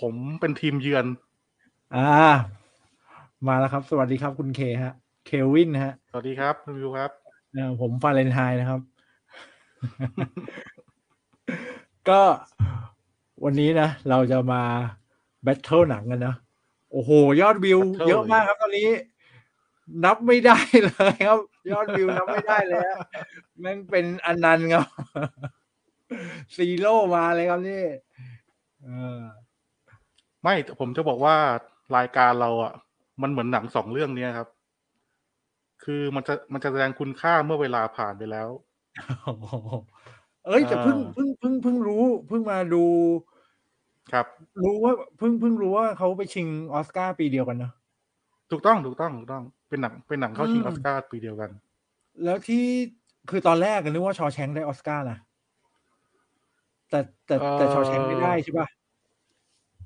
ผมเป็นทีมเยือน อ่า มาแล้วครับ สวัสดีครับคุณเคฮะ เควินฮะ สวัสดีครับคุณวิวครับเอ่อผมฟาเรนไฮน์นะครับ ก็วันนี้นะ เราจะมา battle หนังกันนะโอ้โห ยอดวิว Battle เยอะมากครับตอนนี้ นับไม่ได้เลยครับ ยอดวิวนับไม่ได้เลยฮะแม่งเป็นอนันต์ครับ zero มาเลยครับนี่ เออ ไม่ผมจะบอกว่ารายการเราอะ มันเหมือนหนังสองเรื่องเนี้ยครับ คือมันจะมันจะแสดงคุณค่าเมื่อเวลาผ่านไปแล้วโอ้โหเอ้ยแต่เพิ่งอ่าเพิ่งเพิ่งเพิ่งรู้เพิ่งมาดู ครับ รู้ว่าเพิ่งเพิ่งรู้ว่าเขาไปชิงออสการ์ปีเดียวกันเนอะถูกต้องถูกต้องถูกต้องเป็นหนังเป็นหนังเข้าชิงอืออสการ์ปีเดียวกัน แล้วที่คือตอนแรกก็นึกว่าชอแชงได้ออสการ์นะแต่แต่แต่เอ่อชอแชงไม่ได้ใช่ป่ะ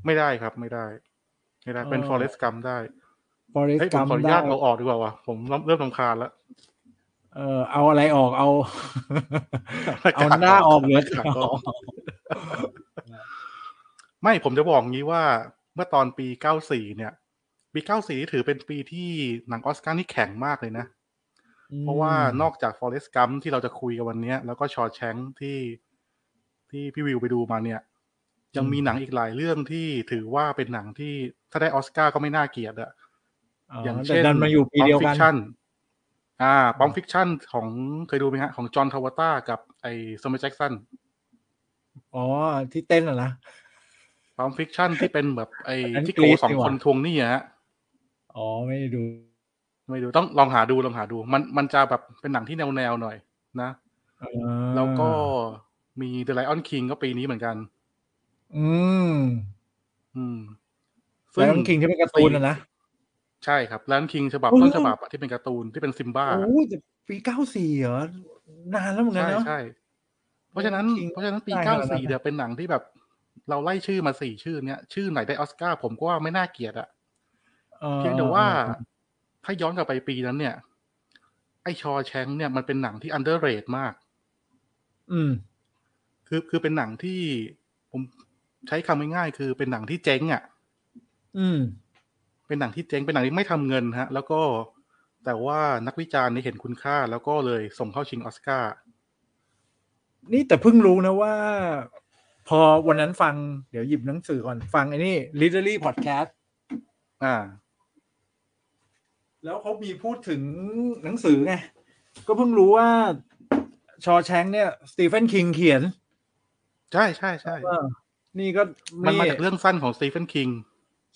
ไม่ได้ครับ ไม่ได้ ไม่ได้ เป็นเออฟอเรสต์กัมได้ฟอเรสเฮ้ยต์ผกัมมขออนุได้ญาตเอาออกดีกว่าวะผมเริ่มเริ่มรำคาญแล้วเออเอาอะไรออกเอารายเอาการหน้าออกเหลือรายการออกไม่ผมจะบอกงี้ว่าเมื่อตอนปี 94 เนี่ย ปี 94นี่ถือเป็นปีที่หนังออสการ์นี่แข็งมากเลยนะ เพราะว่านอกจาก Forrest Gump ที่เราจะคุยกันวันเนี้ยแล้วก็ Shawshank ที่ที่พี่วิวไปดูมาเนี่ย ยังมีหนังอีกหลายเรื่องที่ถือว่าเป็นหนังที่ถ้าได้ออสการ์ก็ไม่น่าเกลียดอะอ๋ออย่างแต่เช่นดันมาอยู่ปีเดียวกัน Pulp Fiction อ่า Pulp Fiction ของเคยดูไหมฮะ ของจอห์นทราโวลต้ากับไอ้แซมมวลแจ็กสันอ๋อ ที่เต้นอะนะPulp Fiction ที่เป็นแบบไอ้อันนั้นที่กโกรี๊ดสองนี่หคว่านทวงหนี้อะฮะอ๋อไม่ได้ดู ไม่ดูต้องลองหาดูลองหาดู มันมันจะแบบเป็นหนังที่แนวแนวๆหน่อยนะอ่าแล้วก็มี The Lion King ก็ปีนี้เหมือนกัน อืม อืม Lion King ที่เป็นการ์ตูนอะนะ ใช่ครับ Lion King ฉบับโอ้ต้นฉบับอะที่เป็นการ์ตูนที่เป็นซิมบ้าโอ้ยแต่ปีเก้าสี่เหรอนานแล้วเหมือนกันใช่เนาะ ใช่เพราะฉะนั้น Lion King เพราะฉะนั้นปีได้ขนาดนั้น94เนี่ยเป็นหนังที่แบบ เราไล่ชื่อมาสี่ชื่อเนี้ยชื่อไหนได้ออสการ์ผมก็ว่าไม่น่าเกลียดอะออเพียงแต่ว่าเออถ้าย้อนกลับไปปีนั้นเนี่ย ไอชอแชงค์เนี่ยมันเป็นหนังที่อันเดอร์เรทมาก อืม คือคือเป็นหนังที่ผม ใช้คำง่ายๆคือเป็นหนังที่เจ๊งอะ่ะ อืม เป็นหนังที่เจ๊งเป็นหนังที่ไม่ทำเงินฮะ แล้วก็แต่ว่านักวิจารณ์เนี่ยเห็นคุณค่า แล้วก็เลยส่งเข้าชิงออสการ์นี่แต่เพิ่งรู้นะว่า พอวันนั้นฟังเดี๋ยวหยิบหนังสือก่อน ฟังไอ้นี่ literary podcast อ่า แล้วเขามีพูดถึงหนังสือไง ก็เพิ่งรู้ว่าชอแชงเนี่ย สตีเฟนคิงเขียน ใช่ใช่ใช่เออ นี่ก็มันมาจากเรื่องสั้นของสตีเฟนคิง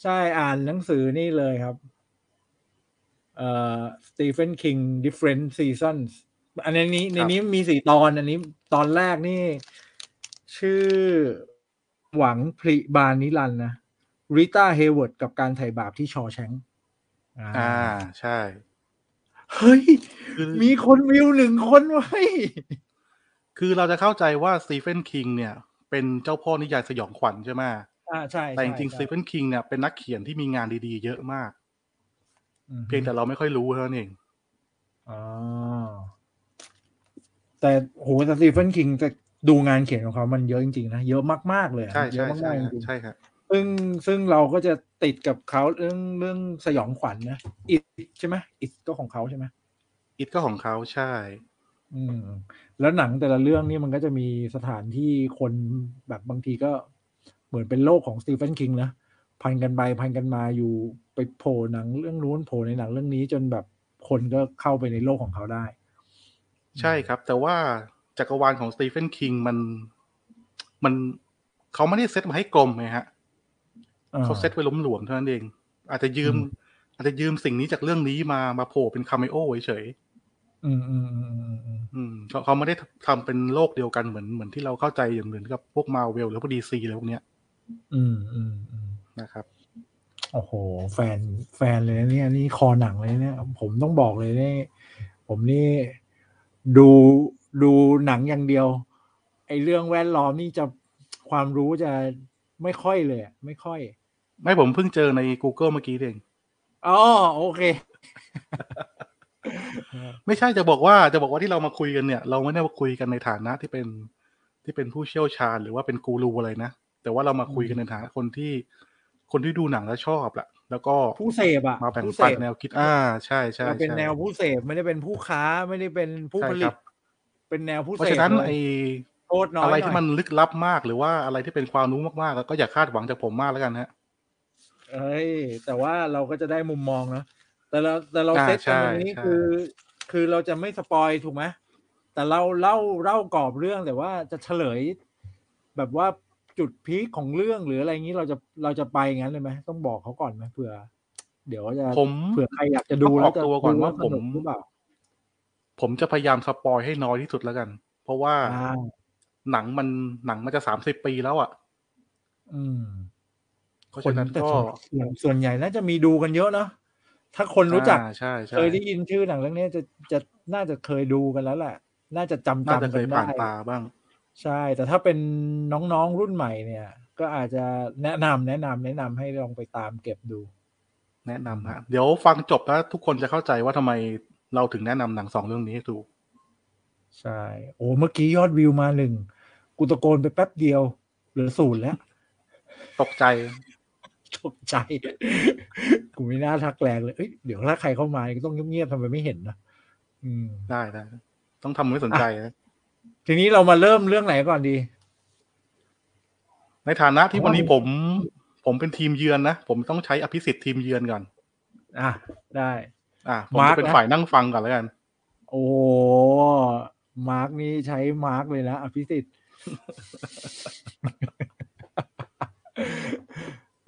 ใช่อ่านหนังสือนี่เลยครับ เอ่อ Stephen King Different Seasons อันนี้ในนี้มีสี่ตอน อันนี้ตอนแรกนี่ ชื่อหวังผลิบานนิรันดร์นะริต้าเฮเวิร์ดกับการไถ่บาปที่ Shawshank อ่า ใช่ เฮ้ยคือมีคนวิวหนึ่งคนไว้ คือเราจะเข้าใจว่าสตีเฟนคิงเนี่ย เป็นเจ้าพ่อนิยายสยองขวัญใช่ไหมอ่าใช่แต่จริงๆสใช่ตีเฟนคิงเนี่ยเป็นนักเขียนที่มีงานดีๆ เยอะมากอืมเพียงแต่เราไม่ค่อยรู้เท่านั้นเองอ๋อแต่โหสตีเฟนคิงจะดูงานเขียนของเขามันเยอะจริงๆนะเยอะมากๆเลยอะใช่เยใช่อะใช่มากๆจฮะริงๆใช่ครับซึ่งซึ่งเราก็จะติดกับเขาเรื่องเรื่องสยองขวัญนะอิดใช่ไหมอิดก็ของเขาใช่ไหมอิทก็ของเขาใช่ อืมแล้วหนังแต่ละเรื่องนี่มันก็จะมีสถานที่คนแบบบางทีก็เหมือนเป็นโลกของสตีเฟนคิงนะพันกันไปพันกันมาอยู่ไปโผล่หนังเรื่องนู้นโผล่ในหนังเรื่องนี้จนแบบคนก็เข้าไปในโลกของเขาได้ ใช่ครับ แต่ว่าจักรวาลของสตีเฟนคิงมันมันเขาไม่ได้เซตมาให้กลมไงฮะอ่าเขาเซตไว้ล้มหลวมเท่านั้นเอง อาจจะยืมอืม อาจจะยืมสิ่งนี้จากเรื่องนี้มามาโผล่เป็นคาเมโอเฉย อืมอืมอืมอืมอืมๆอืมเขาเขาไม่ได้ทำเป็นโลกเดียวกันเหมือนเหมือนที่เราเข้าใจอย่างเหมือนกับพวกมาเวลหรือพวกดีซีอะไรพวกเนี้ย อืมอืมอืมนะครับ โอ้โห แฟนแฟนเลยนะเนี่ยนี่คอหนังเลยเนี่ย ผมต้องบอกเลยเนี่ยผมนี่ดูดูหนังอย่างเดียว ไอ้เรื่องแวดล้อมนี่จะความรู้จะไม่ค่อยเลยอะไม่ค่อย ไม่ผมเพิ่งเจอใน Google เมื่อกี้เอง อ๋อโอเค ไม่ใช่จะบอกว่าจะบอกว่าที่เรามาคุยกันเนี่ย เราไม่ได้มาคุยกันในฐานะที่เป็นที่เป็นผู้เชี่ยวชาญหรือว่าเป็นกูรูอะไรนะ แต่ว่าเรามาคุยกันในฐานะคนที่คนที่ดูหนังแล้วชอบแหละแล้วก็ผู้เสพอะมาแบ่งผู้เสปันพแนวคิดอ่าใช่ใช่เราเป็นใช่แนวผู้เสพไม่ได้เป็นผู้ค้าไม่ได้เป็นผู้ใช่ผคลิรัตบเป็นแนวผู้เพราะเสพฉะนั้นเลยไอโทษน้อยอะไรหที่น่มัอยนลึกลับมากหรือว่าอะไรที่เป็นความรู้มากๆ แล้วก็อย่าคาดหวังจากผมมากแล้วกันฮะเอ้ยแต่ว่าเราก็จะได้มุมมองนะ แต่เราแต่เราอ่าเซตกันตรงใช่นี้ใช่คือ คือเราจะไม่สปอยถูกไหมแต่เราเล่าเล่ากรอบเรื่องแต่ว่าจะเฉลย แบบว่าจุดพีคของเรื่องหรืออะไรอย่างนี้เราจะเราจะไปงั้นเลยไหมต้องบอกเขาก่อนไหมเผื่อ เดี๋ยวจะผมเผื่อใครอยากจะดูต้องแล้วออกจะตัวก่อนดูว่าสผมหรือเปล่าผมจะพยายามสปอยให้น้อยที่สุดแล้วกัน เพราะว่าอ่าหนังมันหนังมันจะสามสิบปีแล้วอะ อืมเพราะคนฉะนั้นแต่ก็ส่วนส่วนใหญ่น่าจะมีดูกันเยอะเนาะ ถ้าคนรู้จักอ่าใช่ใช่เคยได้ยินชื่อหนังเรื่องนี้จะจะน่าจะเคยดูกันแล้วแหละน่าจะจำน่าจะจำเคกัยนผ่าได้นตาบ้าง ใช่ แต่ถ้าเป็นน้องๆรุ่นใหม่เนี่ย ก็อาจจะแนะนำแนะนำแนะนำให้ลองไปตามเก็บดู แนะนำฮะ เดี๋ยวฟังจบแล้วทุกคนจะเข้าใจว่าทำไมเราถึงแนะนำหนังสองเรื่องนี้ให้ดูใช่ โอ้เมื่อกี้ยอดวิวมาหนึ่งกูตะโกนไปแป๊บเดียวเหลือศูนย์แล้ว ตกใจ ตกใจ กูไม่น่าทักแรงเลยเอ้ยเดี๋ยวถ้าใครเข้ามาก็ต้องเงียบๆทำไมไม่เห็นนะอืมได้ได้ต้องทำไม่สนใจนะทีนี้เรามาเริ่มเรื่องไหนก่อนดี ในฐานะที่เพราะวันนี้ว่าผม ผมเป็นทีมเยือนนะ ผมต้องใช้อภิสิทธิ์ทีมเยือนก่อน อะได้ อะผมมาร์จะคเป็นนะฝ่ายนั่งฟังก่อนแล้วกัน โอ้มาร์กนี่ใช้มาร์กเลยนะอภิสิทธิ์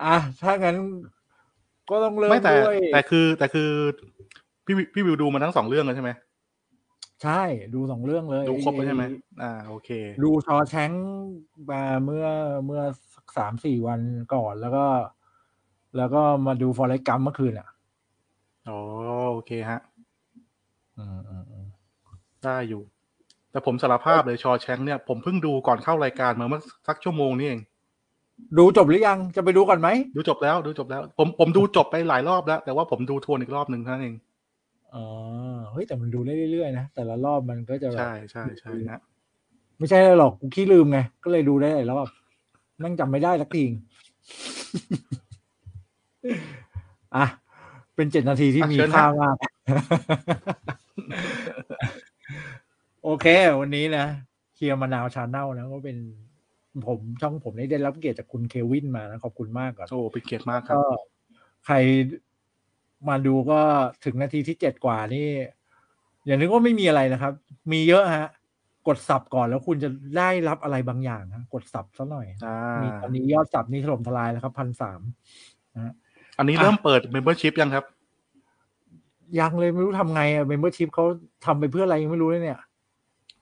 อะถ้างั้นก็ต้องเริ่มไม่แต่ด้วยแต่คือแต่คือพี่วิวพี่วิวดูมาทั้งสองเรื่องเลยใช่ไหมใช่ดูสองเรื่องเลยดูครบแล้วใช่ไหมอ่าโอเค ดูชอแชงก์มาเมื่อเมื่อสักสามสี่วันก่อนแล้วก็ แล้วก็มาดูฟอร์เรสกัมเมื่อคืนอะอ๋อโอเคฮะอืมอืมอืมได้อยู่ แต่ผมสารภาพเลยชอแชงเนี่ยผมเพิ่งดูก่อนเข้ารายการมาเมื่อสักชั่วโมงนี่เอง ดูจบหรือยังจะไปดูก่อนไหมดูจบแล้วดูจบแล้ว ผมผมดูจบไปหลายรอบแล้ว แต่ว่าผมดูทวนอีกรอบหนึ่งเท่านั้นเองอ๋อเฮ้ยแต่มันดูได้เรื่อยๆนะแต่ละรอบมันก็จะแบบใช่ใช่ใช่ฮะไม่ใช่หรอกกูขี้ลืมไงก็เลยดูได้หลายรอบนั่งจำไม่ได้สักทีอะเป็นเจ็ดนาทีที่อะมีเชิญค่าฮะมาก โอเค วันนี้นะเคียร์มานาวชาแนลนะก็เป็น ผมช่องผมนี่ได้รับเกียรติจากคุณเควินมานะขอบคุณมากก่อนโอ้เป็นเกียรติมากครับก็ใครมาดูก็ถึงนาทีที่เจ็ดกว่านี่ อย่านึกว่าไม่มีอะไรนะครับ มีเยอะฮะ กด sub ก่อนแล้วคุณจะได้รับอะไรบางอย่างนะกด sub ซะหน่อยอ่ามีตอนนี้ยอด sub นี่ถล่มทลายแล้วครับพันสามอันนี้อะเริ่มเปิด membership ยังครับ ยังเลยไม่รู้ทำไงอะ membership เขาทำไปเพื่ออะไรยังไม่รู้เลยเนี่ย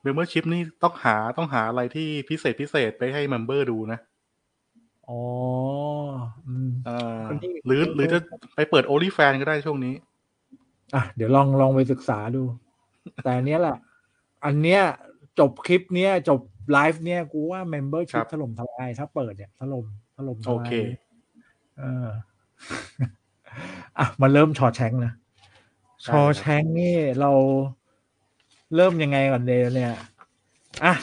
membership นี่ต้องหาต้องหาอะไรที่พิเศษพิเศษไปให้ member ดูนะอ๋ออืมอ่าคนที่หรือหรือจะไปเปิด OnlyFans ก็ได้ช่วงนี้ อะ เดี๋ยวลองลองไปศึกษาดู แต่อันเนี้ยแหละ อันเนี้ยจบคลิปเนี้ยจบไลฟ์เนี้ยกูว่า membership ครับถล่มทลายถ้าเปิดเนี่ยถล่มถล่มทลายโอเคเอออะมาเริ่มชอแชงนะชอแชงนี่เรา เริ่มยังไงก่อนเดย์เนี่ยอะ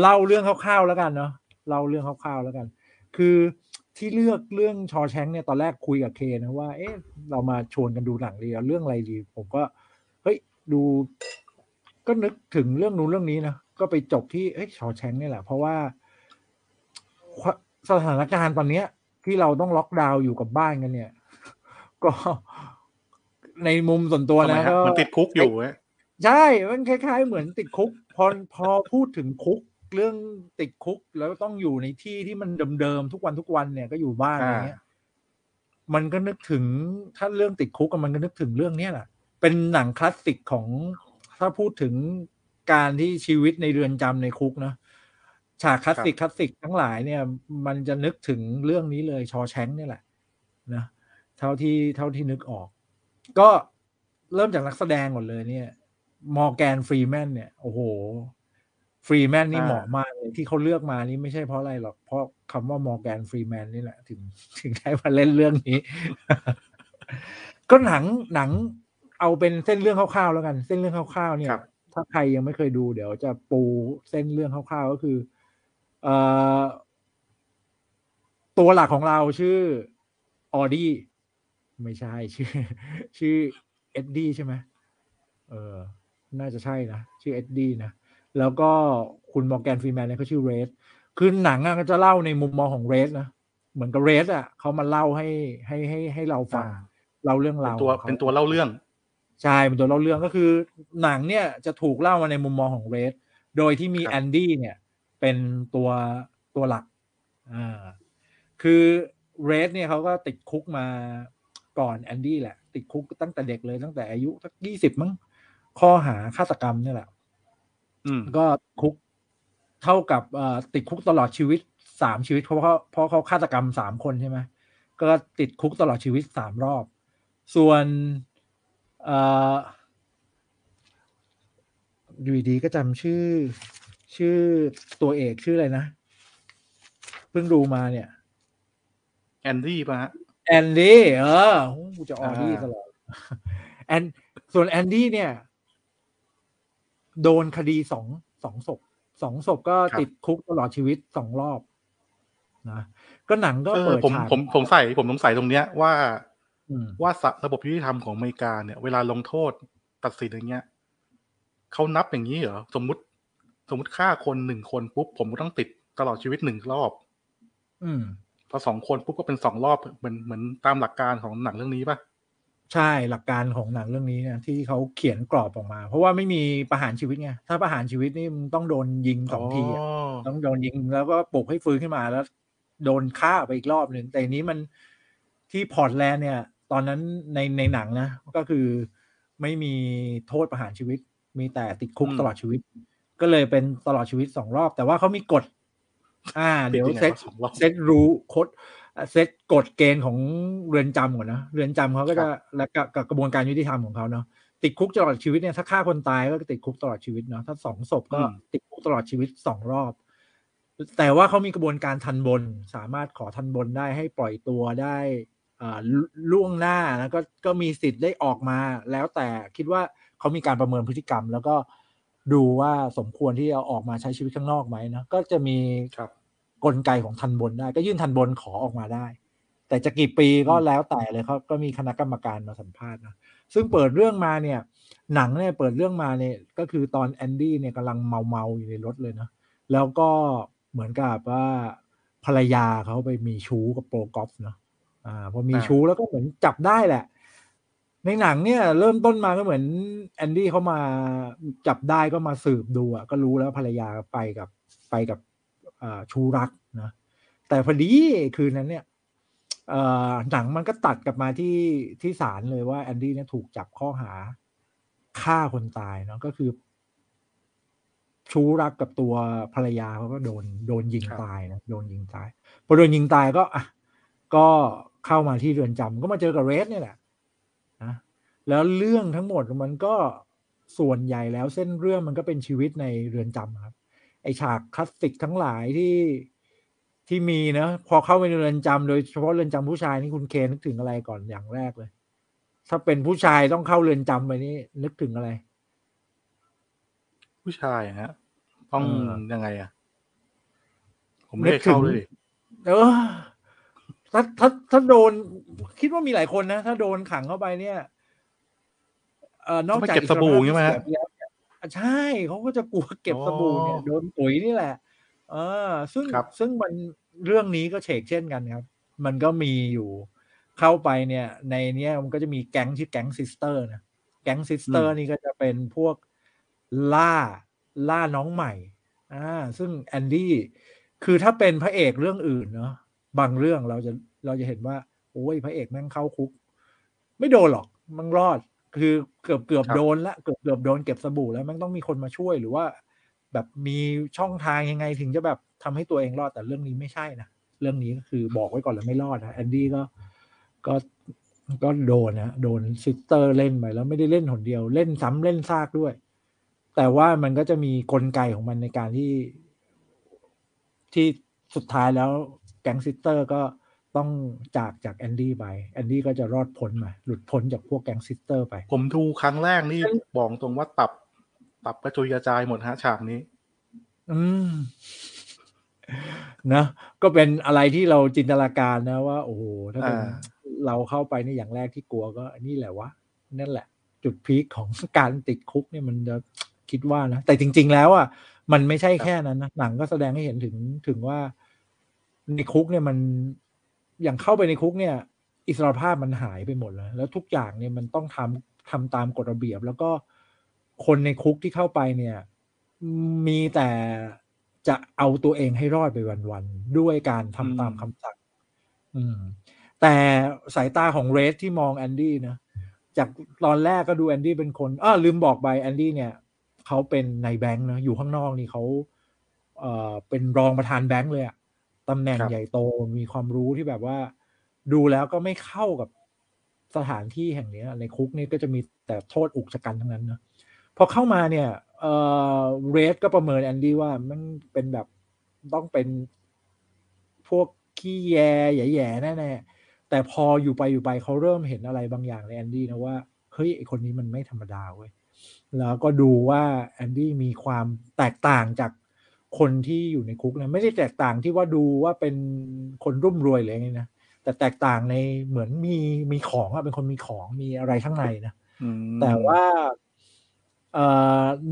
เล่าเรื่องคร่าวๆแล้วกันเนาะเล่าเรื่องคร่าวๆแล้วกัน คือที่เลือกเรื่องชอแชงเนี่ยตอนแรกคุยกับเคนะว่า เอ๊ะเรามาชวนกันดูหนังดีเอาเรื่องอะไรดี ผมก็เฮ้ยดูก็นึกถึงเรื่องนู้นเรื่องนี้นะก็ไปจบที่เอ้ยชอแชงนี่แหละ เพราะว่าควสถานการณ์ตอนเนี้ย ที่เราต้องล็อกดาวน์อยู่กับบ้านกันเนี่ย ก็ในมุมส่วนตัวทำไมนะฮะก็มันติดคุกอยู่ฮะ ใช่ มันคล้าย ๆ เหมือนติดคุก พอพอพูดถึงคุกเรื่องติดคุกแล้วต้องอยู่ในที่ที่มันเดิมๆทุกวันทุกวันเนี่ยก็อยู่บ้านอะไรเงี้ย มันก็นึกถึงถ้าเรื่องติดคุกอะมันก็นึกถึงเรื่องเนี้ยแหละเป็นหนังคลาสสิกของถ้าพูดถึงการที่ชีวิตในเรือนจำในคุกเนอะฉากคลาสสิกคลาสสิกทั้งหลายเนี่ย มันจะนึกถึงเรื่องนี้เลยชอแชงเนี่ยแหละนะเท่าที่เท่าที่นึกออก ก็เริ่มจากนักแสดงก่อนเลยเนี่ย มอร์แกนฟรีแมนเนี่ย โอ้โห ฟรีแมนนี่อ่าเหมาะมากเลยที่เขาเลือกมานี่ไม่ใช่เพราะอะไรหรอก เพราะคำว่ามอร์แกนฟรีแมนนี่แหละ ถึงถึงได้มาเล่นเรื่องนี้ ก็หนังหนังเอาเป็นเส้นเรื่องคร่าวๆแล้วกัน เส้นเรื่องคร่าวๆเนี่ยครับถ้าใครยังไม่เคยดูเดี๋ยวจะปูเส้นเรื่องคร่าวๆก็คือ เอ่อตัวหลักของเราชื่อออดี้ไม่ใช่ชื่อ ชื่อเอ็ดดี้ใช่ไหมเออ น่าจะใช่นะ ชื่อเอ็ดดี้นะ แล้วก็คุณมอร์แกนฟรีแมนเนี่ยเขาชื่อเรดคือหนังอะก็จะเล่าในมุมมองของเรดนะ เหมือนกับเรดอะเขามาเล่าให้ให้ให้ให้เราฟังอ่าเล่าเรื่องเป็นราวตัวของเขาเป็นตัวเล่าเรื่อง ใช่เป็นตัวเล่าเรื่องก็คือ หนังเนี่ยจะถูกเล่ามาในมุมมองของเรดโดยที่มีครับแอนดี้เนี่ย เป็นตัวตัวหลักอ่าคือเรสเนี่ยเขาก็ติดคุกมาก่อนแอนดี้แหละ ติดคุกตั้งแต่เด็กเลยตั้งแต่อายุสักยี่สิบมั้ง ข้อหาฆาตกรรมเนี่ยแหละอืมก็คุกเท่ากับเอ่อติดคุกตลอดชีวิตสามชีวิตเพราะเขาเพราะเขาฆาตกรรมสามคนใช่ไหมก็ติดคุกตลอดชีวิตสามรอบ ส่วนเอ่ออยู่ดีๆก็จำชื่อ ชื่อตัวเอกชื่ออะไรนะ เพิ่งดูมาเนี่ย แอนดี้ป่ะฮะแอนดี้เออโอ้กูจะออดี้อ่าตลอดแอนส่วนแอนดี้เนี่ย โดนคดีสองสองศพสองศพก็ติดคุกตลอดชีวิตสองรอบนะก็หนังก็เออเปิดผมฉากผมผมใส่ผมสงสัยตรงเนี้ยว่าอืมว่าสะระบบยุติธรรมของอเมริกาเนี่ย เวลาลงโทษตัดสินอย่างเงี้ยเขานับอย่างนี้เหรอสมมุติ สมมุติฆ่าคนหนึ่งคนปุ๊บผมก็ต้องติดตลอดชีวิตหนึ่งรอบ อืมพอสองคนปุ๊บก็เป็นสองรอบเหมือนเหมือนตามหลักการของหนังเรื่องนี้ป่ะ ใช่หลักการของหนังเรื่องนี้เนี่ยที่เขาเขียนกรอบออกมา เพราะว่าไม่มีประหารชีวิตไงถ้าประหารชีวิตนี่มึงต้องโดนยิงสองทีอะต้องโดนยิงแล้วก็ปลุกให้ฟื้นขึ้นมาแล้ว โดนฆ่าไปอีกรอบหนึ่งแต่อันนี้มันที่พอร์ตแลนด์เนี่ย ตอนนั้นในในหนังนะก็คือไม่มีโทษประหารชีวิต มีแต่ติดคุกอืมตลอดชีวิต ก็เลยเป็นตลอดชีวิตสองรอบ แต่ว่าเขามีกฎ อ่า เดี๋ยวติดยังไงเซตวะสองรอบเซตรู้โคด เซตกฎเกณฑ์ของเรือนจำก่อนนะเรือนจำเขาก็จะและกับกับกระบวนการยุติธรรมของเขาเนาะติดคุกตลอดชีวิตเนี่ยถ้าฆ่าคนตายก็ติดคุกตลอดชีวิตเนาะถ้าสองศพก็อืมติดคุกตลอดชีวิตสองรอบ แต่ว่าเขามีกระบวนการทัณฑ์บน สามารถขอทัณฑ์บนได้ให้ปล่อยตัวได้อ่าล่วงหน้าแล้วก็ก็มีสิทธิ์ได้ออกมา แล้วแต่คิดว่าเขามีการประเมินพฤติกรรม แล้วก็ดูว่าสมควรที่จะออกมาใช้ชีวิตข้างนอกไหมนะก็จะมีครับ กลไกของทัณฑ์บนได้ ก็ยื่นทัณฑ์บนขอออกมาได้ แต่จะกี่ปีก็อืมแล้วแต่เลยเขาก็มีคณะกรรมการมาสัมภาษณ์นะซึ่งเปิดเรื่องมาเนี่ย หนังเนี่ยเปิดเรื่องมาเนี่ยก็คือตอนแอนดี้เนี่ยกำลังเมาเมาๆอยู่ในรถเลยนะแล้วก็เหมือนกับว่าภรรยาเขาไปมีชู้กับโปรกอล์ฟเนาะอ่าพอมีอ่าชู้แล้วก็เหมือนจับได้แหละ ในหนังเนี่ยเริ่มต้นมาก็เหมือนแอนดี้เขามาจับได้ก็มาสืบดูอะก็รู้แล้วภรรยาไปกับไปกับอ่า ชู้รักนะแต่พอดีคืนนั้นเนี่ยหนังมันก็ตัดกลับมาที่ที่ศาลเลยว่าแอนดี้เนี่ยถูกจับข้อหาฆ่าคนตายเนาะก็คือ ชูรักกับตัวภรรยาเขาก็โดนโดนยิงตายนะโดนยิงตายพอโดนยิงตายก็อะก็เข้ามาที่เรือนจำก็มาเจอกับเรสเนี่ยแหละนะแล้วเรื่องทั้งหมดมันก็ส่วนใหญ่แล้วเส้นเรื่องมันก็เป็นชีวิตในเรือนจำครับ ไอฉากคลาสสิกทั้งหลายที่ที่มีนะพอเข้าไปในเรือนจำโดยเฉพาะเรือนจำผู้ชายนี่คุณเคนนึกถึงอะไรก่อนอย่างแรกเลย ถ้าเป็นผู้ชายต้องเข้าเรือนจำไปนี่นึกถึงอะไร ผู้ชายฮะต้องเออยังไงอะ ผมไม่ได้เข้าเลยดิเออถ้าถ้าถ้าโดน คิดว่ามีหลายคนนะ ถ้าโดนขังเข้าไปเนี่ยเออนอกจากต้องไปเก็บสบู่ใช่ไหมฮะ ใช่เขาก็จะกลัวเก็บสบู่เนี่ยอ๋อโดนปุ๋ยนี่แหละ เออ ซึ่งครับซึ่งมันเรื่องนี้ก็เฉกเช่นกันครับ มันก็มีอยู่เข้าไปเนี่ย ในเนี้ยมันก็จะมีแก๊งชื่อแก๊ง sister นะแก๊ง sister นี่ก็จะเป็นพวกล่าล่าน้องใหม่อ่าซึ่งแอนดี้คือถ้าเป็นพระเอกเรื่องอื่นเนาะบางเรื่องเราจะเราจะเห็นว่า โอ้ยพระเอกแม่งเข้าคุก ไม่โดนหรอกมันรอด คือเกือบเกือบครับโดนละเกือบเกือบโดนเก็บสบู่แล้วแม่งต้องมีคนมาช่วยหรือว่า แบบมีช่องทางยังไงถึงจะแบบทำให้ตัวเองรอดแต่เรื่องนี้ไม่ใช่นะเรื่องนี้ก็คือบอกไว้ก่อนเลยไม่รอดนะแอนดี้ก็ก็ก็โดนนะโดน sister เล่นไปแล้วไม่ได้เล่นหนเดียว เล่นซ้ำเล่นซากด้วย แต่ว่ามันก็จะมีกลไกของมันในการที่ที่สุดท้ายแล้วแก๊ง sister ก็ ต้องจากจากแอนดี้ไปแอนดี้ก็จะรอดพ้นมา หลุดพ้นจากพวกแก๊ง sister ไป ผมดูครั้งแรกนี่บอกตรงว่าตับ ตับกระจุยกระจายหมดฮะฉากนี้ อืมนะก็เป็นอะไรที่เราจินตนาการนะว่า โอ้โหถ้าเป็นเราเข้าไปในอย่างแรกที่กลัวก็นี่แหละวะนั่นแหละ จุดพีคของการติดคุกเนี่ยมันจะคิดว่านะแต่จริง ๆ แล้วอะมันไม่ใช่แค่นั้นนะหนังก็แสดงให้เห็นถึงถึงว่าในคุกเนี่ยมัน อย่างเข้าไปในคุกเนี่ย อิสรภาพมันหายไปหมดแล้ว แล้วทุกอย่างเนี่ยมันต้องทำทำตามกฎระเบียบ แล้วก็คนในคุกที่เข้าไปเนี่ย มีแต่จะเอาตัวเองให้รอดไปวันๆด้วยการทำตามคำสั่ง อืม แต่สายตาของเรดที่มองแอนดี้นะจากตอนแรกก็ดูแอนดี้เป็นคนอ้อลืมบอกไปแอนดี้เนี่ยเขาเป็นนายแบงค์นะอยู่ข้างนอกนี่เขาเอ่อเป็นรองประธานแบงค์เลยอะ ตำแหน่งใหญ่โตมีความรู้ที่แบบว่า ดูแล้วก็ไม่เข้ากับสถานที่แห่งนี้ในคุกนี่ก็จะมีแต่โทษอุกฉกรรจ์ทั้งนั้นนะพอเข้ามาเนี่ยเอ่อเรดก็ประเมินแอนดี้ว่ามันเป็นแบบต้องเป็นพวกขี้แยแย่ๆแน่ๆแต่พออยู่ไปอยู่ไปเขาเริ่มเห็นอะไรบางอย่างในแอนดี้นะว่าเฮ้ยไอคนนี้มันไม่ธรรมดาเว้ยแล้วก็ดูว่าแอนดี้มีความแตกต่างจาก คนที่อยู่ในคุกนะไม่ได้แตกต่างที่ว่าดูว่าเป็นคนรุ่มรวยเลยไงนะแต่แตกต่างในเหมือนมีมีของอะเป็นคนมีของมีอะไรข้างในนะแต่ว่า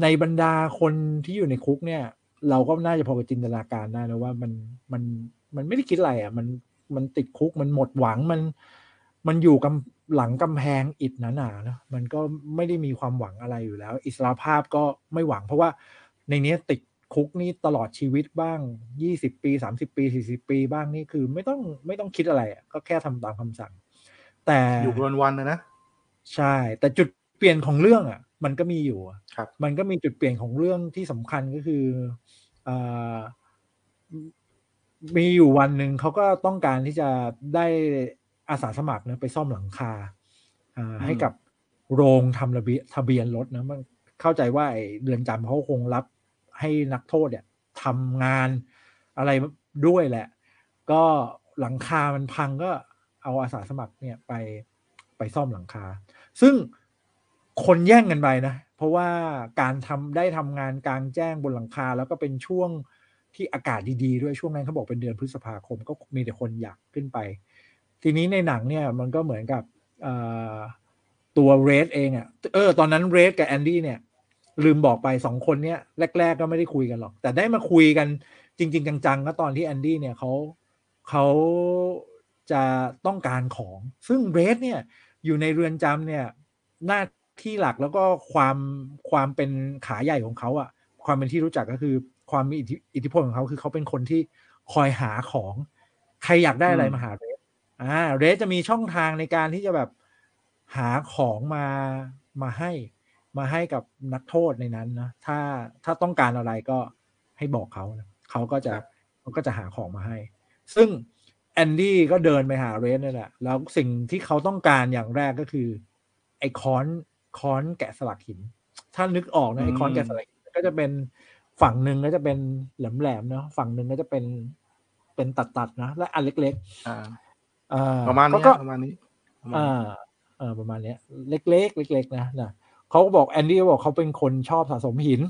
ในบรรดาคนที่อยู่ในคุกเนี่ย เราก็น่าจะพอไปจินตนาการได้นะว่ามันมันมันไม่ได้คิดอะไรอะ มันมันติดคุกมันหมดหวังมัน มันอยู่กำหลังกำแพงอิดหนาๆนะมันก็ไม่ได้มีความหวังอะไรอยู่แล้ว อิสระภาพก็ไม่หวังเพราะว่าในนี้ติด คุกนี่ตลอดชีวิตบ้างยี่สิบปีสามสิบปีสี่สิบปีบ้างนี่คือ ไม่ต้องไม่ต้องคิดอะไรก็แค่ทำตามคำสั่ง แต่อยู่วันวันนะนะใช่ แต่จุดเปลี่ยนของเรื่องอะ มันก็มีอยู่ครับ มันก็มีจุดเปลี่ยนของเรื่องที่สำคัญก็คืออ่ามีอยู่วันหนึ่งเขาก็ต้องการที่จะได้อาสาสมัครนะไปซ่อมหลังคาให้กับโรงทำระเบียทะเบียนรถนะมันเข้าใจว่าเดือนจำเขาคงรับ ให้นักโทษเนี่ยทำงานอะไรด้วยแหละ ก็หลังคามันพังก็เอาอาสาสมัครเนี่ยไปไปซ่อมหลังคา ซึ่งคนแย่งกันไปนะ เพราะว่าการทำได้ทำงานกลางแจ้งบนหลังคา แล้วก็เป็นช่วงที่อากาศดีๆ ด้วยช่วงนั้นเขาบอกเป็นเดือนพฤษภาคม ก็มีแต่คนอยากขึ้นไป ทีนี้ในหนังเนี่ยมันก็เหมือนกับตัวเรดเองอะ่ะเออตอนนั้นเรดกับแอนดี้เนี่ย ลืมบอกไปสองคนเนี้ยแรก ๆ ก็ไม่ได้คุยกันหรอก แต่ได้มาคุยกันจริง ๆ จังๆก็ตอนที่แอนดี้เนี่ยเขาเขาจะต้องการของซึ่งเรดเนี่ยอยู่ในเรือนจำเนี่ยหน้าที่หลักแล้วก็ความความเป็นขาใหญ่ของเขาอะความเป็นที่รู้จักก็คือความมีอิทธิพลของเขาคือเขาเป็นคนที่คอยหาของใครอยากได้อะไรมาหาเรดอ่าเรดจะมีช่องทางในการที่จะแบบหาของมามาให้ มาให้กับนักโทษในนั้นนะถ้าถ้าต้องการอะไรก็ให้บอกเขานะเขาก็จะเขาก็จะหาของมาให้ ซึ่งแอนดี้ก็เดินไปหาเรดนี่แหละแล้วสิ่งที่เขาต้องการอย่างแรกก็คือ ไอ้ค้อนค้อนแกะสลักหิน ถ้านึกออกนะไอ้ค้อนแกะสลักหินก็จะเป็นฝั่งหนึ่งก็จะเป็นแหลมๆเนาะฝั่งหนึ่งก็จะเป็นเป็นตัดๆนะและอันเล็กๆอ่าประมาณนี้ประมาณนี้อ่าเออประมาณนี้เล็กๆเล็ก ๆ นะนะ เขาก็บอกแอนดี้บอกเขาเป็นคนชอบสะสมหิน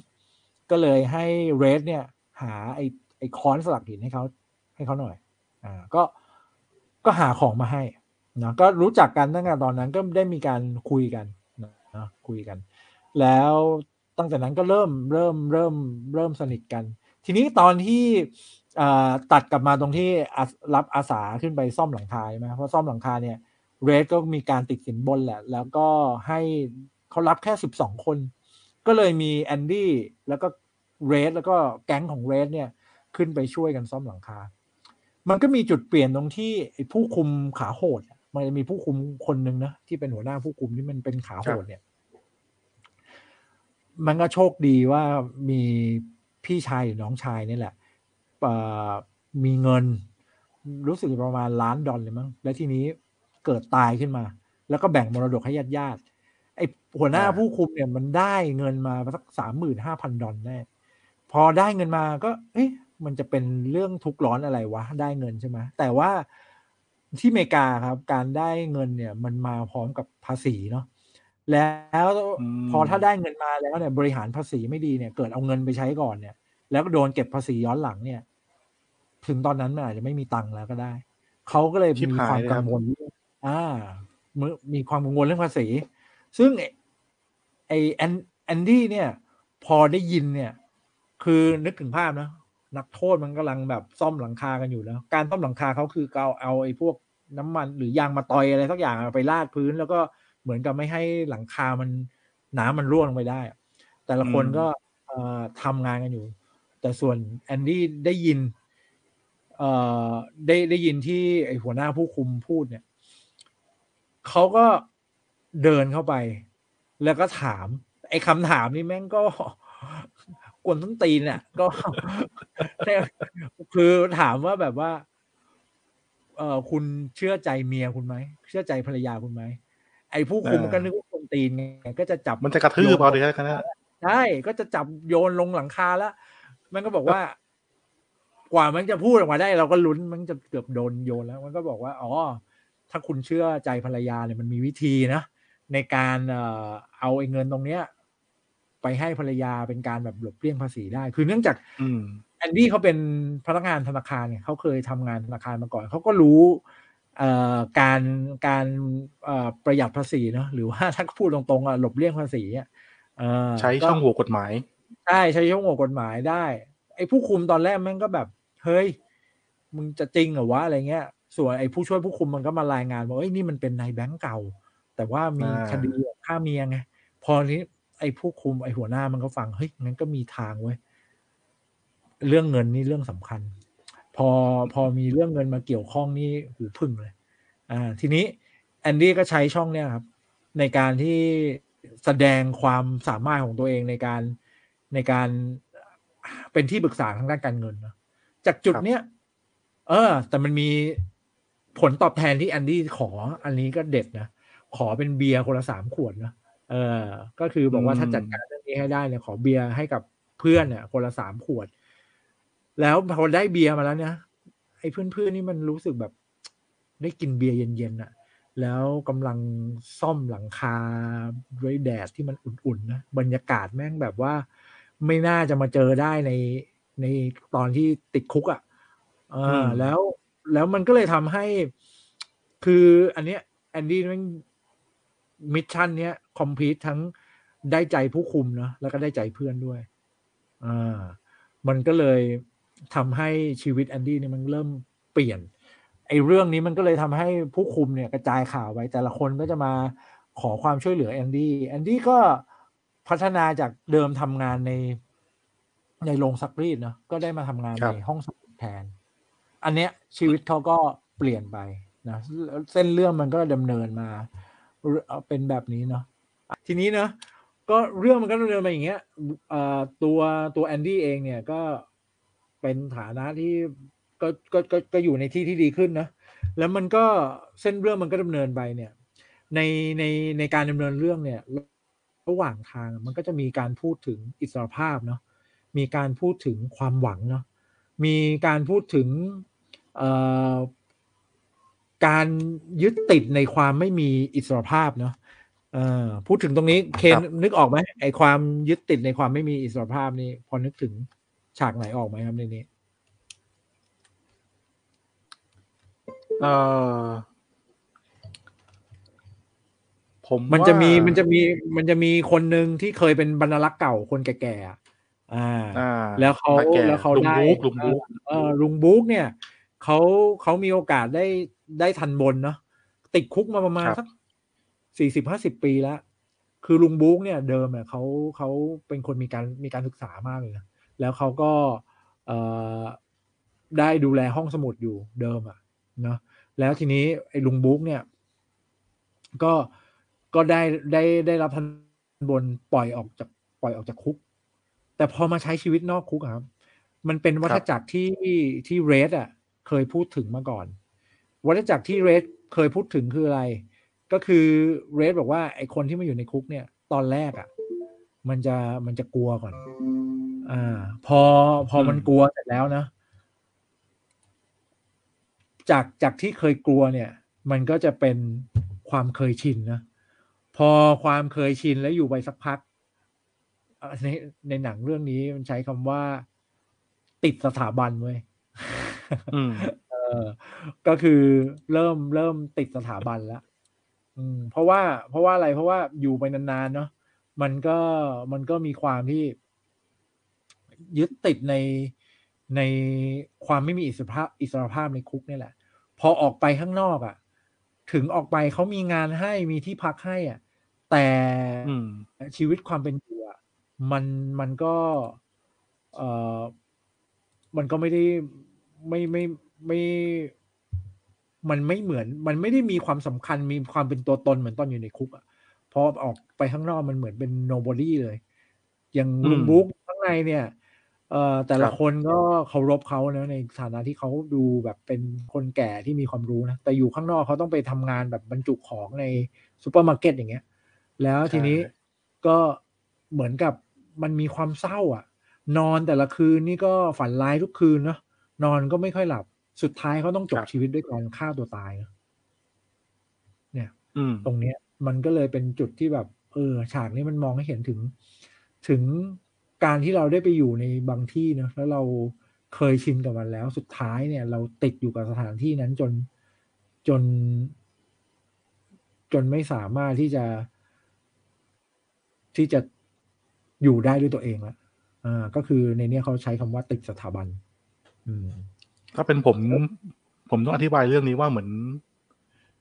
ก็เลยให้เรดเนี่ย หาไอ้ไอ้ค้อนสลักหินให้เขาให้เขาหน่อย อ่า ก็ก็หาของมาให้นะก็รู้จักกันตั้งแต่ตอนนั้นก็ได้มีการคุยกันนะคุยกัน แล้วตั้งแต่นั้นก็เริ่มเริ่มเริ่มเริ่มสนิทกัน ทีนี้ตอนที่ตัดกลับมาตรงที่รับอาสาขึ้นไปซ่อมหลังคาใช่ไหมเพราะซ่อมหลังคาเนี่ยเรดก็มีการติดสินบนแหละ แล้วก็ให้ เขารับแค่สิบสองคน ก็เลยมีแอนดี้แล้วก็เรดแล้วก็แก๊งของเรดเนี่ยขึ้นไปช่วยกันซ่อมหลังคา มันก็มีจุดเปลี่ยนตรงที่ผู้คุมขาโหด มันจะมีผู้คุมคนหนึ่งนะที่เป็นหัวหน้าผู้คุมที่มันเป็นขาโหดเนี่ย มันก็โชคดีว่ามีพี่ชายหรือน้องชายนี่แหละมีเงินรู้สึกประมาณล้านดอลเลยมั้ง และทีนี้เกิดตายขึ้นมา แล้วก็แบ่งมรดกให้ญาติญาติ ไอหัวหน้าผู้คุมเนี่ยมันได้เงินมาสักสามหมื่นห้าพันดอลแน่พอได้เงินมาก็ เอ๊ะมันจะเป็นเรื่องทุกข์ร้อนอะไรวะ ได้เงินใช่ไหมแต่ว่าที่อเมริกาครับ การได้เงินเนี่ย มันมาพร้อมกับภาษีเนาะแล้วพอถ้าได้เงินมาแล้วเนี่ย บริหารภาษีไม่ดีเนี่ย เกิดเอาเงินไปใช้ก่อนเนี่ย แล้วก็โดนเก็บภาษีย้อนหลังเนี่ย ถึงตอนนั้นมันอาจจะไม่มีตังค์แล้วก็ได้ เขาก็เลยมีความกังวลอ่ามีความกังวลเรื่องภาษี ซึ่งไอแอนแอนดี้เนี่ย พอได้ยินเนี่ย คือนึกถึงภาพนะนักโทษมันกำลังแบบซ่อมหลังคากันอยู่แล้วการซ่อมหลังคาเขาคือเอาเอาไอ้พวกน้ำมันหรือยางมาตอยอะไรสักอย่างไปลาดพื้น แล้วก็เหมือนกับไม่ให้หลังคามันน้ำมันร่วงลงไปได้ แต่ละคนก็ทำงานกันอยู่ แต่ส่วนแอนดี้ได้ยินเอ่อได้ได้ยินที่ไอหัวหน้าผู้คุมพูดเนี่ยเขาก็ เดินเข้าไป แล้วก็ถาม ไอ้คำถามนี่แม่งก็กวนต้นตีนเนี่ยก็คือถามว่าแบบว่า เออคุณเชื่อใจเมียคุณไหมเชื่อใจภรรยาคุณไหมไอ้ผู้คุมมันก็นึกว่าคนตีนไงก็จะจับมันจะกระทืบเอาเลยคณะใช่ก็จะจับโยนลงหลังคาแล้วมันก็บอกว่า กว่ามันจะพูดออกมาได้ เราก็ลุ้นมันจะเกือบโดนโยนแล้ว มันก็บอกว่า อ๋อ ถ้าคุณเชื่อใจภรรยาเนี่ยมันมีวิธีนะ ในการเอ่อเอาไอ้เงินตรงเนี้ย ไปให้ภรรยาเป็นการแบบหลบเลี่ยงภาษีได้ คือเนื่องจากแอนดี้เขาเป็นพนักงานธนาคารเนี่ยเขาเคยทำงานธนาคารมาก่อนเขาก็รู้การการประหยัดภาษีเนาะหรือว่าถ้าพูดตรงๆหลบเลี่ยงภาษีใช้ช่องโหว่กฎหมายใช่ใช้ช่องโหว่กฎหมายได้ไอ้ผู้คุมตอนแรกมันก็แบบเฮ้ยมึงจะจริงเหรอวะอะไรเงี้ย ส่วนไอ้ผู้ช่วยผู้คุมมันก็มารายงานว่าเอ้ยนี่มันเป็นนายแบงก์เก่า แต่ว่ามีคดีฆ่าเมียไงพอนี้ไอ้ผู้คุมไอ้หัวหน้ามันก็ฟังเฮ้ยงั้นก็มีทางเว้ยเรื่องเงินนี่เรื่องสำคัญ พอพอมีเรื่องเงินมาเกี่ยวข้องนี่หูพึ่งเลย อ่า ทีนี้แอนดี้ก็ใช้ช่องเนี้ยครับ ในการที่แสดงความสามารถของตัวเองในการในการเป็นที่ปรึกษาทางด้านการเงินนะจากจุดเนี้ยเออ แต่มันมีผลตอบแทนที่แอนดี้ขอ อันนี้ก็เด็ดนะ ขอเป็นเบียร์คนละสามขวดนะเออ ก็คือบอกว่าถ้าจัดการเรื่องนี้ให้ได้เนี่ย ขอเบียร์ให้กับเพื่อนเนี่ยคนละสามขวด แล้วพอได้เบียร์มาแล้วเนี่ยไอ้เพื่อนๆนี่มันรู้สึกแบบได้กินเบียร์เย็นๆอะแล้วกำลังซ่อมหลังคาด้วยแดดที่มันอุ่นๆนะบรรยากาศแม่งแบบว่า ไม่น่าจะมาเจอได้ในในตอนที่ติดคุกอะ่ะอ่าแล้วแล้วมันก็เลยทำให้ คืออันเนี้ยแอนดี้มัน mission เนี้ย complete ทั้งได้ใจผู้คุมนะแล้วก็ได้ใจเพื่อนด้วยอ่ามันก็เลยทำให้ชีวิตแอนดี้เนี่ยมันเริ่มเปลี่ยนไอ้เรื่องนี้มันก็เลยทำให้ผู้คุมเนี่ยกระจายข่าวไปแต่ละคนก็จะมาขอความช่วยเหลือแอนดี้แอนดี้ก็พัฒนาจากเดิมทำงานในในโรงซักรีดเนาะก็ได้มาทำงานในห้องสมุดแทน อันเนี้ยชีวิตเขาก็เปลี่ยนไปนะเส้นเรื่องมันก็ดำเนินมา เป็นแบบนี้เนาะทีนี้เนาะก็เรื่องมันก็ดำเนินมาอย่างเงี้ยตัวตัวแอนดี้เองเนี่ยก็เป็นฐานะที่ก็ก็ก็ก็อยู่ในที่ที่ดีขึ้นนะแล้วมันก็เส้นเรื่องมันก็ดำเนินไปเนี่ย ในในในการดำเนินเรื่องเนี่ย ระหว่างทางมันก็จะมีการพูดถึงอิสรภาพเนาะมีการพูดถึงความหวังเนาะมีการพูดถึง การยึดติดในความไม่มีอิสรภาพเนาะพูดถึงตรงนี้เคนนึกออกไหมไอความยึดติดในความไม่มีอิสรภาพนี่พอนึกถึงฉากไหนออกไหมครับในนี้เออผมมันจะมีมันจะมีมันจะมีคนหนึ่งที่เคยเป็นบรรลักษ์เก่าคนแก่ๆอ่า แล้วเขาแล้วเขาได้ลุงบุ๊กเออลุงบุ๊กเนี่ยเขาเขามีโอกาสได้ ได้ทันบนเนาะติดคุกมาประมาณสักสี่สิบห้าสิบปีแล้ว คือลุงบุ๊กเนี่ยเดิมเนี่ยเขาเขาเป็นคนมีการมีการศึกษามากเลยนะแล้วเขาก็เออได้ดูแลห้องสมุดอยู่เดิมอะเนาะแล้วทีนี้ไอ้ลุงบุ๊กเนี่ย ก็ก็ได้ได้ได้รับทันบนปล่อยออกจากปล่อยออกจากคุก แต่พอมาใช้ชีวิตนอกคุกครับ มันเป็นวัฏจักรที่ที่เรดอะ เคยพูดถึงมาก่อน วัฏจักรที่เรดเคยพูดถึงคืออะไร ก็คือเรดบอกว่าไอคนที่มาอยู่ในคุกเนี่ย ตอนแรกอะ มันจะมันจะกลัวก่อน อ่า พอพอมันกลัวเสร็จแล้วนะ จากจากที่เคยกลัวเนี่ย มันก็จะเป็นความเคยชินนะพอความเคยชินแล้วอยู่ไปสักพักในในหนังเรื่องนี้มันใช้คำว่า ติดสถาบันเว้ย อืมเออก็คือเริ่มเริ่มติดสถาบันแล้วอืม เพราะว่า เพราะว่าอะไรเพราะว่าอยู่ไปนานๆเนาะมันก็มันก็มีความที่ ยึดติดในในความไม่มีอิสรภาพอิสรภาพในคุกนี่แหละ พอออกไปข้างนอกอะ่ะ ถึงออกไปเขามีงานให้มีที่พักให้อะ แต่อืมชีวิตความเป็นอยู่อะมันมันก็ เออมันก็ไม่ได้ไม่ไม่ ไม่มันไม่เหมือน มันไม่ได้มีความสำคัญมีความเป็นตัวตนเหมือนตอนอยู่ในคุกอะพอออกไปข้างนอกมันเหมือนเป็น nobody เลย อย่างอืมลุงบรู๊คข้างในเนี่ย เอ่อแต่ละครับคนก็เคารพเขานะในฐานะที่เขาดูแบบเป็นคนแก่ที่มีความรู้นะ แต่อยู่ข้างนอกเขาต้องไปทำงานแบบบรรจุของในซูเปอร์มาร์เก็ตอย่างเงี้ย แล้วทีนี้ใช่ก็เหมือนกับมันมีความเศร้า อะ นอนแต่ละคืนนี่ก็ฝันร้ายทุกคืนเนาะนอนก็ไม่ค่อยหลับ สุดท้ายเขาต้องจบชีวิตด้วยการฆ่าตัวตายนะเนี่ยอืมตรงเนี้ย มันก็เลยเป็นจุดที่แบบ เออ ฉากนี้มันมองให้เห็นถึง ถึงการที่เราได้ไปอยู่ในบางที่เนอะแล้วเราเคยชินกับมันแล้ว สุดท้ายเนี่ย เราติดอยู่กับสถานที่นั้นจนจน จนไม่สามารถที่จะ ที่จะอยู่ได้ด้วยตัวเองละอ่า ก็คือในเนี้ยเขาใช้คำว่าติดสถาบัน อืม ถ้าเป็นผม ผมต้องอธิบายเรื่องนี้ว่าเหมือน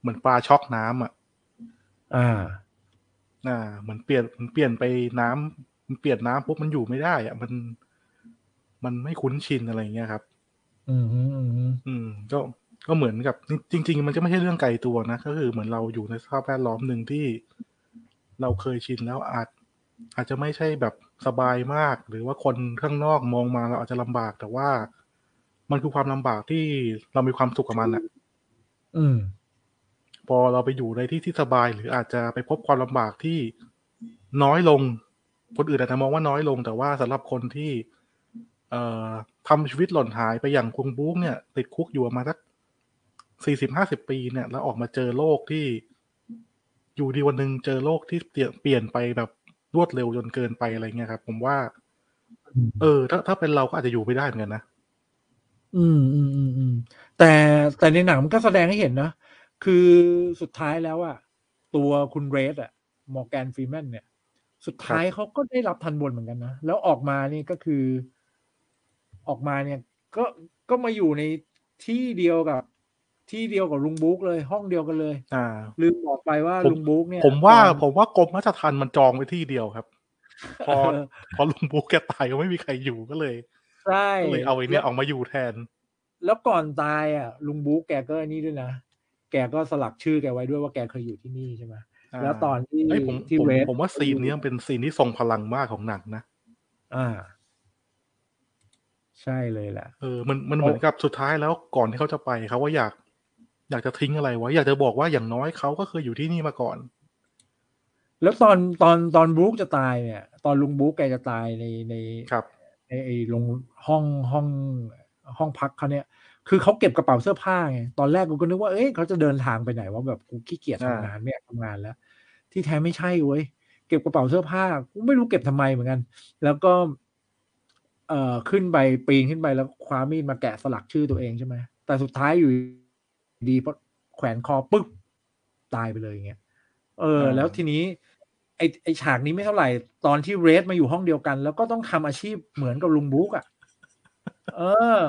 เหมือนปลาช็อกน้ำอะ อ่า อ่า เหมือนเปลี่ยนมันเปลี่ยนไปน้ำมันเปลี่ยนน้ำปุ๊บมันอยู่ไม่ได้ อะ มัน มันไม่คุ้นชินอะไรอย่างเงี้ยครับ อืมฮึอืมฮึอืมก็ก็เหมือนกับจริง ๆ มันจะไม่ใช่เรื่องไกลตัวนะก็คือเหมือนเราอยู่ในสภาพแวดล้อมหนึ่งที่เราเคยชินแล้วอาจ อาจจะไม่ใช่แบบสบายมาก หรือว่าคนข้างนอกมองมาเราอาจจะลำบากแต่ว่า มันคือความลำบากที่เรามีความสุขกับมันอะ อืม พอเราไปอยู่ในที่ที่สบาย หรืออาจจะไปพบความลำบากที่น้อยลง คนอื่นอาจจะมองว่าน้อยลง แต่ว่าสำหรับคนที่ เอ่อทำชีวิตหล่นหายไปอย่างคุงบุ๊กเนี่ย ติดคุกอยู่ประมาสักสี่สิบห้าสิบปีเนี่ย แล้วออกมาเจอโลกที่อยู่ดีวันหนึ่งเจอโลกที่เปลี่ยนเปลี่ยนไปแบบรวดเร็วจนเกินไปอะไรเงี้ยครับ ผมว่า เออ ถ้าถ้าเป็นเราก็อาจจะอยู่ไม่ได้เหมือนกันนะ อืมอืมอืมอืมแต่แต่ในหนังมันก็แสดงให้เห็นนะ คือสุดท้ายแล้วอะตัวคุณเรดอะมอร์แกนฟรีแมนเนี่ย สุดท้ายเขาก็ได้รับทันบนเหมือนกันนะ แล้วออกมานี่ก็คือ ออกมาเนี่ยก็ก็มาอยู่ในที่เดียวกับ ที่เดียวกับลุงบุ๊กเลย ห้องเดียวกันเลย อ่า ลืมบอกไปว่าผมลุงบุ๊กเนี่ย ผมว่าตอนผมว่ากรมราชทัณฑ์มันจองไว้ที่เดียวครับ พอเออพอลุงบุ๊กแกตายก็ไม่มีใครอยู่ก็เลย ใช่ก็เลยเอาไอ้เนี่ยแล้วออกมาอยู่แทน แล้วก่อนตายอะ ลุงบุ๊กแกก็นี่ด้วยนะ แกก็สลักชื่อแกไว้ด้วยว่าแกเคยอยู่ที่นี่ใช่ไหมอ่าแล้วตอนที่เอ้ยผมที่ผมเรดผมว่าซีนนี้มันเป็นซีนที่ทรงพลังมากของหนังนะอ่า ใช่เลยแหละเออมันมันเหมือนกับสุดท้ายแล้วก่อนที่เขาจะไปเขาว่าอยาก อยากจะทิ้งอะไรไว้ อยากจะบอกว่าอย่างน้อยเขาก็เคยอยู่ที่นี่มาก่อน แล้วตอนตอนตอนบรู๊คจะตายเนี่ย ตอนลุงบรู๊คแกจะตายในในครับใน ไอ้ลงห้องห้องห้องพักเขาเนี่ย คือเขาเก็บกระเป๋าเสื้อผ้าไง ตอนแรกกูก็นึกว่า เอ้ยเขาจะเดินทางไปไหนว่าแบบกูขี้เกียจอ่าทำงานไม่อยากทำงานแล้ว ที่แท้ไม่ใช่เว้ย เก็บกระเป๋าเสื้อผ้า กูไม่รู้เก็บทำไมเหมือนกัน แล้วก็ เอ่อ ขึ้นไปปีนขึ้นไปแล้วคว้ามีดมาแกะสลักชื่อตัวเองใช่ไหม แต่สุดท้ายอยู่ดีเพราะแขวนคอปึ๊บตายไปเลยอย่างเงี้ย เอออ่าแล้วทีนี้ ไอไอฉากนี้ไม่เท่าไหร่ตอนที่เรดมาอยู่ห้องเดียวกัน แล้วก็ต้องทำอาชีพเหมือนกับลุงบุ๊กอะ เออ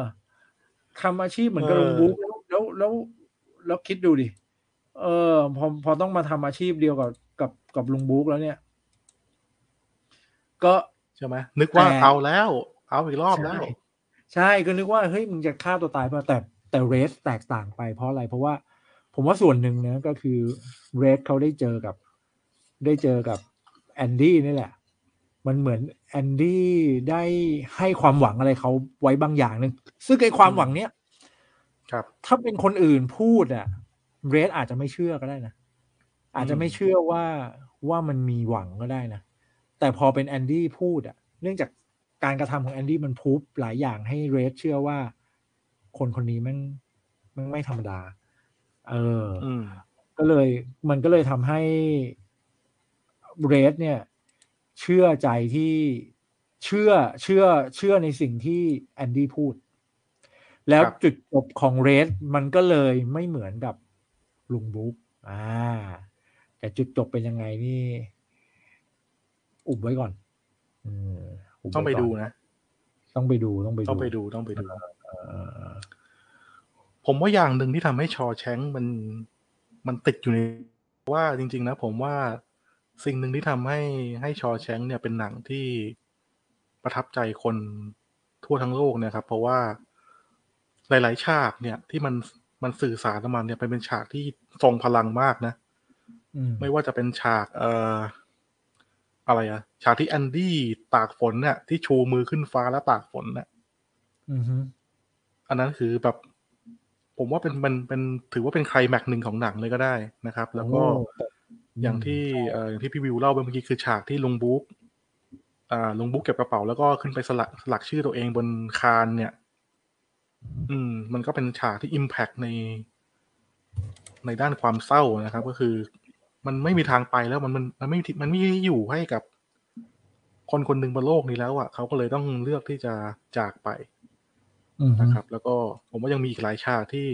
ทำอาชีพเหมือนกับลุงบุ๊กแล้วแล้วแล้วแล้วคิดดูดิ เออ พอพอต้องมาทำอาชีพเดียวกับกับกับลุงบรูกส์แล้วเนี่ย ก็ใช่ไหมนึกว่าแต่เอาแล้ว เอาอีกรอบแล้วใช่ใช่ก็นึกว่าเฮ้ยมึงจะฆ่าตัวตายป่ะแต่แต่เรดแตกต่างไปเพราะอะไร เพราะว่า ผมว่าส่วนหนึ่งนะก็คือเรดเขาได้เจอกับ ได้เจอกับแอนดี้นี่แหละ มันเหมือนแอนดี้ได้ให้ความหวังอะไรเขาไว้บางอย่างหนึ่งซึ่งไอ้ความหวังเนี้ยครับ ถ้าเป็นคนอื่นพูดอะเรสอาจจะไม่เชื่อก็ได้นะ อาจจะไม่เชื่อว่าว่ามันมีหวังก็ได้นะ แต่พอเป็นแอนดี้พูดอะเนื่องจากการกระทำของแอนดี้มันพูบหลายอย่างให้เรสเชื่อว่า คนคนนี้มันมันไม่ธรรมดา เอออืมก็เลยมันก็เลยทำให้ เรสเนี่ย เชื่อใจที่เชื่อเชื่อเชื่อในสิ่งที่แอนดี้พูด แล้วครับจุดจบของเรสมันก็เลยไม่เหมือนกับลุงบุ๊กอ่า แต่จุดจบเป็นยังไงนี่ อุบไว้ก่อนอืมบต้องไปว้ก่นดูนะ ต้องไปดูต้องไปดูต้องไปดูต้องไปดูเออผมว่าอย่างหนึ่งที่ทำให้ชอแชงมันมันติดอยู่ในว่าจริง ๆ นะ ผมว่า สิ่งหนึ่งที่ทำให้ให้ชอแชงเนี่ยเป็นหนังที่ประทับใจคนทั่วทั้งโลกเนี่ยครับ เพราะว่าหลาย ๆ ฉากเนี่ยที่มันมันสื่อสารออกมาเนี่ยเป็นฉากที่ทรงพลังมากนะอืมไม่ว่าจะเป็นฉาก เอ่ออะไรอะฉากที่แอนดี้ตากฝนเนี่ยที่ชูมือขึ้นฟ้าแล้วตากฝนเนี่ยอือฮึอันนั้นคือแบบ ผมว่าเป็นมันเป็นถือว่าเป็นไคลแม็กซ์หนึ่งของหนังเลยก็ได้นะครับ แล้วก็โอ้อย่างที่เอ่ออย่างที่พี่วิวเล่าไปเมื่อกี้คือฉากที่ลุงบุ๊กอ่าลุงบุ๊กเก็บกระเป๋าแล้วก็ขึ้นไปสลักสลักชื่อตัวเองบนคานเนี่ย อืม มันก็เป็นฉากที่อิมแพกในในด้านความเศร้านะครับ ก็คือ มันไม่มีทางไปแล้วมันมันมันไม่มีมันไม่ได้อยู่ให้กับ คนคนหนึ่งบนโลกนี้แล้วอะเขาก็เลยต้องเลือกที่จะจากไปอือฮึนะครับ แล้วก็ผมว่ายังมีอีกหลายฉากที่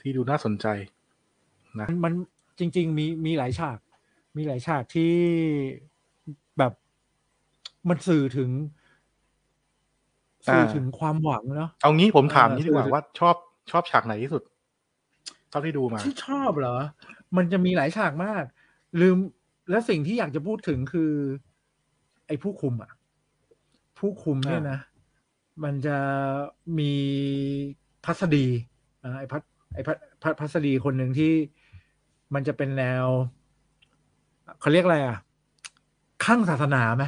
ที่ดูน่าสนใจมันมัน จริง ๆ มีมีหลายฉาก มีหลายฉากที่แบบมันสื่อถึงสื่อถึงความหวังเนาะเอางี้ผมถามเออนี้ดีกว่าคือว่าชอบชอบฉากไหนที่สุดเท่าที่ดูมาที่ชอบเหรอ มันจะมีหลายฉากมาก ลืมและสิ่งที่อยากจะพูดถึงคือ ไอ้ผู้คุมอะ ผู้คุมเนี่ยอ่านนะมันจะมีพัสดีอ่าไอ้พัสไอ้พัสพัสพัสดีคนหนึ่งที่ มันจะเป็นแนวเขาเรียกอะไรอะข้างศาสนาไหม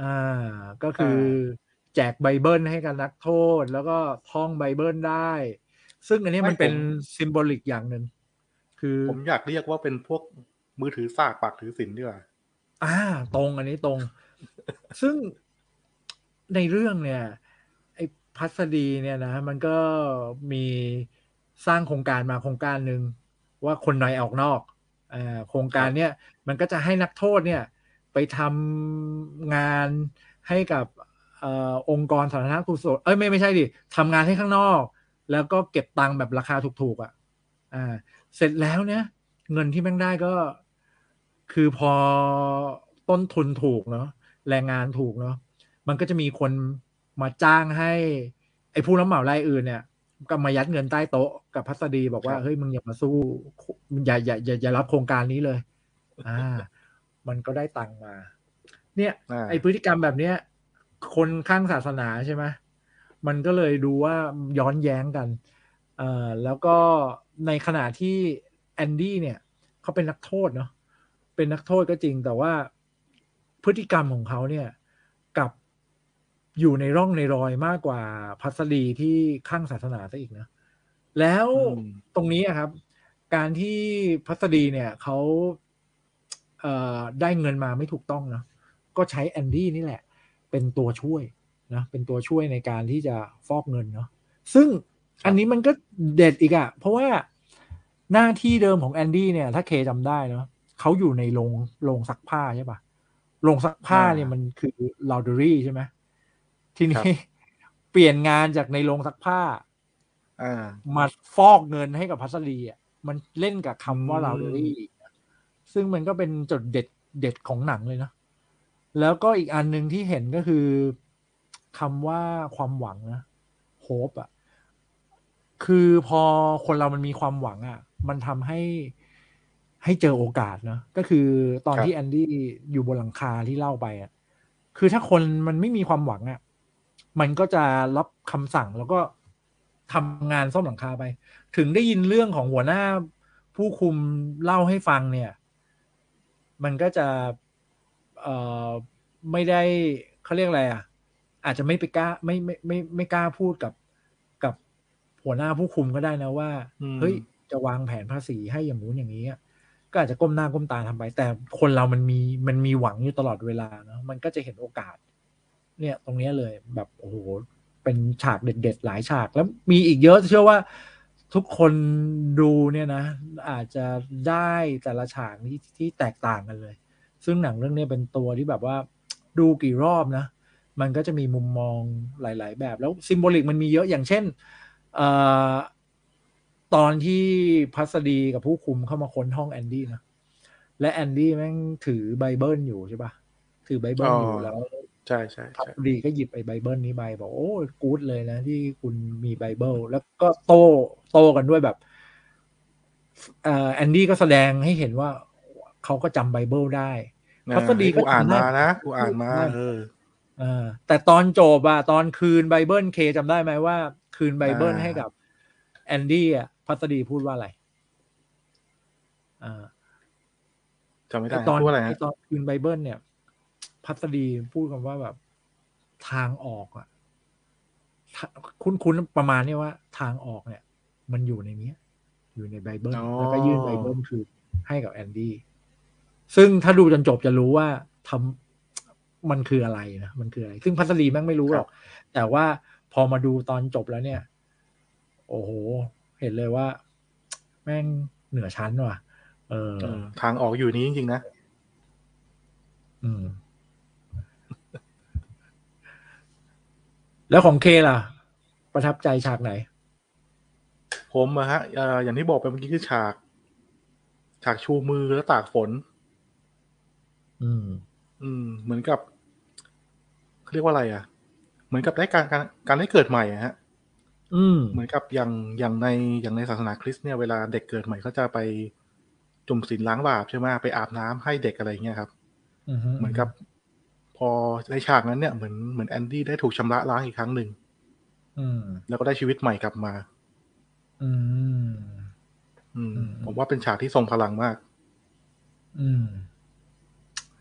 อ่าก็คือแจกไบเบิลให้กับนักโทษ แล้วก็ท่องไบเบิลได้ ซึ่งอันนี้มันเป็นซิมโบลิกอย่างหนึ่งคือผมอยากเรียกว่าเป็นพวกมือถือสากปากถือศิลดีกว่าอ่า ตรงอันนี้ตรง ซึ่งในเรื่องเนี่ย ไอ้พัสดีเนี่ยนะ มันก็มีสร้างโครงการมาโครงการหนึ่ง ว่าคนในออกนอกอโครงการเนี่ยมันก็จะให้นักโทษเนี่ยไปทำงานให้กับอองค์กรสาธารณกุศลเอ้ยไม่ไม่ใช่ดิทำงานให้ข้างนอก แล้วก็เก็บตังค์แบบราคาถูกๆอะอ่าเสร็จแล้วเนี่ยเงินที่แม่งได้ก็ คือพอต้นทุนถูกเนาะแรงงานถูกเนาะมันก็จะมีคนมาจ้างให้ ไอ้ผู้รับเหมารายอื่นเนี่ย ก็มายัดเงินใต้โต๊ะกับพัสดีบอกว่าครับเฮ้ยมึงอย่ามาสู้อย่าอย่าอย่าอย่ารับโครงการนี้เลย อ่า มันก็ได้ตังค์มา เนี่ยอ่าไอพฤติกรรมแบบเนี้ย คนคลั่งศาสนาใช่ไหมมันก็เลยดูว่าย้อนแย้งกันเอ่อแล้วก็ในขณะที่แอนดี้เนี่ยเขาเป็นนักโทษเนาะเป็นนักโทษก็จริงแต่ว่าพฤติกรรมของเขาเนี่ยกลับ อยู่ในร่องในรอยมากกว่าพัสดีที่คลั่งศาสนาซะอีกนะ แล้วอืมตรงนี้อะครับ การที่พัสดีเนี่ยเขาเอ่อได้เงินมาไม่ถูกต้องเนาะก็ใช้แอนดี้นี่แหละ เป็นตัวช่วยนะเป็นตัวช่วยในการที่จะฟอกเงินเนาะซึ่งอันนี้มันก็เด็ดอีกอะเพราะว่าหน้าที่เดิมของแอนดี้เนี่ย ถ้าเคจำได้เนาะเขาอยู่ในโรงโรงซักผ้าใช่ปะโรงซักผ้าเนี่ยมันคือลาวดอรี่ใช่ไหม ทีครันี้บเปลี่ยนงานจากในโรงซักผ้าอ่ามาฟอกเงินให้กับพัสดีอะมันเล่นกับคำว่าอืมลาวเดอรี่ซึ่งมันก็เป็นจุดเด็ดเด็ดของหนังเลยนะ แล้วก็อีกอันหนึ่งที่เห็นก็คือคำว่าความหวังนะโฮปอะ คือพอคนเรามันมีความหวังอะ มันทำให้ให้เจอโอกาสเนอะก็คือตอนครับที่แอนดี้อยู่บนหลังคาที่เล่าไปอะ คือถ้าคนมันไม่มีความหวังอะ มันก็จะรับคำสั่งแล้วก็ทำงานซ่อมหลังคาไป ถึงได้ยินเรื่องของหัวหน้าผู้คุมเล่าให้ฟังเนี่ย มันก็จะเอ่อไม่ได้เขาเรียกอะไรอะ อาจจะไม่ไปกล้าไม่ไม่ไม่ไม่กล้าพูดกับกับหัวหน้าผู้คุมก็ได้นะว่าอืมเฮ้ยจะวางแผนภาษีให้อย่างนู้นอย่างนี้อะก็อาจจะก้มหน้าก้มตาทำไป แต่คนเรามันมีมันมีหวังอยู่ตลอดเวลาเนาะมันก็จะเห็นโอกาส เนี่ยตรงนี้เลยแบบโอ้โหเป็นฉากเด็ด ๆ หลายฉากแล้วมีอีกเยอะเชื่อว่าทุกคนดูเนี่ยนะ อาจจะได้แต่ละฉากที่ที่แตกต่างกันเลย ซึ่งหนังเรื่องนี้เป็นตัวที่แบบว่าดูกี่รอบนะ มันก็จะมีมุมมองหลาย ๆ แบบแล้วซิมโบลิกมันมีเยอะอย่างเช่นอตอนที่พัสดีกับผู้คุมเข้ามาค้นห้องแอนดี้นะและแอนดี้แม่งถือไบเบิลอยู่ใช่ปะถือไบเบิลอยู่แล้ว ใช่ใช่พัใช่สดีก็หยิบไอ้ไบเบิลนี้ไปบอกโอ้กู๊ดเลยนะที่คุณมีไบเบิลแล้วก็โต้โต้กันด้วยแบบเอ่อแอนดี้ก็แสดงให้เห็นว่าเขาก็จำไบเบิลได้พัสดีก็กูอ่านจำได้มานะกูอ่านมาได้เออเออแต่ตอนจบอะตอนคืนไบเบิลเคจำได้ไหมว่า คืนไบเบิลอ่าให้กับ แอนดี้อะพัสดีพูดว่าอะไรอ่าจำไม่ไอได้ตอนพูดอะไรไอฮะตอนคืนไบเบิลเนี่ย พัสดีพูดกันว่าแบบทางออกอะถ้าคุ้นคุ้นๆประมาณเนี้ว่า ทางออกเนี่ย มันอยู่ในเนี้ยอยู่ในไบเบิลแล้วก็ยื่นไบเบิลคือให้กับแอนดี้ซึ่งถ้าดูจนจบจะรู้ว่าทำมันคืออะไรนะ มันคืออะไร ซึ่งพัสดีแม่งไม่รู้หรอก แต่ว่าพอมาดูตอนจบแล้วเนี่ย โอ้โห เห็นเลยว่า แม่งเหนือชั้นว่ะ เออเออทางออกอยู่นี้จริงๆนะ อืม แล้วของเคล่ะ ประทับใจฉากไหน ผมอะฮะเอ่ออย่างที่บอกไปเมื่อกี้คือฉาก ฉากชูมือแล้วตากฝน อืม อืม เหมือนกับเขาเรียกว่าอะไรอะ เหมือนกับได้การการการได้เกิดใหม่อะฮะ อืม เหมือนกับอย่างอย่างในอย่างในศาสนาคริสต์เนี่ยเวลาเด็กเกิดใหม่เขาจะไปจุ่มศีลล้างบาปใช่ไหมไปอาบน้ำให้เด็กอะไรเงี้ยครับอืมเหมือนกับพ อในฉากนั้นเนี่ยเหมือนเหมือนแอนดี้ได้ถูกชำระล้างอีกครั้งหนึ่งอืมแล้วก็ได้ชีวิตใหม่กลับมาอืมอืม อืม ผมว่าเป็นฉากที่ทรงพลังมาก อืม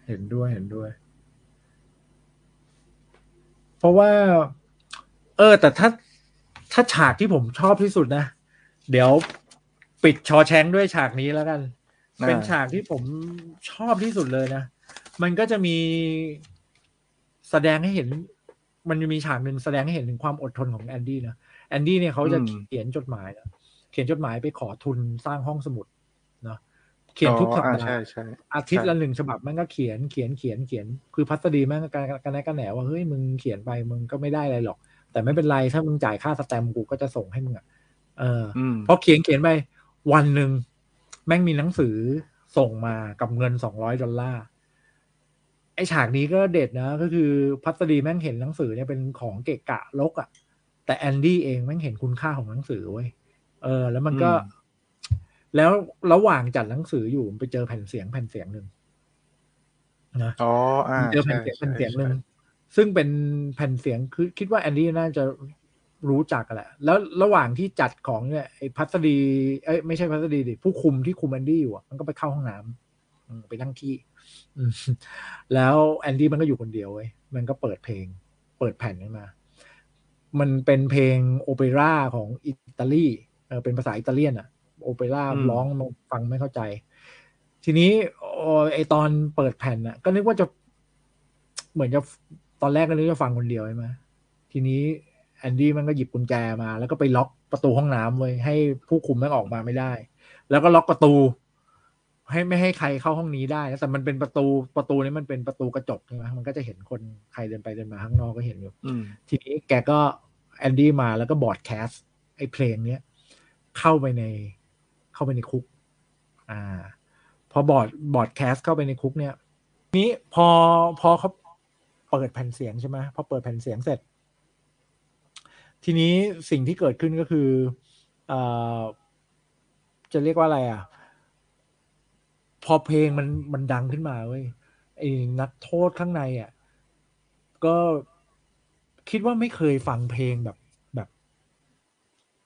เห็นด้วยเห็นด้วย เพราะว่า เออ แต่ถ้าถ้าฉากที่ผมชอบที่สุดนะ เดี๋ยวปิดชอแชงด้วยฉากนี้แล้วกันอ่าเป็นฉากที่ผมชอบที่สุดเลยนะ มันก็จะมี แสดงให้เห็น มันจะมีฉากหนึ่งแสดงให้เห็นถึงความอดทนของแอนดี้นะแอนดี้เนี่ยเขาจะอืมเขียนจดหมายนะเขียนจดหมายไปขอทุนสร้างห้องสมุดเนาะเขียนทุกสัปอ๋อดาอ่าห์ใช่ใช่อาทิตย์ใช่ละหนึ่งฉบับแม่งก็เขียนเขียนเขียนเขียน คือพัสดีแม่งก็กันกันแนกันแหนว่าเฮ้ยมึงเขียนไปมึงก็ไม่ได้อะไรหรอก แต่ไม่เป็นไรถ้ามึงจ่ายค่าสแตมป์กูก็จะส่งให้มึงอะเอออืมพอเขียนเขียนไปวันหนึ่งแม่งมีหนังสือส่งมากับเงินสองร้อยดอลลาร์ ไอฉากนี้ก็เด็ดนะ ก็คือพัสดีแม่งเห็นหนังสือเนี่ยเป็นของเกะกะลกอะ่ะ แต่แอนดี้เองแม่งเห็นคุณค่าของหนังสือเว้ยเออ แล้วมันก็อืมแล้วระหว่างจัดหนังสืออยู่ไปเจอแผ่นเสียงแผ่นเสียงหนึ่งนะอ๋ออ่าเจอแผ่นเสียงใช่แผ่นเสียงหนึ่งใช่ซึ่งเป็นแผ่นเสียงคือคิดว่าแอนดี้น่าจะรู้จักกันแหละ แล้วระหว่างที่จัดของเนี่ยไอ้พัสดี เอ้ยไม่ใช่พัสดีดิผู้คุมที่คุมแอนดี้อยู่อะมันก็ไปเข้าห้องน้ำอืมไปนั่งขี้อืม แล้วแอนดี้มันก็อยู่คนเดียวเว้ยมันก็เปิดเพลง เปิดแผ่นขึ้นมา มันเป็นเพลงโอเปร่าของอิตาลีเออเป็นภาษาอิตาเลียนอะโอเปร่าอืมร้องมันฟังไม่เข้าใจ ทีนี้โอ้ไอตอนเปิดแผ่นน่ะก็นึกว่าจะเหมือนจะตอนแรกก็นึกจะฟังคนเดียวใช่ไหมทีนี้แอนดี้มันก็หยิบกุญแจมา แล้วก็ไปล็อกประตูห้องน้ำไว้ให้ผู้คุมแม่งออกมาไม่ได้ แล้วก็ล็อกประตู ให้ไม่ให้ใครเข้าห้องนี้ได้นะแต่มันเป็นประตูประตูนี้มันเป็นประตูกระจกใช่ไหมมันก็จะเห็นคนใครเดินไปเดินมาข้างนอกก็เห็นอยู่อืมทีนี้แกก็แอนดี้มาแล้วก็ broadcast ไอ้เพลงเนี้ยเข้าไปในเข้าไปในคุก อ่า พอ broad broadcast เข้าไปในคุกเนี่ย นี้พอพอเขาเปิดแผ่นเสียงใช่ไหมพอเปิดแผ่นเสียงเสร็จ ทีนี้สิ่งที่เกิดขึ้นก็คือเอ่อจะเรียกว่าอะไรอะ พอเพลงมันมันดังขึ้นมาเว้ยไอ้นักโทษข้างในอะก็คิดว่าไม่เคยฟังเพลงแบบแบบ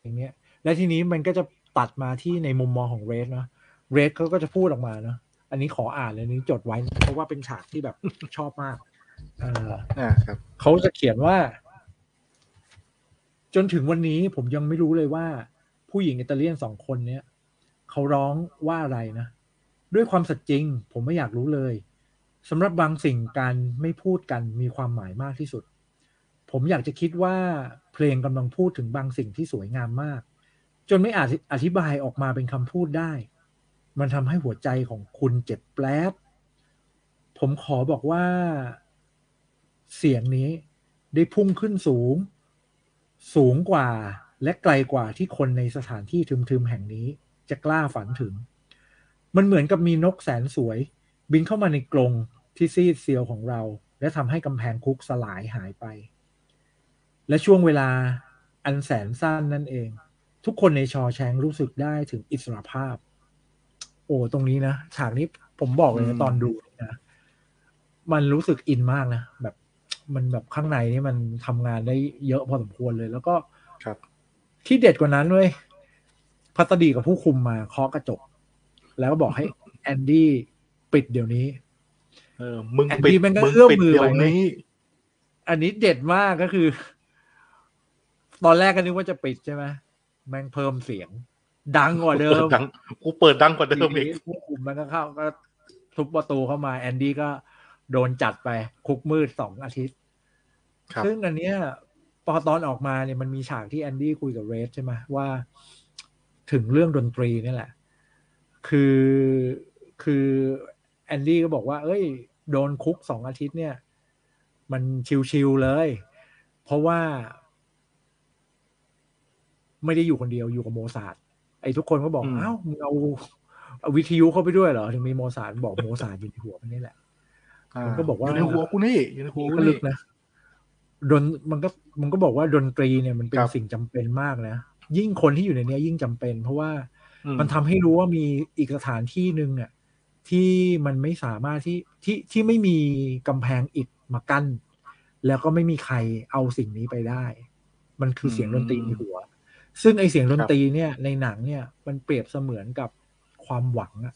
อย่างเงี้ย และทีนี้มันก็จะตัดมาที่ในมุมมองของเรดเนาะเรดเขาก็จะพูดออกมาเนาะอันนี้ขออ่านเลยอันนี้จดไว้ เพราะว่าเป็นฉากที่แบบชอบมากเอออ่าครับเขาจะเขียนว่า จนถึงวันนี้ผมยังไม่รู้เลยว่า ผู้หญิงอิตาเลียนสองคนเนี้ยเขาร้องว่าอะไรนะ ด้วยความสัตย์จริง ผมไม่อยากรู้เลยสำหรับบางสิ่งการไม่พูดกันมีความหมายมากที่สุด ผมอยากจะคิดว่าเพลงกำลังพูดถึงบางสิ่งที่สวยงามมาก จนไม่อาจอธิบายออกมาเป็นคำพูดได้ มันทำให้หัวใจของคุณเจ็บแปลบผมขอบอกว่า เสียงนี้ได้พุ่งขึ้นสูง สูงกว่าและไกลกว่าที่คนในสถานที่ทึมๆแห่งนี้จะกล้าฝันถึง มันเหมือนกับมีนกแสนสวย บินเข้ามาในกรงที่ซีดเซียวของเรา และทำให้กำแพงคุกสลายหายไป และช่วงเวลาอันแสนสั้นนั่นเอง ทุกคนในชอแชงรู้สึกได้ถึงอิสรภาพ โอ้ตรงนี้นะ ฉากนี้ผมบอกเลยนะตอนดูนะมันรู้สึกอินมากนะ แบบมันแบบข้างในนี่มันทำงานได้เยอะพอสมควรเลย แล้วก็ครับ ที่เด็ดกว่านั้นเว้ยพัสดีกับผู้คุมมาเคาะกระจก แล้วก็บอกให้แอนดี้ปิดเดี๋ยวนี้เออมึงแอนปิดดี้มันก็มึงเอื้อมปิดมือเดี๋ยไปวไหมนี้ อันนี้เด็ดมากก็คือ ตอนแรกก็นึกว่าจะปิดใช่ไหมแม่งเพิ่มเสียง ดังกว่าเดิเปิดมดังกูเปิดดังกว่าเดิมทีอีกนี้ผู้คุมมันก็เข้าก็ทุบประตูเข้ามา แอนดี้ก็โดนจัดไป คุกมืดสองอาทิตย์ครับซึ่งอันเนี้ยพอตอนออกมาเนี่ยมันมีฉากที่แอนดี้คุยกับเรดใช่ไหมว่า ถึงเรื่องดนตรีนี่แหละ คือคือแอนดี้ก็บอกว่า เอ้ย โดนคุกสองอาทิตย์เนี่ย มันชิวๆเลย เพราะว่า ไม่ได้อยู่คนเดียวอยู่กับโมซาร์ทไอ้ทุกคนก็บอกอืมอ้าวมึงเอาเอาวิทยุเข้าไปด้วยเหรอ ถึงมีโมซาร์ทบอกโมซาร์ทอยู่ในหัวมันนี่แหละมันก็บอกว่ายู่ในหัวกูนี่อยู่ในหัวนี่กูก็ลึนี่กนะดนมันก็มันก็บอกว่าดนตรีเนี่ยมันเป็นครับสิ่งจำเป็นมากนะยิ่งคนที่อยู่ในเนี้ยยิ่งจำเป็น เพราะว่าอื มันทำให้รู้ว่ามีอีกสถานที่หนึ่งอะที่มันไม่สามารถที่ที่ที่ไม่มีกำแพงอิฐมากั้น แล้วก็ไม่มีใครเอาสิ่งนี้ไปได้ มันคือเสียงดนตรีในหัว ซึ่งไอเสียงดนตรีเนี่ย ในหนังเนี่ยมันเปรียบเสมือนกับความหวังอะ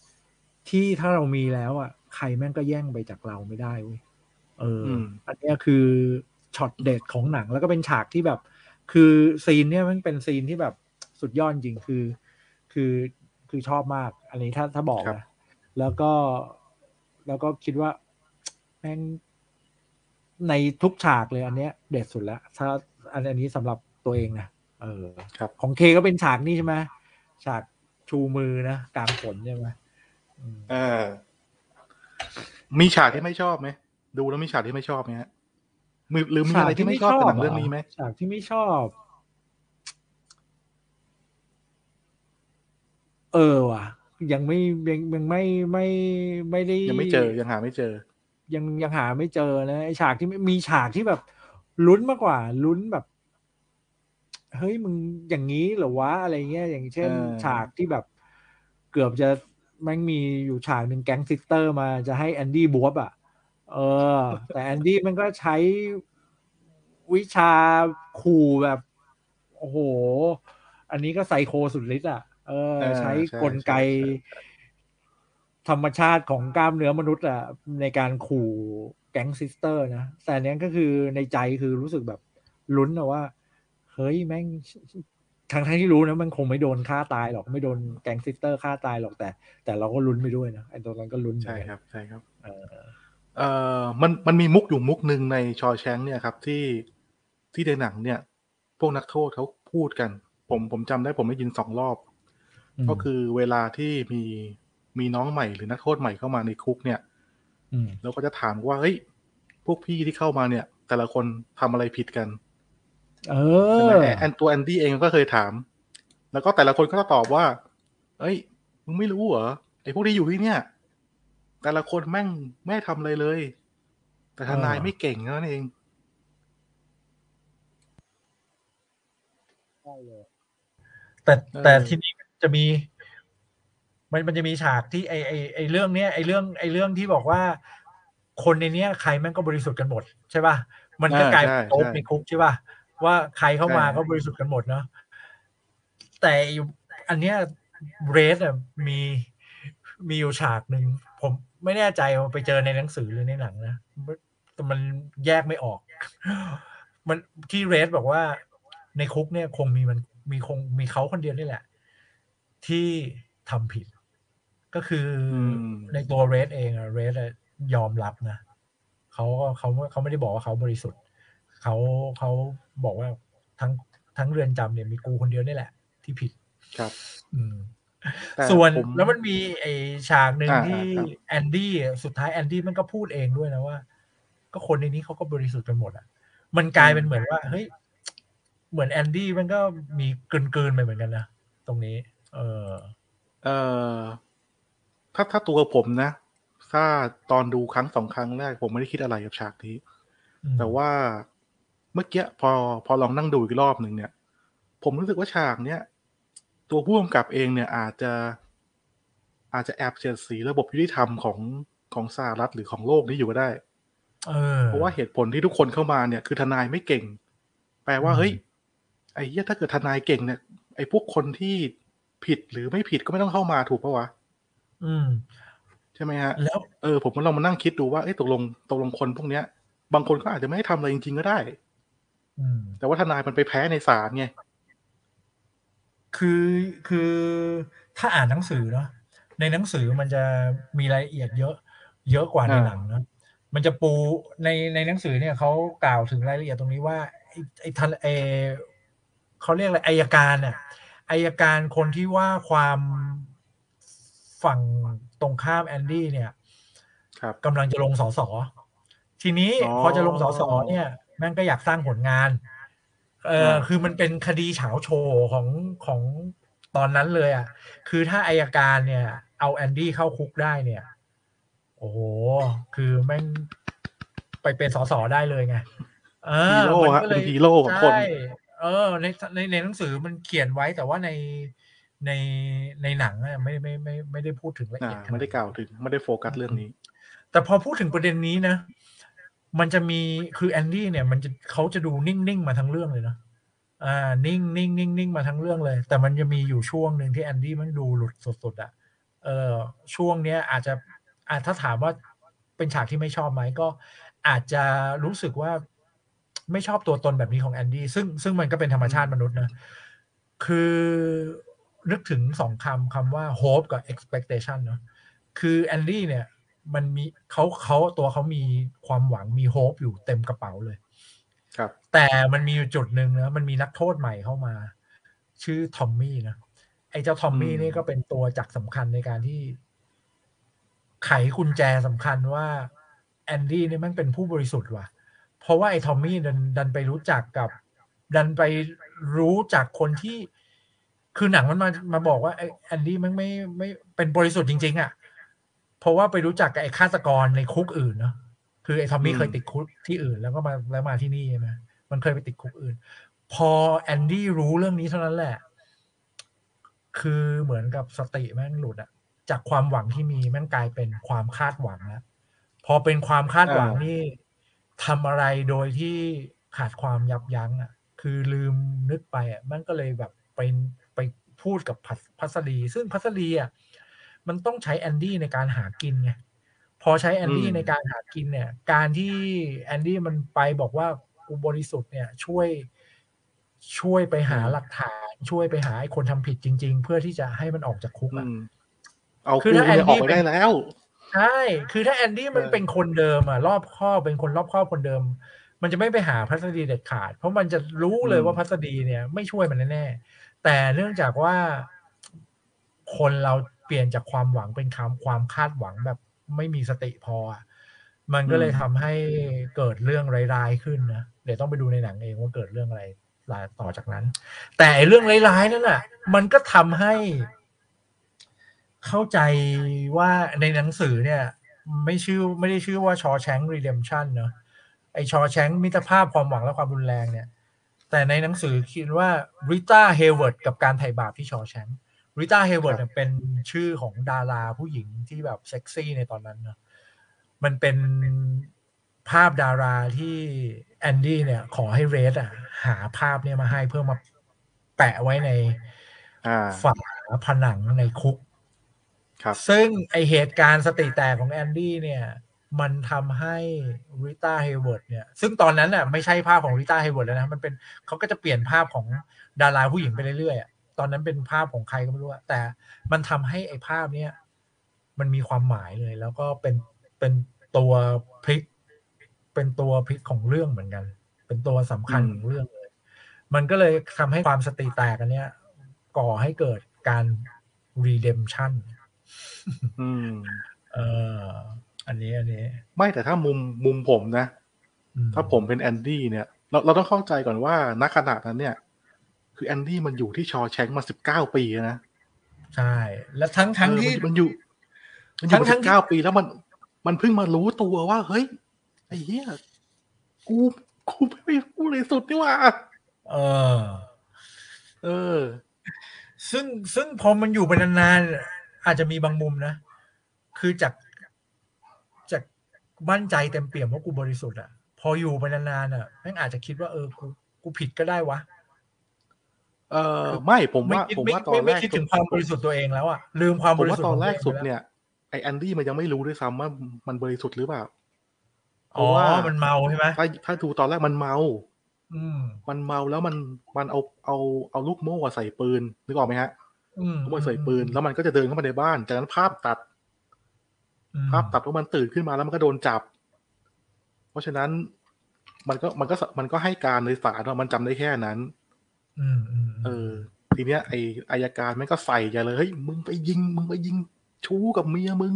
ที่ถ้าเรามีแล้วอะใครแม่งก็แย่งไปจากเราไม่ได้เว้ยเอออมอันเนี้ยคือช็อตเด็ดของหนังแล้วก็เป็นฉากที่แบบ คือซีนเนี่ยมันเป็นซีนที่แบบสุดยอดจริงคือ คือคือชอบมาก อันนี้ถ้าถ้าบอกครับนะแล้วก็แล้วก็คิดว่าแม่งในทุกฉากเลยอันเนี้ย เด็ดสุดแล้วถ้าอันอันนี้สำหรับตัวเองนะเออครับของเคก็เป็นฉากนี้ใช่ไหมฉากชูมือนะกลางฝนใช่ไหมอืมเออ มีฉากที่ไม่ชอบไหมดูแล้วมีฉากที่ไม่ชอบไหมฮะมีหรือมีอะไรที่ไม่ชอบกับหนังเรื่องนี้ไหมฉากที่ไม่ชอบ เออว่ะ ยังไม่ยังยังไม่ไม่ไม่ได้ยังไม่เจอยังหาไม่เจอ ยังยังหาไม่เจอนะไอฉากที่ไม่มีฉากที่แบบลุ้นมากกว่าลุ้นแบบ เฮ้ยมึงอย่างนี้เหรอวะอะไรเงี้ยอย่างเช่นเออฉากที่แบบ เกือบจะแม่งมีอยู่ฉากหนึ่งแก๊งซิสเตอร์มาจะให้แอนดี้บวบอะ เออ แต่แอนดี้มันก็ใช้วิชาขู่แบบ โอ้โห อันนี้ก็ไซโคสุดฤทธิ์อะ เออเออ ใช้ใช่กลไกใช่ใช่ธรรมชาติของกล้ามเนื้อมนุษย์อะในการขู่แก๊งซิสเตอร์นะแต่อันเนี้ยก็คือในใจคือรู้สึกแบบลุ้นนะว่า เฮ้ยแม่งทั้งทั้งที่รู้นะมันคงไม่โดนฆ่าตายหรอกไม่โดนแก๊งซิสเตอร์ฆ่าตายหรอกแต่ แต่เราก็ลุ้นไปด้วยนะไอ้ตรงนั้นก็ลุ้นเหมือนใช่กันครับใช่ครับ เออเอ่อมันมันมีมุกอยู่มุกหนึ่งในชอแชงเนี่ยครับ ที่ที่ในหนังเนี่ย พวกนักโทษเขาพูดกัน ผมผมจำได้ผมได้ยินสองรอบม ก็คือเวลาที่มีมีน้องใหม่หรือนักโทษใหม่เข้ามาในคุกเนี่ยมเราก็จะถามว่าเฮ้ยพวกพี่ที่เข้ามาเนี่ย แต่ละคนทำอะไรผิดกัน เอใช่ไหมอแอนแอนตัวแอนดี้เองก็เคยถาม แล้วก็แต่ละคนก็จะตอบว่า เอ้ยมึงไม่รู้เหรอไอ้พวกที่อยู่ที่เนี่ย แต่ละคนแม่งไม่ทำอะไรเลย แต่ทนายเออไม่เก่งนั่นเองแต่เออแต่ทีนี้มัน จะมี มันมันจะมีฉากที่ไอไอไอเรื่องเนี้ยไอเรื่องไอเรื่องที่บอกว่า คนในเนี้ยใครแม่งก็บริสุทธิ์กันหมดใช่ป่ะมันก็อ่ากลายเป็นใช่โต๊ะใช่ในคุกใช่ป่ะว่าใครเข้ามาใช่ก็บริสุทธิ์กันหมดเนาะแต่อยู่อันเนี้ยเรสอะมีมีอยู่ฉากหนึ่งผมไม่แน่ใจว่าไปเจอในหนังสือหรือในหนังนะแต่มันแยกไม่ออก มันที่เรสบอกว่าในคุกเนี่ยคงมีมันมีคงมีเขาคนเดียวนี่แหละ ที่ทำผิด ก็คืออมในตัวเรดเองอะเรดยอมรับนะเขาก็เขาเขาไม่ได้บอกว่าเขาบริสุทธิ์เขาเขาบอกว่าทั้งทั้งเรือนจำเนี่ยมีกูคนเดียวนี่แหละ ที่ผิดครับ อืมแต่ส่วนผมแล้วมันมีไอฉากหนึ่งอ่าที่ครับแอนดี้สุดท้ายแอนดี้มันก็พูดเองด้วยนะว่า ก็คนในนี้เขาก็บริสุทธิ์กันหมดอะ มันกลายเป็นเหมือนว่า เฮ้ย เหมือนแอนดี้มันก็มีเกินๆไปเหมือนกันนะตรงนี้ เออ เอ่อถ้าถ้าตัวผมนะ ถ้าตอนดูครั้งสองครั้งแรกผมไม่ได้คิดอะไรกับฉากนี้อืมแต่ว่าเมื่อกี้พอพอลองนั่งดูอีกรอบหนึ่งเนี่ย ผมรู้สึกว่าฉากเนี้ยตัวผู้กำกับเองเนี่ยอาจจะ อาจจะแอบเสียดสีระบบยุติธรรมของของสหรัฐหรือของโลกนี้อยู่ก็ได้เออเพราะว่าเหตุผลที่ทุกคนเข้ามาเนี่ย คือทนายไม่เก่ง แปลว่าอืมเฮ้ยไอ้เหี้ยถ้าเกิดทนายเก่งเนี่ยไอ้พวกคนที่ ผิดหรือไม่ผิดก็ไม่ต้องเข้ามาถูกปะวะ อืม ใช่ไหมฮะ แล้ว เออ ผมก็ลองมานั่งคิดดูว่าเอ้ตกลงตกลงคนพวกเนี้ย บางคนก็อาจจะไม่ได้ทำอะไรจริง ๆ ก็ได้ อืม แต่ว่าทนายมันไปแพ้ในศาลไง คือคือถ้าอ่านหนังสือเนาะในหนังสือมันจะมีรายละเอียดเยอะ เยอะกว่าในอ่า หนังเนาะมันจะปูในในหนังสือเนี่ยเขากล่าวถึงรายละเอียดตรงนี้ว่าไอ้ไอ้ทันเออเขาเรียกอะไรอายการเนี่ย อายการคนที่ว่าความฝั่งตรงข้ามแอนดี้เนี่ยครับกำลังจะลงสสทีนี้อ๋อพอจะลงสสเนี่ย แม่งก็อยากสร้างผลงาน เอออ่าคือมันเป็นคดีเฉาโชว์ของของตอนนั้นเลยอะ คือถ้าอายการเนี่ย เอาแอนดี้เข้าคุกได้เนี่ย โอ้โห คือแม่งไปเป็นสสได้เลยไงเออฮีโร่มันฮะก็เลเป็นฮีโร่ของคนใช่ เออในในในหนังสือมันเขียนไว้แต่ว่าในในในหนังอะไม่ไม่ไม่ไม่ได้พูดถึงอ่าเอียดขนาไม่ได้้นั้นกล่าวถึงไม่ได้โฟกัสเรื่องนี้ แต่พอพูดถึงประเด็นนี้นะ มันจะมีคือแอนดี้เนี่ย มันจะเขาจะดูนิ่งๆมาทั้งเรื่องเลยเนาะอ่านิ่งนิ่งนิ่งนิ่งมาทั้งเรื่องเลย แต่มันจะมีอยู่ช่วงหนึ่งที่แอนดี้มันดูหลุดสุดๆอะเออช่วงเนี้ยอาจจะอาจถ้าถามว่าเป็นฉากที่ไม่ชอบไหมก็อาจจะรู้สึกว่า ไม่ชอบตัวตนแบบนี้ของแอนดี้ซึ่งซึ่งมันก็เป็นธรรมชาติมนุษย์นะ คือนึกถึงสองคำคำว่า hope กับ expectation เนาะคือแอนดี้เนี่ย มันมีเขาเขาตัวเขามีความหวังมีโฮปอยู่เต็มกระเป๋าเลย ครับ แต่มันมีอยู่จุดหนึ่งนะมันมีนักโทษใหม่เข้ามา ชื่อทอมมี่นะไอ้เจ้าทอมมี่อืมนี่ก็เป็นตัวจักรสำคัญในการที่ไขกุญแจสำคัญว่าแอนดี้เนี่ยมันเป็นผู้บริสุทธิ์ว่ะ เพราะว่าไอ้ทอมมี่ดันดันไปรู้จักกับ ดันไปรู้จักคนที่ คือหนังมันมามาบอกว่าไอ้แอนดี้มันไม่ไม่เป็นบริสุทธิ์จริง ๆ อะ เพราะว่าไปรู้จักกับไอ้ฆาตกรในคุกอื่นเนาะคือไอ้ทอมมี่อืมเคยติดคุกที่อื่น แล้วก็มาแล้วมาที่นี่ใช่ไหมมันเคยไปติดคุกอื่น พอแอนดี้รู้เรื่องนี้เท่านั้นแหละ คือเหมือนกับสติแม่งหลุดอะจากความหวังที่มีแม่งกลายเป็นความคาดหวังแล้วพอเป็นความคาดหวังอ่านี่นี่ ทำอะไรโดยที่ขาดความยับยั้งอะคือลืมนึกไปอะมันก็เลยแบบไปไปพูดกับพัสพัสดีซึ่งพัสดีอะมันต้องใช้แอนดี้ในการหากินไงพอใช้แอนดี้อืมในการหากินเนี่ย การที่แอนดี้มันไปบอกว่ากูบริสุทธิ์เนี่ย ช่วยช่วยไปหาหลักฐาน ช่วยไปหาไอ้คนทำผิดจริง ๆ เพื่อที่จะให้มันออกจากคุกอะอืมเอาคือกูถ้าเนี่ยออก Andy ไปได้แล้ว ใช่ คือถ้าแอนดี้มันเออเป็นคนเดิมอะรอบคอบเป็นคนรอบคอบคนเดิม มันจะไม่ไปหาพัสดีเด็ดขาด เพราะมันจะรู้เลยว่าพัสดีเนี่ย ไม่ช่วยมันแน่ๆแต่เนื่องจากว่าคนเราเปลี่ยนจากความหวังเป็นความความคาดหวังแบบไม่มีสติพออะมันก็เลยอืมทำให้เกิดเรื่องร้ายๆขึ้นนะ เดี๋ยวต้องไปดูในหนังเองว่าเกิดเรื่องอะไรต่อจากนั้น แต่ไอ้เรื่องร้ายๆนั่นน่ะมันก็ทำให้ เข้าใจว่าในหนังสือเนี่ย ไม่ชื่อไม่ได้ชื่อว่า Shawshank Redemption เนอะไอชอแชงมิตรภาพความหวังและความรุนแรงเนี่ย แต่ในหนังสือชื่อว่าริต้าเฮเวิร์ดกับการไถ่บาปที่ชอแชงริต้าเฮเวิร์ดเนี่ยเป็นชื่อของดาราผู้หญิงที่แบบเซ็กซี่ในตอนนั้นเนอะมันเป็นภาพดาราที่แอนดี้เนี่ย ขอให้เรดอะหาภาพเนี่ยมาให้เพื่อมาแปะไว้ในอ่าฝาผนังในคุก ครับ ซึ่งไอเหตุการณ์สติแตกของแอนดี้เนี่ย มันทำให้ริต้าเฮเวิร์ดเนี่ย ซึ่งตอนนั้นน่ะไม่ใช่ภาพของริต้าเฮเวิร์ดแล้วนะ มันเป็นเขาก็จะเปลี่ยนภาพของดาราผู้หญิงไปเรื่อยๆ ตอนนั้นเป็นภาพของใครก็ไม่รู้แต่มันทำให้ไอภาพเนี้ยมันมีความหมายเลย แล้วก็เป็นเป็นตัวพลิก เป็นตัวพลิกของเรื่องเหมือนกัน เป็นตัวสำคัญของเรื่องเลย มันก็เลยทำให้ความสติแตกอันเนี้ยก่อให้เกิดการ redemption อืมเอออันนี้อันนี้ ไม่แต่ถ้ามุมมุมผมนะอืถ้าผมเป็นแอนดี้เนี่ย เราเราต้องเข้าใจก่อนว่าณขณะนั้นเนี่ย คือแอนดี้มันอยู่ที่ชอแชงก์มาสิบเก้าปีนะ ใช่ แล้วทั้งทั้งที่เออมันมันอยู่ มันอทั้ยู่งมาทั้สิงบเก้าปีแล้วมัน มันเพิ่งมารู้ตัวว่า เฮ้ย ไอ้เหี้ยกูกูไม่กูเลยสุดนี่หว่า เออ เออ ซึ่งซึ่งพอมันอยู่ไปนานๆ อาจจะมีบางมุมนะ คือจากจากมั่นใจเต็มเปี่ยมว่ากูบริสุทธิ์อะพออยู่ไปนานๆอะแม่งอาจจะคิดว่าเออกูกูผิดก็ได้วะเออไม่ผมไม่ว่าคิดผมไม่ว่าตอไม่นแรไม่กคิดถึงความบริสุทธิ์ตัวเองแล้วอะลืมความผบมริว่าสุทธิ์ตอนของแรวกเองสุดไปแล้วเนี่ยไอแอนดี้มันยังไม่รู้ด้วยซ้ำว่ามันบริสุทธิ์หรือเปล่าอ๋อเพราะว่ามันเมาใช่ไหมถ้าถ้าดูตอนแรกมันเมา อืมมันเมาแล้วมันมันเอาเอาเอาลูกโม่อะใส่ปืนนึกออกไหมฮะ อืมลูกโม่ใส่ปืนแล้วมันก็จะเดินเข้ามาในบ้าน จากนั้นภาพตัดอืมภาพตัดว่ามันตื่นขึ้นมาแล้วมันก็โดนจับ เพราะฉะนั้นมันก็มันก็มันก็ให้การในศาลว่ามันจำได้แค่นั้นอืมอืมเออ ทีเนี้ยไออายการแม่งก็ใส่ใหญ่เลยเฮ้ยมึงไปยิง มึงไปยิง ชู้กับเมียมึง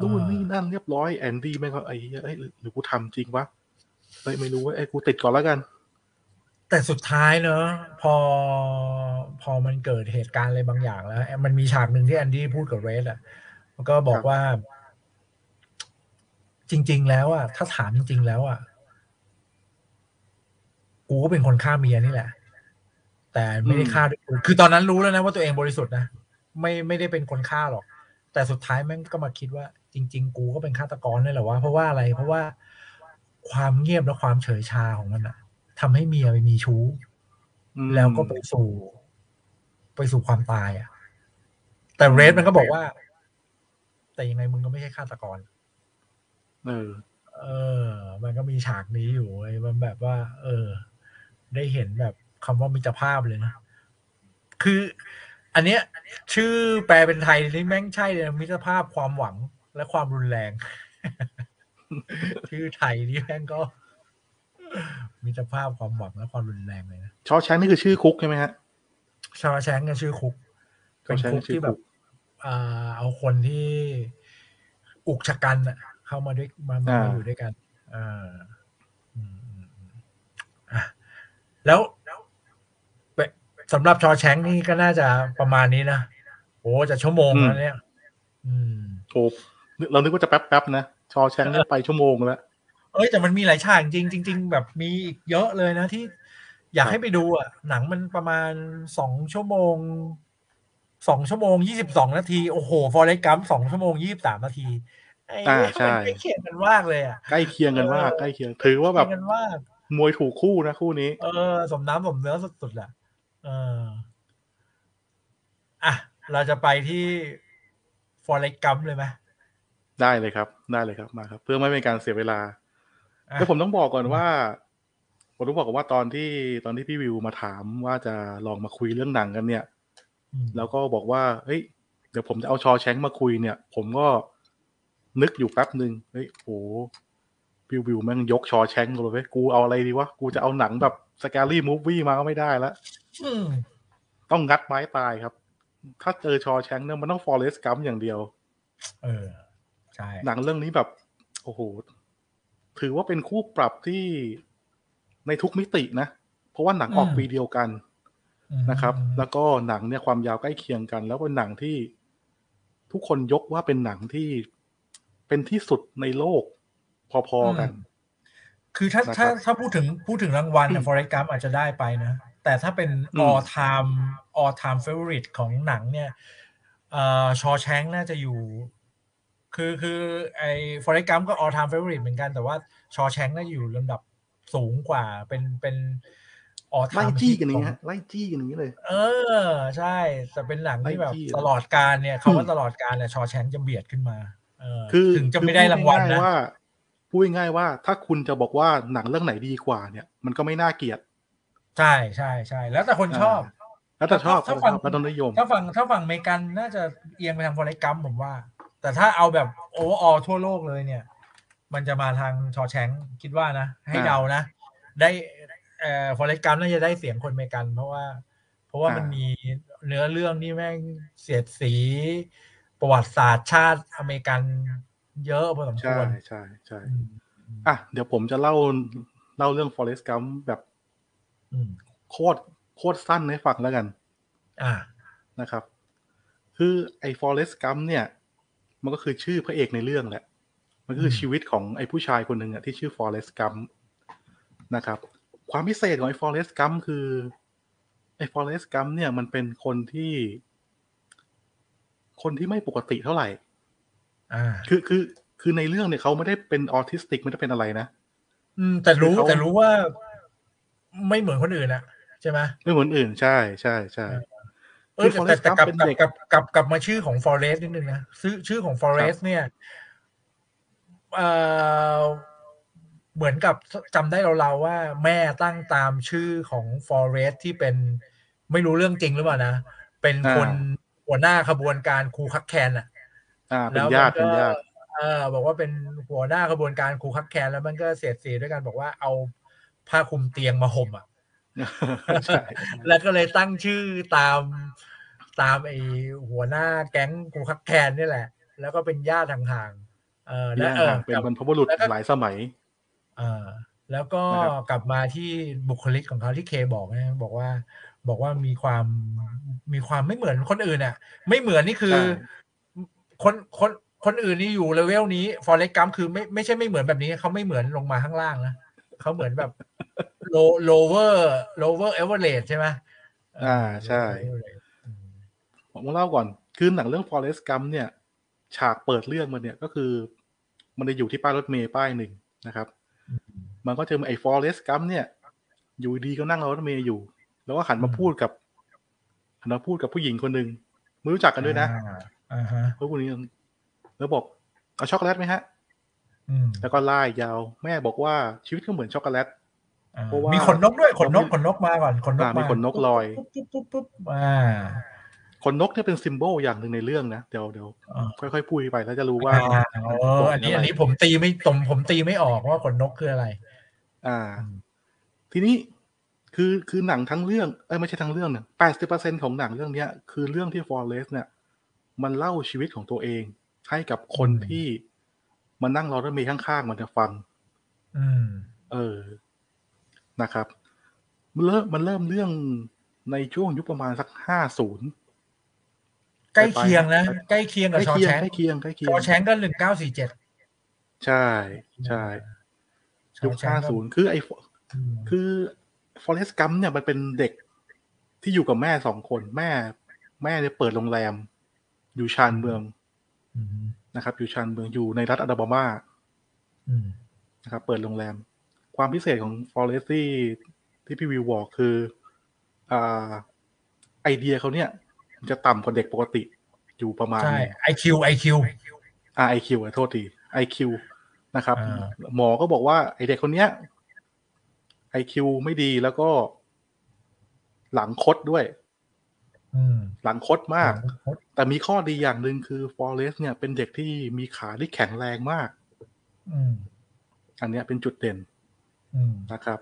นู่นนี่นั่นเรียบร้อยแอนดี้แม่งก็ไอ้เหี้ยเอ้ยหรือหรือกูทำจริงวะเฮ้ยไม่รู้เว่าไอ้ยกูติดก่อนแล้วกัน แต่สุดท้ายเนอะพอพอมันเกิดเหตุการณ์อะไรบางอย่างแล้ว มันมีฉากหนึ่งที่แอนดี้พูดกับเรสอะมันก็บอกครับว่า จริง ๆ แล้วอะถ้าถามจริง ๆ แล้วอะกูก็เป็นคนฆ่าเมียนี่แหละ แต่ไม่ได้ฆ่าด้วยปืนคือตอนนั้นรู้แล้วนะว่าตัวเองบริสุทธิ์นะไม่ไม่ได้เป็นคนฆ่าหรอก แต่สุดท้ายแม่งก็มาคิดว่า จริง ๆ กูก็เป็นฆาตกรนี่แหละวะเพราะว่าอะไร เพราะว่าความเงียบและความเฉยชาของมันอะ ทำให้เมียไปมีชู้อืมแล้วก็ไปสู่ ไปสู่ความตายอะ แต่เรสมันก็บอกว่า แต่ยังไงมึงก็ไม่ใช่ฆาตกร เออ เออ มันก็มีฉากนี้อยู่เว้ยมันแบบว่า เออ ได้เห็นแบบคำว่ามิตรภาพเลยนะ คือ อันเนี้ย ชื่อแปลเป็นไทยนี่แม่งใช่เลยนะมิตรภาพความหวังและความรุนแรง ชื่อไทยนี่แม่งก็ มิตรภาพความหวังและความรุนแรงเลยนะชอแชงก์นี่คือชื่อคุกใช่ไหมฮะชาวแชงก์ก็ชื่อคุกเป็นชอแชงก์คุกชื่อที่แบบคุกอ่าเอาคนที่อุกชะกันอะเข้ามาด้วยมามามาอยู่ด้วยกันอ่าอืมอืมอืมอะแล้วเปสำหรับชอแชงก์นี่ก็น่าจะประมาณนี้นะโอ้จะชั่วโมงแล้วเนี่ย อืมโอ้เรานึกว่าจะแป๊บๆนะชอแชงก์นี่ไปชั่วโมงแล้ว เอ้ยแต่มันมีหลายฉากจริงจริง ๆ แบบมีอีกเยอะเลยนะที่ อยากให้ไปดูอะ หนังมันประมาณสองชั่วโมงสองชั่วโมงยี่สิบสองนาที โอ้โห ฟอร์เรสกัมสองชั่วโมงยี่สิบสามนาทีไอ้อ่าเนี่ยใช่มันใกล้เคียงกันมากเลยอะใกล้เคียงกันมากเออใกล้เคียงถือว่าแบบใกล้กันมากมวยถูกคู่นะคู่นี้ เออ สมน้ำสมเนื้อสุดๆแหละเอออะเราจะไปที่ฟอร์เรสกัมเลยไหมได้เลยครับ ได้เลยครับมาครับ เพื่อไม่เป็นการเสียเวลาอะ แล้วผมต้องบอกก่อนว่า ผมต้องบอกก่อนว่าตอนที่ตอนที่พี่วิวมาถามว่าจะลองมาคุยเรื่องหนังกันเนี่ยอืมแล้วก็บอกว่า เฮ้ย เดี๋ยวผมจะเอาชอแชงก์มาคุยเนี่ย ผมก็นึกอยู่แป๊บหนึ่งเฮ้ยโหวิววิวแม่งยกชอแชงก์เลยเว้ยกูเอาอะไรดีวะ กูจะเอาหนังแบบสแกรี่มูฟวี่มาก็ไม่ได้แล้วอืมต้องงัดไม้ตายครับ ถ้าเจอชอแชงก์เนี่ยมันต้องฟอเรสต์กัมอย่างเดียว เออ ใช่ หนังเรื่องนี้แบบ โอ้โห ถือว่าเป็นคู่ปรับที่ในทุกมิตินะ เพราะว่าหนังออกปีเดียวกันอืมนะครับ แล้วก็หนังเนี่ยความยาวใกล้เคียงกัน แล้วเป็นหนังที่ทุกคนยกว่าเป็นหนังที่เป็นที่สุดในโลกพอๆกัน คือถ้านะครับถ้าถ้าพูดถึงพูดถึงรางวัลนะ Forrest Gump อาจจะได้ไปนะ แต่ถ้าเป็นอืม all time all time favorite ของหนังเนี่ยเอ่อชอแชงน่าจะอยู่ คือคือไอ้ Forrest Gump ก็ all time favorite เหมือนกันแต่ว่าชอแชงน่าจะอยู่ลำดับสูงกว่าเป็นเป็น all ไล่ time จี้ hit กันอย่างขนี้องฮะไล่จี้กันอย่างนี้เลย เออ ใช่ แต่เป็นหนังที่แบบไล่จี้ตลอดกาลเนี่ยคำว่าตลอดกาลเนี่ยชอแชงจะเบียดขึ้นมาเออคือถึงจะคือไม่ได้รางวัลพูดนะง่ายๆว่าพูดง่ายๆว่าถ้าคุณจะบอกว่าหนังเรื่องไหนดีกว่าเนี่ย มันก็ไม่น่าเกลียด ใช่ใช่ใช่แล้วแต่คนชอบ แล้วแต่ชอบถ้าแล้วฟัแต่งชอบแล้วต้องนิยมถ้าฝั่งถ้าฝั่งอเมริกันน่าจะเอียงไปทาง Forrest Gump ผมว่า แต่ถ้าเอาแบบ overall ทั่วโลกเลยเนี่ย มันจะมาทางชอแชงคิดว่านะ ให้อ่าเดานะ ได้เอ่อฟอร์เรสกัมน่าจะได้เสียงคนอเมริกัน เพราะว่า เพราะว่าอ่ามัมันมีเนื้อเรื่องนี่แม่งเสียดสี ประวัติศาสตร์ชาติอเมริกันเยอะพอสมคใช่วรใช่ใช่อืมอะเดี๋ยวผมจะเล่าเล่าเรื่อง Forest Gump แบบอืมโคตรโคตรสั้นให้ฟังแล้วกัน อ่านะครับ คือไอ้ Forest Gump เนี่ย มันก็คือชื่อพระเอกในเรื่องแหละ มันก็คือมชีวิตของไอ้ผู้ชายคนหนึ่งอะที่ชื่อ Forest Gump นะครับ ความพิเศษของไอ้ Forest Gump คือไอ้ Forest Gump เนี่ยมันเป็นคนที่ คนที่ไม่ปกติเท่าไหร่อ่าคือคือ คือในเรื่องเนี่ยเขาไม่ได้เป็นออทิสติกไม่ได้เป็นอะไรนะอืม แต่รู้คือเขาแต่รู้ว่าไม่เหมือนคนอื่นอะใช่ไหมไม่เหมือนอื่นใช่ใช่ใช่ เออคือแต่ Forrest แต่ Gump กลับเป็นกลับเด็กกลับกลับกลับมาชื่อของ Forest นิดนึงนะชื่อชื่อของ Forest เนี่ยเอ่อเหมือนกับจำได้เราๆว่า แม่ตั้งตามชื่อของ Forest ที่เป็นไม่รู้เรื่องจริงหรือเปล่านะ เป็นคนหัวหน้าขบวนการครูคักแคนอะอ่าเป็นแล้วญาติมัเป็นก็ญาติเออบอกว่าเป็นหัวหน้าขบวนการครูคักแคนแล้วมันก็เสียดสีด้วยกันบอกว่าเอาผ้าคลุมเตียงมาห่มอะใช่ แล้วก็เลยตั้งชื่อตามตามไอหัวหน้าแก๊งครูคักแคนนี่แหละ แล้วก็เป็นญาติห่างๆเออและย่างเออห่างเป็นกลับบรรพบุรุษแล้วก็หลายสมัย เออแล้วก็นะครับกลับมาที่บุคลิกของเขาที่เคบอกนะบอกว่า บอกว่ามีความมีความไม่เหมือนคนอื่นอะ ไม่เหมือนนี่คือใช่คนคนคนอื่นนี่อยู่เลเวลนี้ฟอร์เรสกัมคือไม่ไม่ใช่ไม่เหมือนแบบนี้เขาไม่เหมือนลงมาข้างล่างนะ เขาเหมือนแบบ low lower lower average ใช่ไหมเอ่าใช่ lower average อืมผมมาเล่าก่อน คือหนังเรื่อง Forest Gump เนี่ย ฉากเปิดเรื่องมันเนี่ยก็คือ มันจะอยู่ที่ป้ายรถเมย์ป้ายหนึ่งนะครับ มันก็จะมีไอ้ Forest Gump เนี่ย อยู่ดีก็นั่งรถเมย์อยู่ แล้วก็หันมาพูดกับหันมาพูดกับผู้หญิงคนหนึ่งไม่รู้จักกันด้วยนะอ่าอ่าฮะเพราะคนนี้แล้วบอกเอาช็อกโกแลตไหมฮะ อืมแล้วก็ไล่ยาว แม่บอกว่าชีวิตก็เหมือนช็อกโกแลต อ่าเพราะว่ามีมีขนนกด้วยขนนกขนนกมาก่อนขนนกอ่ามีมาขนนกลอย ปุ๊บปุ๊บปุ๊บปุ๊บอ่าขนนกเนี่ยเป็น symbol อย่างหนึ่งในเรื่องนะเดี๋ยวเดี๋ยวอ่าค่อยๆพูดไปแล้วจะรู้ว่า อ่าเอออันนี้อันนี้ผมตีไม่ตรงผมตีไม่ออกว่าขนนกคืออะไร อ่าทีนี้คือคือหนังทั้งเรื่องเอ้ยไม่ใช่ทั้งเรื่องเนี่ยแปดสิบเปอร์เซ็นต์ของหนังเรื่องเนี้ยคือเรื่องที่ฟอร์เรสเนี่ย มันเล่าชีวิตของตัวเอง ให้กับคนอืมที่ มานั่งรอรถเมย์ข้างๆมันจะฟังอืมเออนะครับมันเริ่มมันเริ่มเรื่องในช่วงยุคประมาณสักห้าศูนย์ใกล้เคียงนะใกล้เคียงใกกับล้ชอเคียงแชงใกล้เคียงใกล้เคีชยองแชงก็หนึ่งเก้าสี่เจ็ดใช่ใช่ยุคห้าศูนย์คือไอ้คือฟอเรสต์กัมเนี่ยมันเป็นเด็กที่อยู่กับแม่สองคนแม่ แม่เนี่ยเปิดโรงแรม อยู่ชานเมืองอืม นะครับ อยู่ชานเมืองอยู่ในรัฐอลาบามาอืมนะครับ เปิดโรงแรม ความพิเศษของฟอเรสที่ที่พี่วิวบอกคืออ่าไอเดียเขาเนี่ย มันจะต่ำกว่าเด็กปกติ อยู่ประมาณใช่หนึ่งไอคิวไอคิวอ่าไอคิวโทษทีไอคิวนะครับอ่าหมอก็บอกว่าไอเด็กคนเนี้ยไอคิวไม่ดีแล้วก็หลังคดด้วยอืม หลังคดมาก แต่มีข้อดีอย่างหนึ่งคือฟอเรสเนี่ยเป็นเด็กที่มีขาที่แข็งแรงมากอืมอันเนี้ยเป็นจุดเด่นอืมนะครับ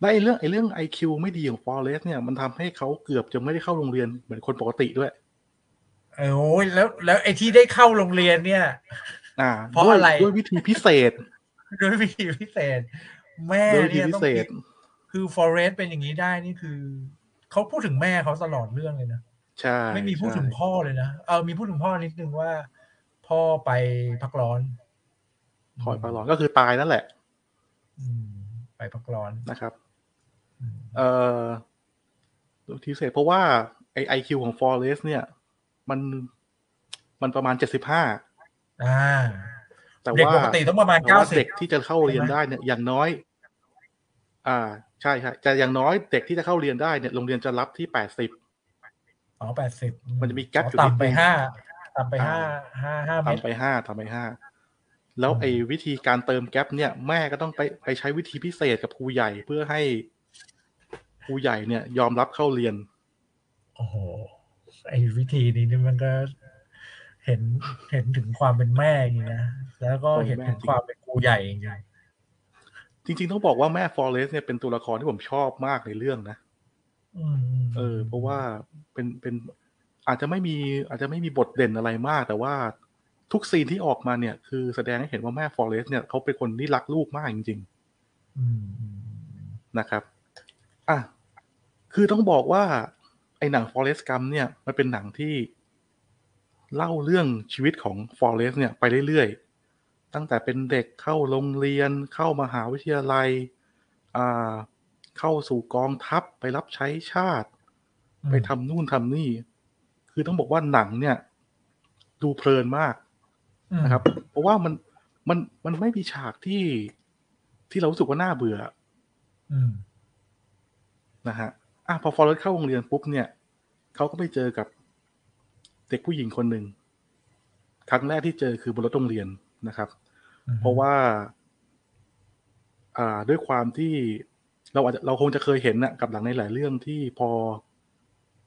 และไอเรื่องไอเรื่องไอคิวไม่ดีของฟอเรสเนี่ยมันทำให้เขาเกือบจะไม่ได้เข้าโรงเรียนเหมือนคนปกติด้วยเออโอ้ยแล้วแล้วไอที่ได้เข้าโรงเรียนเนี่ยอ่าเพราะด้วยอะไรด้วยวิธีพิเศษด้วยวิธีพิเศษ แม่ด้วยวิธีเนี่ยพิต้องเศษคิดคือฟอเรสเป็นอย่างนี้ได้นี่คือเขาพูดถึงแม่เขาตลอดเรื่องเลยนะ ใช่ไม่มีพูดถึงใช่พ่อเลยนะเออมีพูดถึงพ่อนิดนึงว่า พ่อไปพักร้อนถอยปลาหลอนก็คือตายนั่นแหละอืมไปพักร้อนนะครับอืมเอ่อทีเศษเพราะว่าไอไอคิวของ Forest เนี่ย มันมันประมาณเจ็ดสิบห้าอ่า แต่เด็กว่าปกติต้องประมาณแต่เก้าว่าสิบเด็กที่จะเข้าเรียนได้เนี่ยอย่างน้อย อ่า ใช่ใช่แต่อย่างน้อยเด็กที่จะเข้าเรียนได้เนี่ยโรงเรียนจะรับที่แปดสิบ อ๋อแปดสิบมันจะมี gap อยู่นิดต่ำไปนึงห้าต่ำไปอ่าห้าห้าห้าเมตร ทำไปห้าทำไปห้าแล้วอืมไอ้วิธีการเติมแก๊ปเนี่ยแม่ก็ต้องไปไปใช้วิธีพิเศษกับครูใหญ่เพื่อให้ครูใหญ่เนี่ย ยอมรับเข้าเรียน โอ้โห ไอ้วิธีนี้นี่มันก็เห็นเห็นถึงความเป็นแม่จริงนะ แล้วก็เห็นถึงความเป็นครูใหญ่จริงจริงๆต้องบอกว่าแม่ฟอเรสเนี่ยเป็นตัวละครที่ผมชอบมากในเรื่องนะๆ อืมเออ เพราะว่าเป็นเป็นอาจจะไม่มีอาจจะไม่มีบทเด่นอะไรมาก แต่ว่าทุกซีนที่ออกมาเนี่ย คือแสดงให้เห็นว่าแม่ฟอเรสเนี่ยเขาเป็นคนที่รักลูกมากจริงอืมอืมนะครับ อะ คือต้องบอกว่า ไอ้หนัง Forrest Gump เนี่ยมันเป็นหนังที่เล่าเรื่องชีวิตของ Forrest เนี่ยไปเรื่อยๆ ตั้งแต่เป็นเด็กเข้าโรงเรียนเข้ามหาวิทยาลัย อ่า เข้าสู่กองทัพไปรับใช้ชาติอืมไปทำนู่นทำนี่ คือต้องบอกว่าหนังเนี่ย ดูเพลินมากอืมนะครับ เพราะว่ามันมันมันไม่มีฉากที่ที่เรารู้สึกว่าน่าเบื่ออืมนะฮะอะพอฟอร์เรสเข้าโรงเรียนปุ๊บเนี่ยเขาก็ไปเจอกับเด็กผู้หญิงคนหนึ่งครั้งแรกที่เจอคือบนรถโรงเรียนนะครับ เพราะว่า อ่าด้วยความที่ เราอาจจะเราคงจะเคยเห็นนะกับหลังในหลายเรื่องที่พอ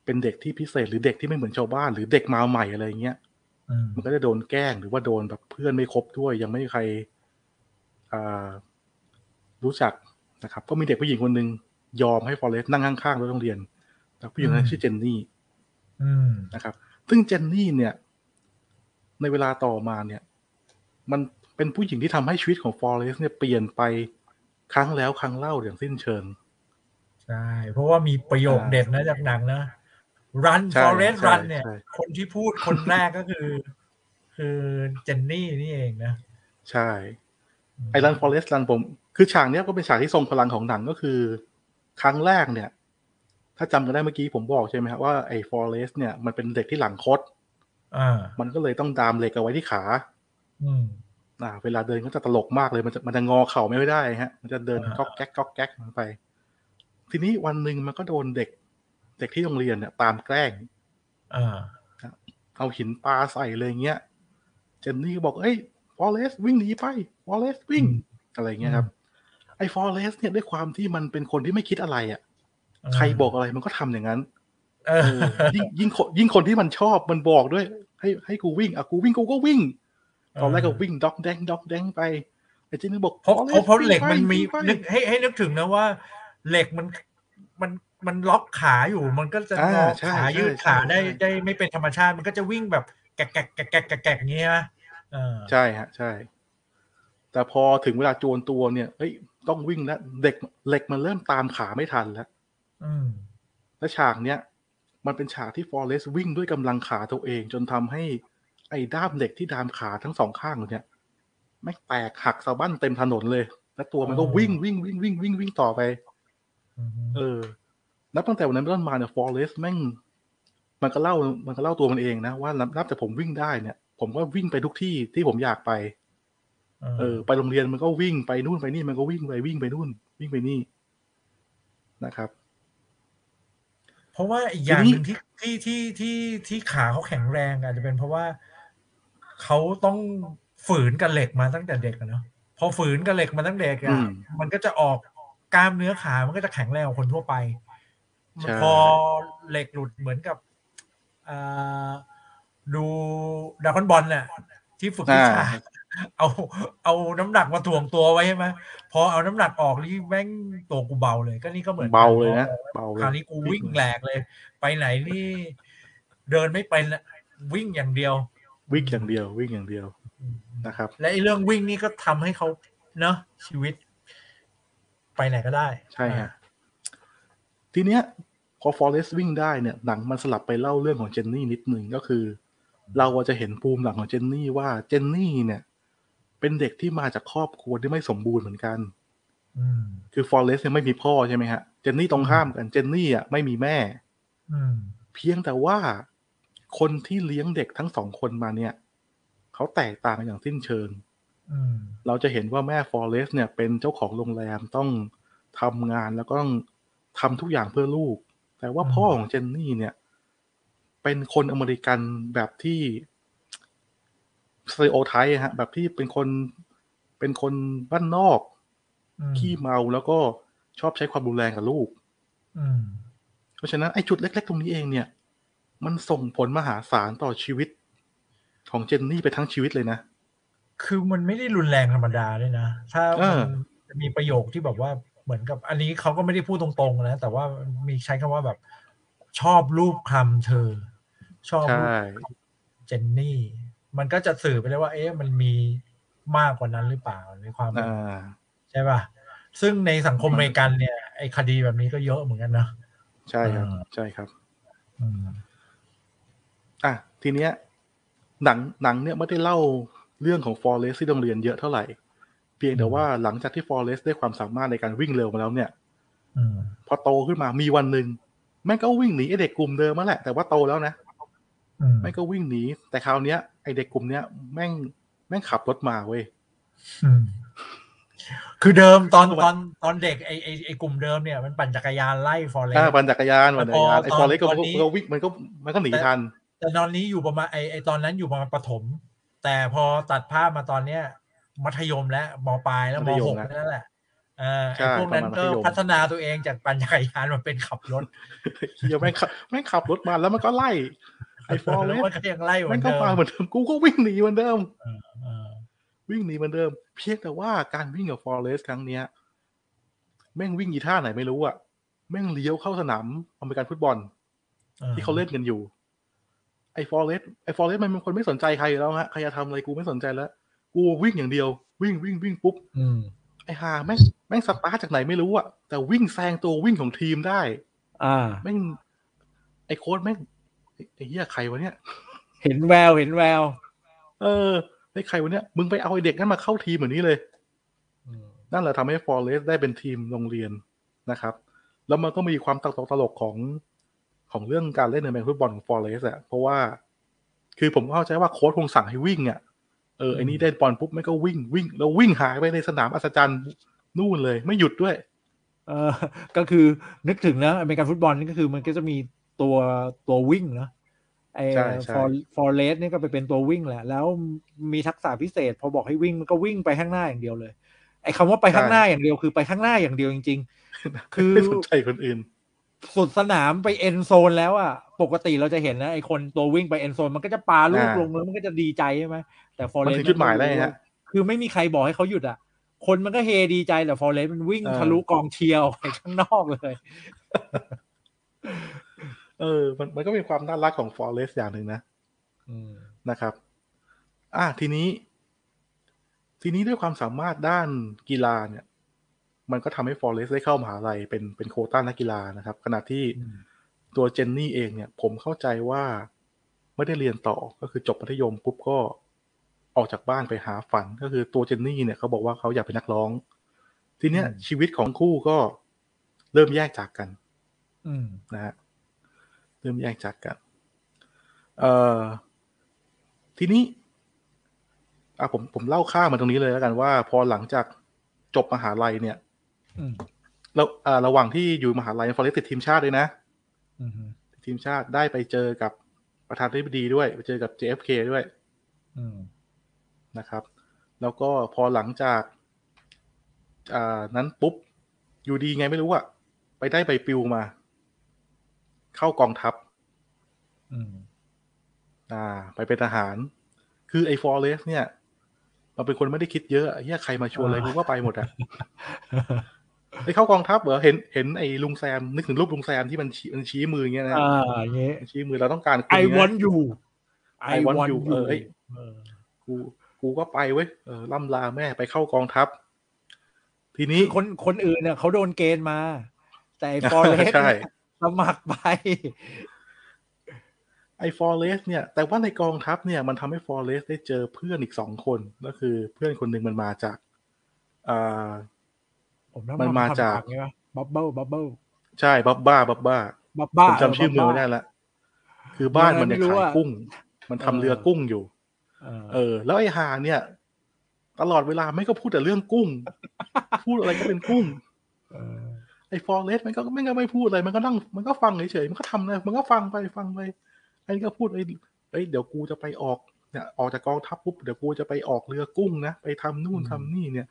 เป็นเด็กที่พิเศษหรือเด็กที่ไม่เหมือนชาวบ้าน หรือเด็กมาใหม่อะไรเงี้ยอืมมันก็จะโดนแกล้งหรือว่าโดนแบบเพื่อนไม่ครบด้วย ยังไม่มีใครอ่ารู้จักนะครับ ก็มีเด็กผู้หญิงคนหนึ่งยอมให้ฟอเรสต์นั่งข้างๆรถโรงเรียนแต่ผู้หญิงคนนั้นชื่อเจนนี่อืมนะครับ ซึ่งเจนนี่เนี่ย ในเวลาต่อมาเนี่ย มันเป็นผู้หญิงที่ทำให้ชีวิตของฟอเรสต์เนี่ยเปลี่ยนไป ครั้งแล้วครั้งเล่าอย่างสิ้นเชิง ใช่ เพราะว่ามีประโยคเด็ดนะจากหนังนะ run ใช่ forest ใช่ run เนี่ยใช่คนที่พูดคนแรกก็คือ คือเจนนี่นี่เองนะ ใช่ ไอรันฟอเรสต์รันผม คือฉากเนี้ยก็เป็นฉากที่ทรงพลังของหนังก็คือ ครั้งแรกเนี่ย ถ้าจำกันได้เมื่อกี้ผมบอกใช่ไหมครับว่าไอฟอเรสต์เนี่ยมันเป็นเด็กที่หลังคดอ่ามันก็เลยต้องดามเหล็กเอาไว้ที่ขา อืม อ่าเวลาเดินก็จะตลกมากเลย มันจะมันจะงอเข่าไม่ได้ฮะ มันจะเดินอ่าก๊อกแก๊กก๊อกแก๊กลงไป ทีนี้วันหนึ่งมันก็โดนเด็ก เด็กที่โรงเรียนเนี่ยตามแกล้งอ่าเอาหินปลาใส่เลยเงี้ยเจนนี่ก็บอกเอ้ยฟอเรสวิ่งหนีไปฟอเรสวิ่งอืมอะไรเงี้ยครับ ไอ้ฟอเรสเนี่ยด้วยความที่มันเป็นคนที่ไม่คิดอะไรอะ ใครบอกอะไรมันก็ทำอย่างนั้นเออเออยิ่งยิ่งคนยิ่งคนที่มันชอบมันบอกด้วย ให้ให้กูวิ่งอะกูวิ่งกูก็วิ่ง ตอนแรกก็วิ่งด็อกแดงด็อกแดงไปไอ้เจนนี่บอกเพราะ Forrest เพราะเพราะเหล็กวิ่งมันไปมีวิ่งไปนึกให้ให้นึกถึงนะว่า เหล็กมันมันมันล็อกขาอยู่ มันก็จะอ่างอใช่ขาใช่ยืดใช่ขาได้ใช่ได้ไม่เป็นธรรมชาติ มันก็จะวิ่งแบบแกะแกะแกะแกะแกะแกะอย่างเงี้ยนะเออใช่ฮะใช่ แต่พอถึงเวลาโจรตัวเนี่ยเฮ้ยต้องวิ่งแล้วเด็กเหล็กมันเริ่มตามขาไม่ทันแล้วอืมและฉากเนี้ยมันเป็นฉากที่ฟอเรสต์วิ่งด้วยกำลังขาตัวเอง จนทำให้ ไอ้ด้ามเหล็กที่ดามขาทั้งสองข้างเนี่ยไม่งแตกหักสะบั้นเต็มถนนเลย แล้วตัวมันก็อ๋อวิ่งวิ่งวิ่งวิ่งวิ่งวิ่งต่อไปอืมเออ นับตั้งแต่วันนั้นเป็นต้นมาเนี่ยฟอเรสต์แม่ง มันก็เล่า มันก็เล่าตัวมันเองนะว่านับนับแต่ผมวิ่งได้เนี่ย ผมก็วิ่งไปทุกที่ที่ผมอยากไป เออ ไปโรงเรียนมันก็วิ่งไปนู่นไปนี่มันก็วิ่งไปวิ่งไปนู่น วิ่งไปนี่นะครับ เพราะว่าอีกอย่างทีนี้หนึ่งที่ที่ที่ที่ที่ขาเขาแข็งแรงอาจจะเป็นเพราะว่า เขาต้องฝืนกับเหล็กมาตั้งแต่เด็กอะเนาะพอฝืนกับเหล็กมาตั้งแต่เด็กอือะมมันก็จะออกกล้ามเนื้อขามันก็จะแข็งแรงกว่าคนทั่วไปใช่พอเหล็กหลุดเหมือนกับอ่าดูดราก้อนบอลเนี่ยที่ฝึกวิชาอ่าเอาเอาน้ำหนักมาถ่วงตัวไว้ใช่ไหมพอเอาน้ำหนักออกนี่แม่งตัวกูเบาเลย ก็นี่ก็เหมือนกันเบาเลยนะเบาเลคราวยนี้กูวิ่งแหลกเลย ไปไหนนี่ เดินไม่เป็นละวิ่งอย่างเดียว วิ่งอย่างเดียว วิ่งอย่างเดียวนะครับ และไอ้เรื่องวิ่งนี่ก็ทำให้เขาเนาะชีวิต ไปไหนก็ได้ ใช่ฮะทีเนี้ยพอฟอเรสต์วิ่งได้เนี่ยหนังมันสลับไปเล่าเรื่องของเจนนี่นิดนึงก็คือ เราจะเห็นภูมิหลังของเจนนี่ว่าเจนนี่เนี่ย เป็นเด็กที่มาจากครอบครัวที่ไม่สมบูรณ์เหมือนกันอืมคือฟอเรสต์เนี่ยไม่มีพ่อใช่ไหมฮะเจนนี่ตรงข้ามกันเจนนี่อะไม่มีแม่อืมเพียงแต่ว่า คนที่เลี้ยงเด็กทั้งสองคนมาเนี่ยเขาแตกต่างกันอย่างสิ้นเชิงอืมเราจะเห็นว่าแม่ฟอเรสต์เนี่ย เป็นเจ้าของโรงแรมต้องทำงานแล้วก็ต้องทำทุกอย่างเพื่อลูก แต่ว่าอืมพ่อของเจนนี่เนี่ย เป็นคนอเมริกันแบบที่สเตโอไทป์ฮะ แบบที่เป็นคนเป็นคนบ้านนอกอืมขี้เมาแล้วก็ชอบใช้ความรุนแรงกับลูกอืมเพราะฉะนั้นไอ้จุดเล็ก ๆ ตรงนี้เองเนี่ย มันส่งผลมหาศาลต่อชีวิต ของเจนนี่ไปทั้งชีวิตเลยนะ คือมันไม่ได้รุนแรงธรรมดาด้วยนะ ถ้าเอมันอจะมีประโยคที่แบบว่าเหมือนกับอันนี้เขาก็ไม่ได้พูดตรงๆนะ แต่ว่ามีใช้คำว่าแบบ ชอบรูปคลำเธอ ชอบใช่รูปเจนนี่ มันก็จะสื่อไปเลยว่า เอ๊ะมันมีมากกว่านั้นหรือเปล่าในความเป็นอ่าใช่ป่ะซึ่งในสังคมอเมริกันเนี่ยไอไอ้คดีแบบนี้ก็เยอะเหมือนกันนะใช่ครับอ่าใช่ครับอืมอะ ทีเนี้ยหนังหนังเนี่ยไม่ได้เล่าเรื่องของฟอร์เรสที่โรงเรียนเยอะเท่าไหร่ เพียงแต่ว่าหลังจากที่ฟอร์เรสได้ความสามารถในการวิ่งเร็วมาแล้วเนี่ยอืมพอโตขึ้นมามีวันหนึ่งแม่งก็วิ่งหนีไอเด็กกลุ่มเดิมมาแหละ แต่ว่าโตแล้วนะอืมแม่งก็วิ่งหนีแต่คราวเนี้ยไอเด็กกลุ่มเนี้ยแม่งแม่งขับรถมาเว้ยอืมคือเดิมตอนทำไมตอนตอนเด็กไอ้ไอ้ไอ้กลุ่มเดิมเนี่ยมันปั่นจักรยานไล่ฟอร์เรสอ่าปั่นจักรยานปั่นจักรยานไอแต่พอฟอร์เรสก็ตอนมันก็นี้มันก็วิ่งมันก็มันก็หนีทัน แต่ตอนนี้อยู่ประมาณไอ้ไอ้ตอนนั้นอยู่ประมาณประถม แต่พอตัดภาพมาตอนเนี้ย มัธยมและมปลายแล้วมมัธยหมกแล้วนั่นแหละเออใช่ไอ้พวกนั้นประมาณมัก็ธยมพัฒนาตัวเองจากปั่นจักรยานมาเป็นขับรถเฮียแม่งขับแม่งขับรถมาแล้วมันก็ไล่ไอฟอร์เรแล้วสมันก็ยังไล่เหมืแม่องนก็เดิมมาเหมือนเดิมกูก็วิ่งหนีเหมือนเดิมเออวิ่งหนีเหมือนเดิม เพียงแต่ว่าการวิ่งกับฟอร์เรสครั้งเนี้ย แม่งวิ่งอีท่าไหนไม่รู้อะแม่งเลี้ยวเข้าสนามอเมริกันฟุตบอล ที่เขาเล่นกันอยู่ ไอ้ฟอร์เรสไอ้ฟอร์เรสมันเป็นคนไม่สนใจใครอยู่แล้วฮะใครจะทำอะไรกูไม่สนใจแล้ว กูวิ่งอย่างเดียว วิ่งวิ่งวิ่งปุ๊บอืมไอ้ฮาแม่งแม่งสตาร์ทจากไหนไม่รู้อะแต่วิ่งแซงตัววิ่งของทีมได้ อ่าแม่งไอ้โค้ดแม่งไอ้ไอ้เหี้ยใครวะเนี่ย เห็นแววเห็นแวว เออไอ้ใครวะเนี่ยมึงไปเอาไอ้เด็กนั้นมาเข้าทีมเหมือนนี้เลยอืมนั่นแหละทำให้ฟอร์เรสได้เป็นทีมโรงเรียนนะครับ แล้วมันก็มีความตลกตลกของ ของเรื่องการเล่นในแมนฟุตบอลของฟอร์เรสอะเพราะว่าคือผมเข้าใจว่าโค้ชคงสั่งให้วิ่งอะเออไอ้นี่ได้บอลปุ๊บไม่ก็วิ่งวิ่ง แล้ววิ่งหายไปในสนามอัศจรรย์นู่นเลยไม่หยุดด้วย เออก็คือนึกถึงนะอเมริกันฟุตบอลนี่ก็คือมันก็จะมีตัวตัววิ่งเนอะไอ้ใช่ใช่ฟอร์ฟอร์เรสนี่ก็ไปเป็นตัววิ่งแหละ แล้วมีทักษะพิเศษ พอบอกให้วิ่งมันก็วิ่งไปข้างหน้าอย่างเดียวเลย ไอ้คำว่าไปข้างหน้าอย่างเดียวคือไปข้างหน้าอย่างเดียวจริง ๆ คือไม่สนใจคนอื่น สุดสนามไปเอ็นโซนแล้วอะ ปกติเราจะเห็นนะไอคนตัววิ่งไปเอ็นโซนมันก็จะปาลูกอ่าลงแล้วมันก็จะดีใจใช่ไหมแต่ฟอร์มันเรสถึงจุดหมายแล้วไงฮะคือไม่มีใครบอกให้เขาหยุดอะ คนมันก็เฮดีใจแต่ฟอร์เรสมันวิ่งเออทะลุกองเชียร์ออกไปข้างนอกเลย เออ มันมันก็เป็นความน่ารักของฟอร์เรสอย่างหนึ่งนะอืมนะครับ อะทีนี้ ทีนี้ด้วยความสามารถด้านกีฬาเนี่ย มันก็ทำให้ฟอร์เรสได้เข้ามหาลัยเป็นเป็นโควต้านักกีฬานะครับ ขณะที่อืมตัวเจนนี่เองเนี่ย ผมเข้าใจว่าไม่ได้เรียนต่อก็คือจบมัธยมปุ๊บก็ออกจากบ้านไปหาฝันก็คือตัวเจนนี่เนี่ยเขาบอกว่าเขาอยากเป็นนักร้อง ทีเนี้ยชีวิตของคู่ก็เริ่มแยกจากกันอืมนะฮะเริ่มแยกจากกัน เอ่อทีนี้อะผมผมเล่าข้ามมาตรงนี้เลยแล้วกันว่า พอหลังจากจบมหาลัยเนี่ยอืม แล้วอ่าระหว่างที่อยู่มหาลัยฟอเรสติดทีมชาติด้วยนะอืมติดทีมชาติได้ไปเจอกับประธานาธิบดีด้วยไปเจอกับ JFK ด้วยอืมนะครับ แล้วก็พอหลังจากอ่านั้นปุ๊บ อยู่ดีไงไม่รู้อะไปได้ใบปลิวมา เข้ากองทัพอืมอ่า ไปเป็นทหาร คือไอ้ฟอร์เรสเนี่ยมันเป็นคนไม่ได้คิดเยอะไอ้เหี้ยใครมาชวนอะไรอ่ากูก็ไปหมดอะ ไอ้เข้ากองทัพเหรอเห็นเห็นไอ้ลุงแซมนึกถึงรูปลุงแซมที่มันชี้มันชี้มืออย่างเงี้ยนะอ่าอย่างเงี้ยชี้มือเราต้องการคุณ I นะ want you I want you เออเอ้ยเออกูกูก็ไปเว้ยเออล่ำลาแม่ไปเข้ากองทัพ ทีนี้คนคนอื่นเนี่ยเขาโดนเกณฑ์มา แต่ฟอร์เรสใช่สมัครไปไอ้ฟอร์เรสเนี่ย แต่ว่าในกองทัพเนี่ย มันทำให้ฟอร์เรสได้เจอเพื่อนอีกสองคน ก็คือเพื่อนคนหนึ่งมันมาจากอ่า ผมต้องมันมาจากไงวะบับเบิ้ลบับเบิ้ลใช่บับบ้าบับบ้าบับบ้าผมจำชื่อเมืองไม่ได้ละคือบ้านมันเนี่ยไม่รู้ขายอะกุ้ง มันทำเรือกุ้งอยู่เออเออ แล้วไอ้หาเนี่ย ตลอดเวลาไม่ก็พูดแต่เรื่องกุ้ง พูดอะไรก็เป็นกุ้งเออไอ้ฟอร์เรสมันก็ไม่ก็ไม่พูดอะไรมันก็นั่งมันก็ฟังเฉยๆมันก็ทำนะมันก็ฟังไปฟังไปไอ้นี่ก็พูดไอ้เอ้ยเดี๋ยวกูจะไปออกเนี่ยออกจากกองทัพปุ๊บเดี๋ยวกูจะไปออกเรือกุ้งนะไปทำนู่นทำนี่เนี่ย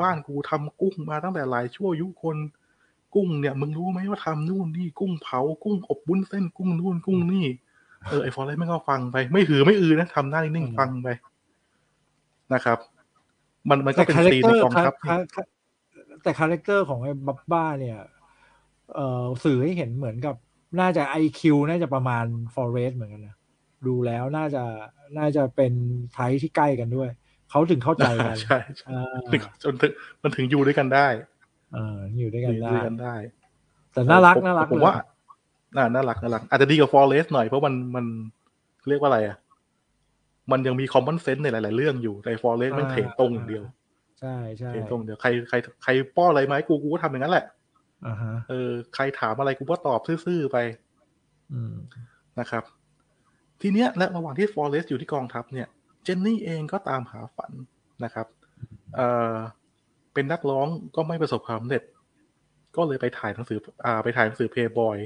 บ้านกูทำกุ้งมาตั้งแต่หลายชั่วอายุคน กุ้งเนี่ย มึงรู้ไหมว่าทำนู่นนี่กุ้งเผากุ้งอบวุ้นเส้นกุ้งนู่นกุ้งนี่ เออไอ้ฟอร์เรสไม่ก็ฟังไป ไม่หือไม่อือนะทำหน้านิ่งๆฟังไปนะครับ มันมันก็เป็นแต่ scene ในกองทัพ character แต่ characterตอร์ของไอ้บับบ้าเนี่ย เอ่อสื่อให้เห็นเหมือนกับน่าจะไอคิวน่าจะประมาณฟอร์เรสเหมือนกันนะดูแล้วน่าจะน่าจะเป็น type ที่ใกล้กันด้วย เขาถึงเข้าใจกันใช่ใช่อ่าถึงจนถึงมันถึงอยู่ด้วยกันได้เอออยู่ด้วยกันได้อยู่ด้วยกันได้ แต่น่ารักผมน่ารักผมเลยว่าน่าน่ารักน่ารักอาจจะดีกว่าฟอเรสหน่อยเพราะมันมันเรียกว่าอะไรอะ มันยังมีคอมมอนเซนส์ในหลาย ๆ เรื่องอยู่แต่ฟอเรสมันเทตรงอย่างเดียว ใช่ใช่เทตรงเดียวใครใครใครป้อนอะไรมาให้กูกูก็ทำอย่างนั้นแหละอ่าฮะเออ ใครถามอะไรกูก็ตอบซื่อ ๆ ไปอืมนะครับ ทีเนี้ยและระหว่างที่ฟอเรสอยู่ที่กองทัพเนี่ย เจนนี่เองก็ตามหาฝันนะครับเออเป็นนักร้องก็ไม่ประสบความสำเร็จ ก็เลยไปถ่ายหนังสืออ่าไปถ่ายหนังสือเพย์บอย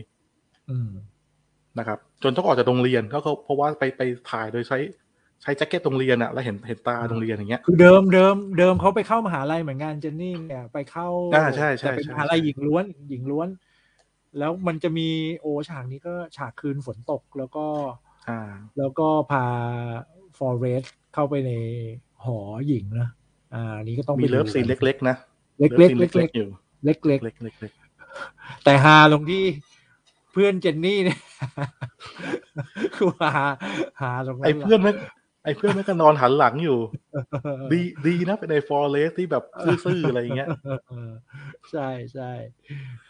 อืมนะครับ จนต้องออกจากโรงเรียนก็เขาเพราะว่าไปไปถ่ายโดยใช้ใช้แจ็คเก็ตโรงเรียนอะแล้วเห็นเห็นตราโรงเรียนอย่างเงี้ย คือเดิมเดิมเดิมเขาไปเข้ามหาลัยเหมือนกันเจนนี่เนี่ยไปเข้าอ่าใช่ใช่แต่เป็นใช่มหาลัยหญิงล้วนหญิงล้วน แล้วมันจะมีโอฉากนี้ก็ฉากคืนฝนตกแล้วก็ อ่า แล้วก็พา ฟอเรสเข้าไปในหอหญิงนะอ่านี่ก็ต้องมีไปดู love sceneเล็กๆนะเล็กเล็ก love scene เล็กเล็กๆอยู่เล็กเล็กเล็กๆเล็กแต่ฮาลงที่เพื่อนเจนนี่เนี่ยคือฮาฮาตรงๆนั้นไอ้แหละเพื่อนแม่งไอ้เพื่อนแม่งก็นอนหันหลังอยู่ ดีดีนะเป็นไอ้ฟอเรสที่แบบซื่อๆอะไรอย่างเงี้ยเออใช่ใช่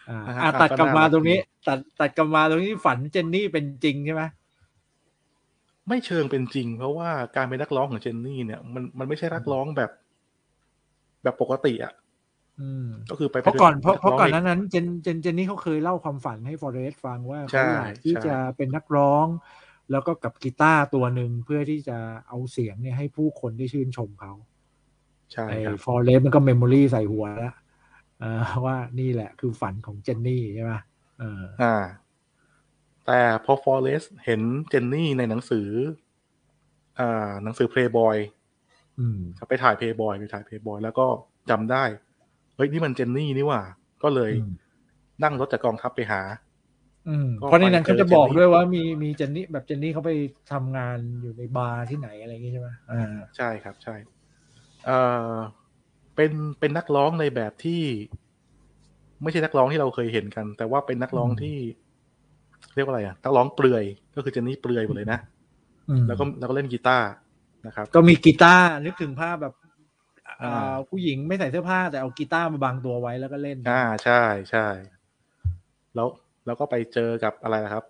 อ่าอ่าฮะอะตัดกลับมาก็น่ารักตรงนี้ดีตัดตัดกลับมาตรงนี้ฝันเจนนี่เป็นจริงใช่ไหม ไม่เชิงเป็นจริง เพราะว่าการเป็นนักร้องของเจนนี่เนี่ย มันมันไม่ใช่นักร้องแบบ แบบปกติอะอืมก็คือไปเพราะก่อนเพราะป็เพราะก่อนหในั้นนั้นเจนเจนเจนนี่เขาเคยเล่าความฝันให้ฟอเรสฟังว่าใช่เขาอยากที่ใช่จะเป็นนักร้อง แล้วก็กับกีตาร์ตัวหนึ่งเพื่อที่จะเอาเสียงเนี่ยให้ผู้คนได้ชื่นชมเขาใช่ไอ้ครับฟอเรสมันก็เมมโมรีใส่หัวแล้วอ่าว่านี่แหละคือฝันของเจนนี่ใช่ไหมเอออ่า แต่พอฟอเรสเห็นเจนนี่ในหนังสืออ่าหนังสือ Playboy อืมไปถ่าย Playboy ไปถ่าย Playboy แล้วก็จำได้ เฮ้ย นี่มันเจนนี่นี่หว่า ก็เลยอืมนั่งรถจากกองทัพไปหาอืมก็เพราะในนั้นไปเจอเขาจะบอกเจนนี่ด้วยว่ามีมีเจนนี่แบบเจนนี่เขาไปทำงานอยู่ในบาร์ที่ไหนอะไรอย่างงี้ใช่ไหมอ่าใช่ครับ ใช่เอ่อเป็นเป็นนักร้องในแบบที่ ไม่ใช่นักร้องที่เราเคยเห็นกัน แต่ว่าเป็นนักร้องที่ เรียกว่าอะไรอะนักร้องเปลือย ก็คือเจนนี่เปลือยหมดเลยนะอืมแล้วก็แล้วก็เล่นกีตาร์นะครับ ก็มีกีตาร์นึกถึงภาพแบบอ่าอ่าผู้หญิงไม่ใส่เสื้อผ้าแต่เอากีตาร์มาบังตัวไว้แล้วก็เล่น อ่าใช่ใช่แล้วแล้วก็ไปเจอกับอะไรนะครับ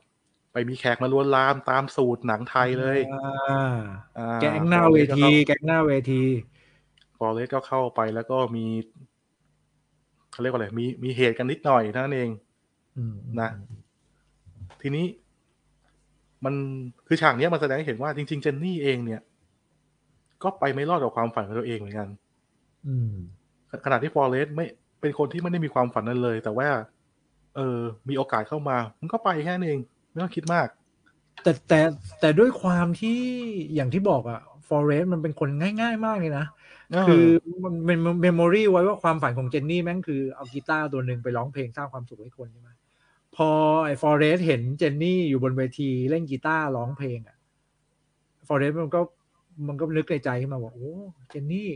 ไปมีแขกมาลวนลามตามสูตรหนังไทยเลยอ่าอ่าแก๊งหน้าเวที แก๊งหน้าเวทีฟอเรสก็เข้าไปแล้วก็มีเขาเรียกว่าอะไรมีมีเหตุกันนิดหน่อยเท่านั้นเองอืมนะ ทีนี้ มันคือฉากเนี้ยมันแสดงให้เห็นว่าจริง ๆ เจนนี่เองเนี่ย ก็ไปไม่รอดกับความฝันของตัวเองเหมือนกัน อืมขณะที่ฟอเรสไม่เป็นคนที่ไม่ได้มีความฝันนั้นเลย แต่ว่า เออ มีโอกาสเข้ามา มันก็ไปแค่นั้นเองไม่ต้องคิดมาก แต่แต่แต่ด้วยความที่อย่างที่บอกอะฟอเรสมันเป็นคนง่าย ๆ มากเลยนะ คือมันเป็น memory ไว้ว่าความฝันของเจนนี่แม่งคือเอากีตาร์ตัวหนึ่งไปร้องเพลงสร้างความสุขให้คนใช่ไหม พอไอ้ฟอเรสเห็นเจนนี่อยู่บนเวทีเล่นกีตาร์ร้องเพลงอะฟอเรสมันก็มันก็นึกในใจขึ้นมาว่าโอ้เจนนี่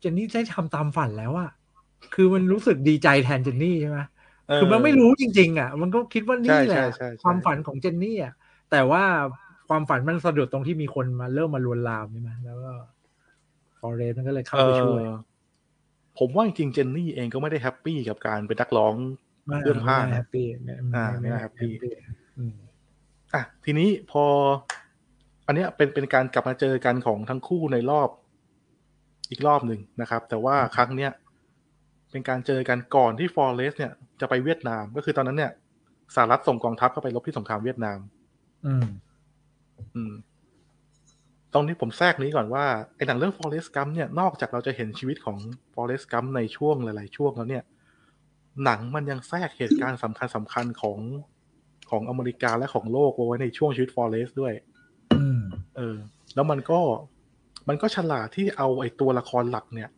เจนนี่ได้ทำตามฝันแล้วอะคือมันรู้สึกดีใจแทนเจนนี่ใช่ไหมเออคือมันไม่รู้จริง ๆ อะ มันก็คิดว่านี่แหละใช่ใช่ใช่ใช่ความฝันของเจนนี่อะแต่ว่าความฝันมันสะดุดตรงที่มีคนมาเริ่มมาลวนลามใช่ไหมแล้วก็ฟอเรสมันก็เลยเข้าไปช่วยเออผมว่าจริงๆเจนนี่เองก็ไม่ได้ happy กับการเป็นนักร้อง เรื่องผ้าไม่ happy ไม่อ่าไม่ไม่ happy อืมอะทีนี้พอ อันเนี้ยเป็นเป็นการกลับมาเจอกันของทั้งคู่ในรอบอีกรอบหนึ่งนะครับ แต่ว่าครั้งเนี้ยเป็นการเจอกันก่อนที่ฟอร์เรสเนี่ยจะไปเวียดนาม ก็คือตอนนั้นเนี่ยสหรัฐส่งกองทัพเข้าไปรบที่สงครามเวียดนาม อืม อืม ตรงนี้ผมแทรกนี้ก่อนว่าไอ้หนังเรื่อง Forest Gump เนี่ย นอกจากเราจะเห็นชีวิตของ Forest Gump ในช่วงหลาย ๆ ช่วงแล้วเนี่ย หนังมันยังแทรกเหตุการณ์สำคัญสำคัญของของอเมริกาและของโลกเอาไว้ในช่วงชีวิต Forest ด้วยอืมเออ แล้วมันก็มันก็ฉลาดที่เอาไอ้ตัวละครหลักเนี่ย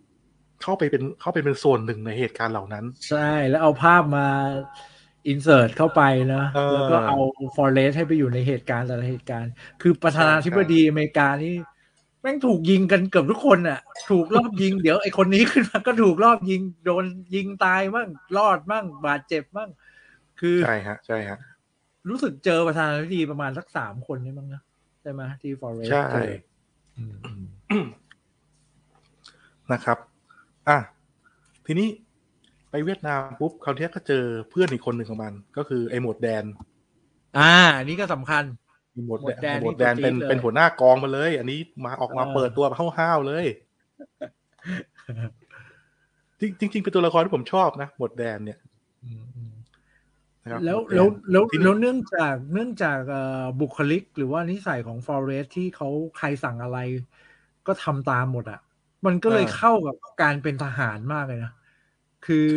เข้าไปเป็นเข้าไปเป็นส่วนหนึ่งในเหตุการณ์เหล่านั้น ใช่ แล้วเอาภาพมาอินเสิร์ตเข้าไปนะเออแล้วก็เอาฟอเรสให้ไปอยู่ในเหตุการณ์แต่ละเหตุการณ์ คือประธานาธิบดีอเมริกานี่ แม่งถูกยิงกันเกือบทุกคนอะ ถูกรอบยิงเดี๋ยวไอคนนี้ขึ้นมาก็ถูกรอบยิงโดนยิงตายมั่งรอดมั่งบาดเจ็บมั่งคือใช่ฮะใช่ฮะรู้สึกเจอประธานาธิบดีประมาณสักสามคนนี่มั้งนะใช่ไหมที่ฟอเรสใช่นะครับ อะทีนี้ไปเวียดนามปุ๊บคราวเนี้ยก็เจอเพื่อนอีกคนหนึ่งของมัน ก็คือไอ้หมวดแดน อ่าอันนี้ก็สำคัญไอ้ หมวดหมวดแดนหมวดแดนนี่เป็นตัวจี๊ดเลยเป็นหัวหน้ากองมาเลย อันนี้มาออกมาเออเปิดตัวห้าวๆเลยจริงจริง ๆ เป็นตัวละครที่ผมชอบนะหมวดแดนเนี่ยอืมอืมนะครับแล้วหมดดนแล้วแล้วทีนี้แล้วเนื่องจากเนื่องจากเอ่อบุคลิก หรือว่านิสัยของฟอเรสที่เขาใครสั่งอะไร ก็ทำตามหมดอะ มันก็เลยเข้ากับการเป็นทหารมากเลยนะคือ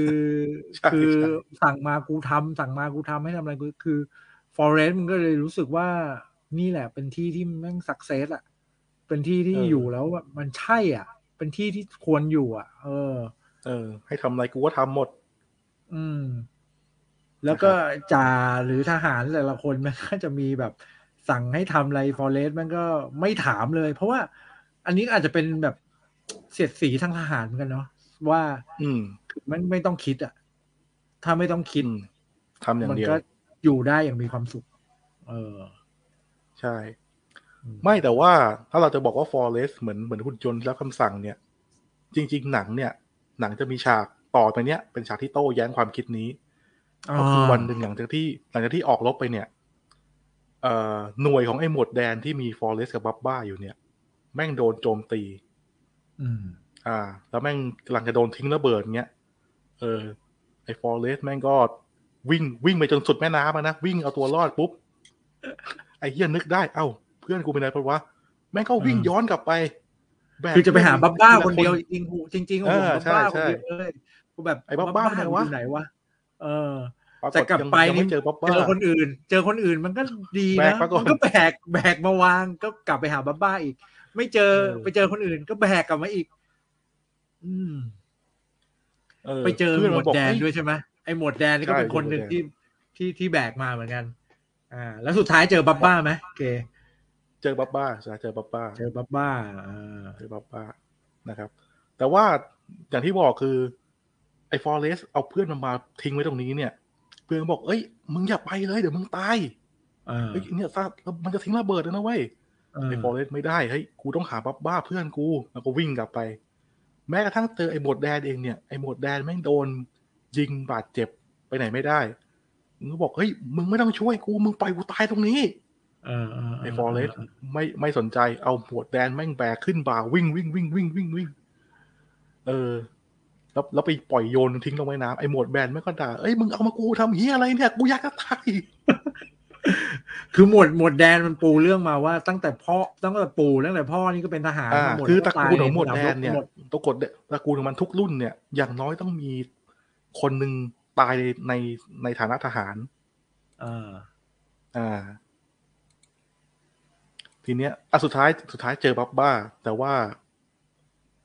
ใช่คือใช่สั่งมากูทำสั่งมากูทำให้ทำอะไรกูคือ ฟอเรสมันก็เลยรู้สึกว่านี่แหละ เป็นที่ที่แม่งสักเซสอะเป็นที่ที่อยู่แล้วอะมันใช่ อะ เป็นที่ที่ควรอยู่ อะ เออ เออ ให้ทำอะไรกูก็ทำหมด อืม แล้วก็จ่าหรือทหารแต่ละคนมันก็จะมีแบบสั่งให้ทำอะไรฟอเรสมันก็ไม่ถามเลย เพราะว่า อันนี้อาจจะเป็นแบบเสียดสีทางทหารเหมือนกันเนาะว่า อืม มันไม่ต้องคิดอะถ้าไม่ต้องคิดอืมทำอย่างมัเดียวก็ อยู่ได้อย่างมีความสุข เออ ใช่ ไม่แต่ว่าถ้าเราจะบอกว่าฟอเรสเหมือนเหมือนหุ่นยนต์รับคำสั่งเนี่ย จริง ๆ หนังเนี่ย หนังจะมีฉากต่อไปเนี้ยเป็นฉากที่โต้แย้งความคิดนี้ก็คือวันหนึ่งหลังจากที่หลังจากที่ออกรบไปเนี่ยเอ่อหน่วยของไอ้หมวดแดนที่มีฟอเรสกับบับบ้าอยู่เนี่ย แม่งโดนโจมตี อืม อ่า แล้วแม่งกำลังจะโดนทิ้งระเบิดเงี้ย เออ ไอ้ฟอเรสแม่งก็ วิ่งวิ่งไปจนสุดแม่น้ำอะนะวิ่งเอาตัวรอดปุ๊บไอ้เฮียนึกได้เอ้า เพื่อนกูเป็นอะไรปะวะแม่งก็วิ่งเออย้อนกลับไปแบกคือจะไปหาบับบ้าทีละคนเดียวจริงๆจริงๆจริงๆเอผมอบับบ้าใช่คนใช่เดียวเลยกูแบบไอ้บับบ้ามันไหนอวะยู่ไหนวะเออปรากฏแต่กลับยังไปยังนี่ไม่เจอบับบ้าเจอคนอื่น เจอคนอื่นมันก็ดีแบนะกมาก่อนมันก็แบกแบกมาวางก็กลับไปหาบับบ้าอีก ไม่เจอเออไปเจอคนอื่น ก็แบกกลับมาอีก อืมไปเจอพื่นหมนวดบอกแดนเฮ้ด้วยใช่ไหม ไอ้หมวดแดนนี่ก็ใช่เป็นคนหนึ่งหมวดแดนที่ที่ที่แบกมาเหมือนกัน อ่า แล้วสุดท้ายเจอบับบ้าไหมโอเคเจอบับบ้าใช่เจอบับบ้า เจอบับบ้าอ่าเจอบับบ้านะครับ แต่ว่าอย่างที่บอกคือ ไอ้ฟอเรสเอาเพื่อนมันมาทิ้งไว้ตรงนี้เนี่ย เพื่อนบอก เอ้ย มึงอย่าไปเลย เดี๋ยวมึงตายอ่าเฮ้ยเนี่ยซามันจะทิ้งระเบิดแล้วนะเว้ยอ่าไอ้ฟอเรสไม่ได้เฮ้ยกูต้องหาบับบ้าเพื่อนกูแล้วก็วิ่งกลับไป แม้กระทั่งเจอไอ้หมวดแดนเองเนี่ยไอ้หมวดแดนแม่งโดน ยิงบาดเจ็บไปไหนไม่ได้มึงก็บอกเฮ้ยมึงไม่ต้องช่วยกูมึงปล่อยกูตายตรงนี้เออเออไอ้ฟอเรสไม่ไม่สนใจเอาหมวดแดนแม่งแบกขึ้นบ่าวิ่งวิ่งวิ่งวิ่งวิ่งวิ่งเออ แล้วแล้วไปปล่อยโยนทิ้งลงแม่น้ำไอ้หมวดแบนแม่งก็ด่าเอ้ยมึงเอามากูทำเฮียอะไรเนี่ยกูอยากจะตายคือหมวดหมวดแดนมันปูเรื่องมาว่าตั้งแต่พ่อตั้งแต่ปู่ตั้งแต่พ่อนี่ก็เป็นทหารอ่ามาหมดคือตแล้ระวายกูลของหมวดใแดนเนี่ยหมดตระกูลตระกูลของมันทุกรุ่นเนี่ย อย่างน้อยต้องมี คนหนึ่งตายในในในฐานะทหารอ่าอ่า ทีเนี้ยอะสุดท้ายสุดท้ายเจอบับบ้า แต่ว่า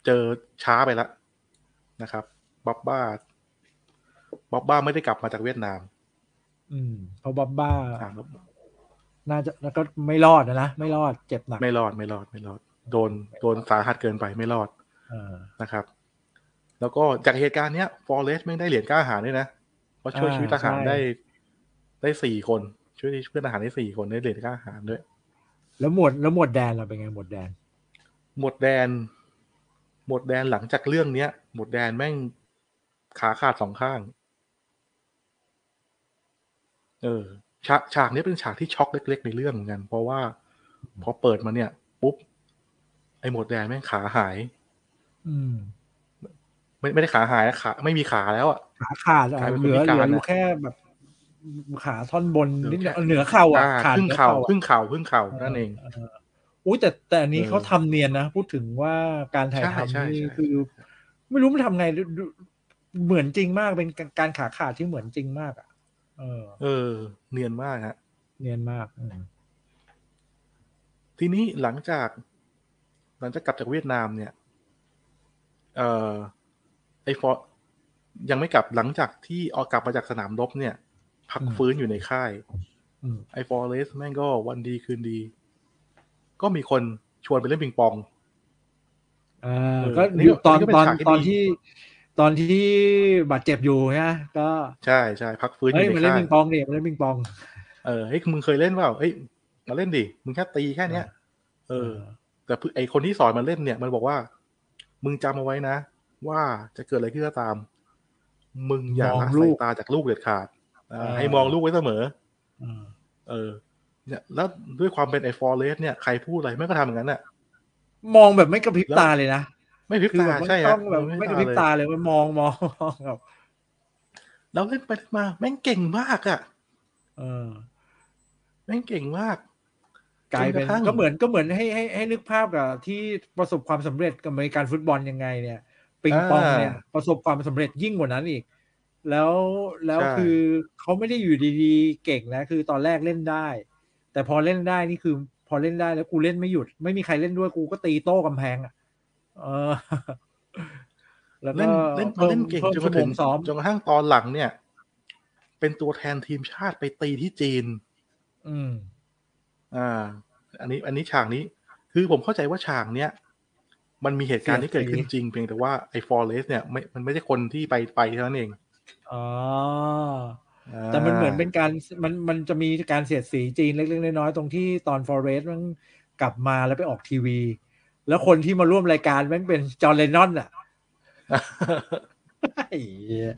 เจอช้าไปแล้วนะครับบับบ้าบับบ้าไม่ได้กลับมาจากเวียดนาม อืมเพราะบับบ้าอ่าน่าจะแล้วก็ไม่รอดนะนะไม่รอดเจ็บหนัก ไม่รอดไม่รอดไม่รอด โดนโดนสาหัสเกินไปไม่รอดเออนะครับ แล้วก็จากเหตุการณ์เนี้ยฟอเรสไม่งได้เหรียญกล้าหาญด้วยนะเพราะช่วยอ่าชีวิตทหารใช่ได้ได้สี่คน ช่วยเพื่อนทหารได้สี่คนได้เหรียญกล้าหาญด้วย แล้วหมวดแล้วหมวดแดนเราเป็นไงหมวดแดน หมวดแดน หมวดแดนหลังจากเรื่องเนี้ย หมวดแดนแม่งขาขาดสองข้าง เออฉากฉากนี้เป็นฉากที่ช็อกเล็ก ๆ ในเรื่องเหมือนกัน เพราะว่าพอเปิดมาเนี่ย ปุ๊บ ไอ้หมวดแดนแม่งขาหาย อืม ไม่ไม่ได้ขาหายนะขาไม่มีขาแล้วอะขาขาดอะกลายเป็นเหลือคนพิเหการลืออยู่นะแค่แบบขาท่อนบนนิดเหลืเดีอยวแค่เหนือเข่าอะอ่าขาดครึ่งหนือเข่าอะครึ่งเข่าครึ่งเข่านั่นเองอุ้ยแต่แต่อันนี้เออเขาทำเนียนนะ พูดถึงว่าการถ่ายใช่ใช่ทำนี่ใช่คือ ไม่รู้มันทำไงดูดูเหมือนจริงมากเป็นการขาขาดที่เหมือนจริงมากอะเออ เออ เนียนมากฮะเนียนมากอืมทีนี้หลังจาก หลังจากกลับจากเวียดนามเนี่ย เอ่อ ไอฟอร์ยังไม่กลับหลังจากที่ออกกลับมาจากสนามรบเนี่ย พักฟื้นอยู่ในค่ายอืมไอฟอร์เรสแม่งก็วันดีคืนดี ก็มีคนชวนไปเล่นปิงปองอ่าเออก็นี่อยู่ตอนนี่ก็เป็นตอนฉากที่ตอนดีที่ตอนที่บาดเจ็บอยู่นะก็ใช่ใช่พักฟื้นอเฮ้ยยู่มาในเล่นค่ายปิงปองดิมาเล่นปิงปอง เออเฮ้ยมึงเคยเล่นเปล่าเฮ้ยมาเล่นดิมึงแค่ตีแค่เนี้ย เออ แต่ไอคนที่สอนมันเล่นเนี่ย มันบอกว่า มึงจำเอาไว้นะ ว่าจะเกิดอะไรขึ้นก็ตาม มึงอย่ามองละลูสายกตาจากลูกเด็ดขาดอ่าเออให้มองลูกไว้เสมออืมเออ เนี่ย แล้วด้วยความเป็นไอ้ฟอร์เรสเนี่ยใครพูดอะไรไม่งก็ทำอย่างนั้นน่ะ มองแบบไม่กระพริบตาเลยนะไม่พริบคือตาแบบมันใช่ต้ฮะองแบบไม่กระพริบเลยตาเลยมันมองมองมองแบบแล้วเล่นไปเล่นมา แม่งเก่งมากอะเออ แม่งเก่งมากกลายเป็นจนกระทั่งก็เหมือนก็เหมือนให้ให้ให้นึกภาพกับที่ประสบความสำเร็จกับอเมริกันฟุตบอลยังไงเนี่ย ปิงปองเนี่ยประสบความสำเร็จยิ่งกว่านั้นอีก แล้วแล้วคือเขาไม่ได้อยู่ดีๆ เก่งนะคือตอนแรกเล่นได้ แต่พอเล่นได้นี่คือ พอเล่นได้แล้วกูเล่นไม่หยุด ไม่มีใครเล่นด้วยกูก็ตีโต้กำแพงอะเออแล้วก็เล่นเล่นพิ่มเล่นเก่งพิ่มจนชั่มาวโมถึงงซ้อมจนกระทั่งตอนหลังเนี่ย เป็นตัวแทนทีมชาติไปตีที่จีน อืม อ่า อันนี้ อันนี้ฉากนี้ คือผมเข้าใจว่าฉากเนี้ย มันมีเหตุการณ์ที่เกิดขึ้นจริง เพียงแต่ว่าไอ้ฟอร์เรสเนี่ยไม่มันไม่ใช่คนที่ไปไปเท่านั้นเองอ๋ออ่าแต่มันเหมือนเป็นการมันมันจะมีการเสียดสีจีนเล็กๆน้อยๆตรงที่ตอนฟอเรสมันกลับมาแล้วไปออกทีวี แล้วคนที่มาร่วมรายการแม่งเป็นจอร์เลนนอนอะไอ้เหี้ย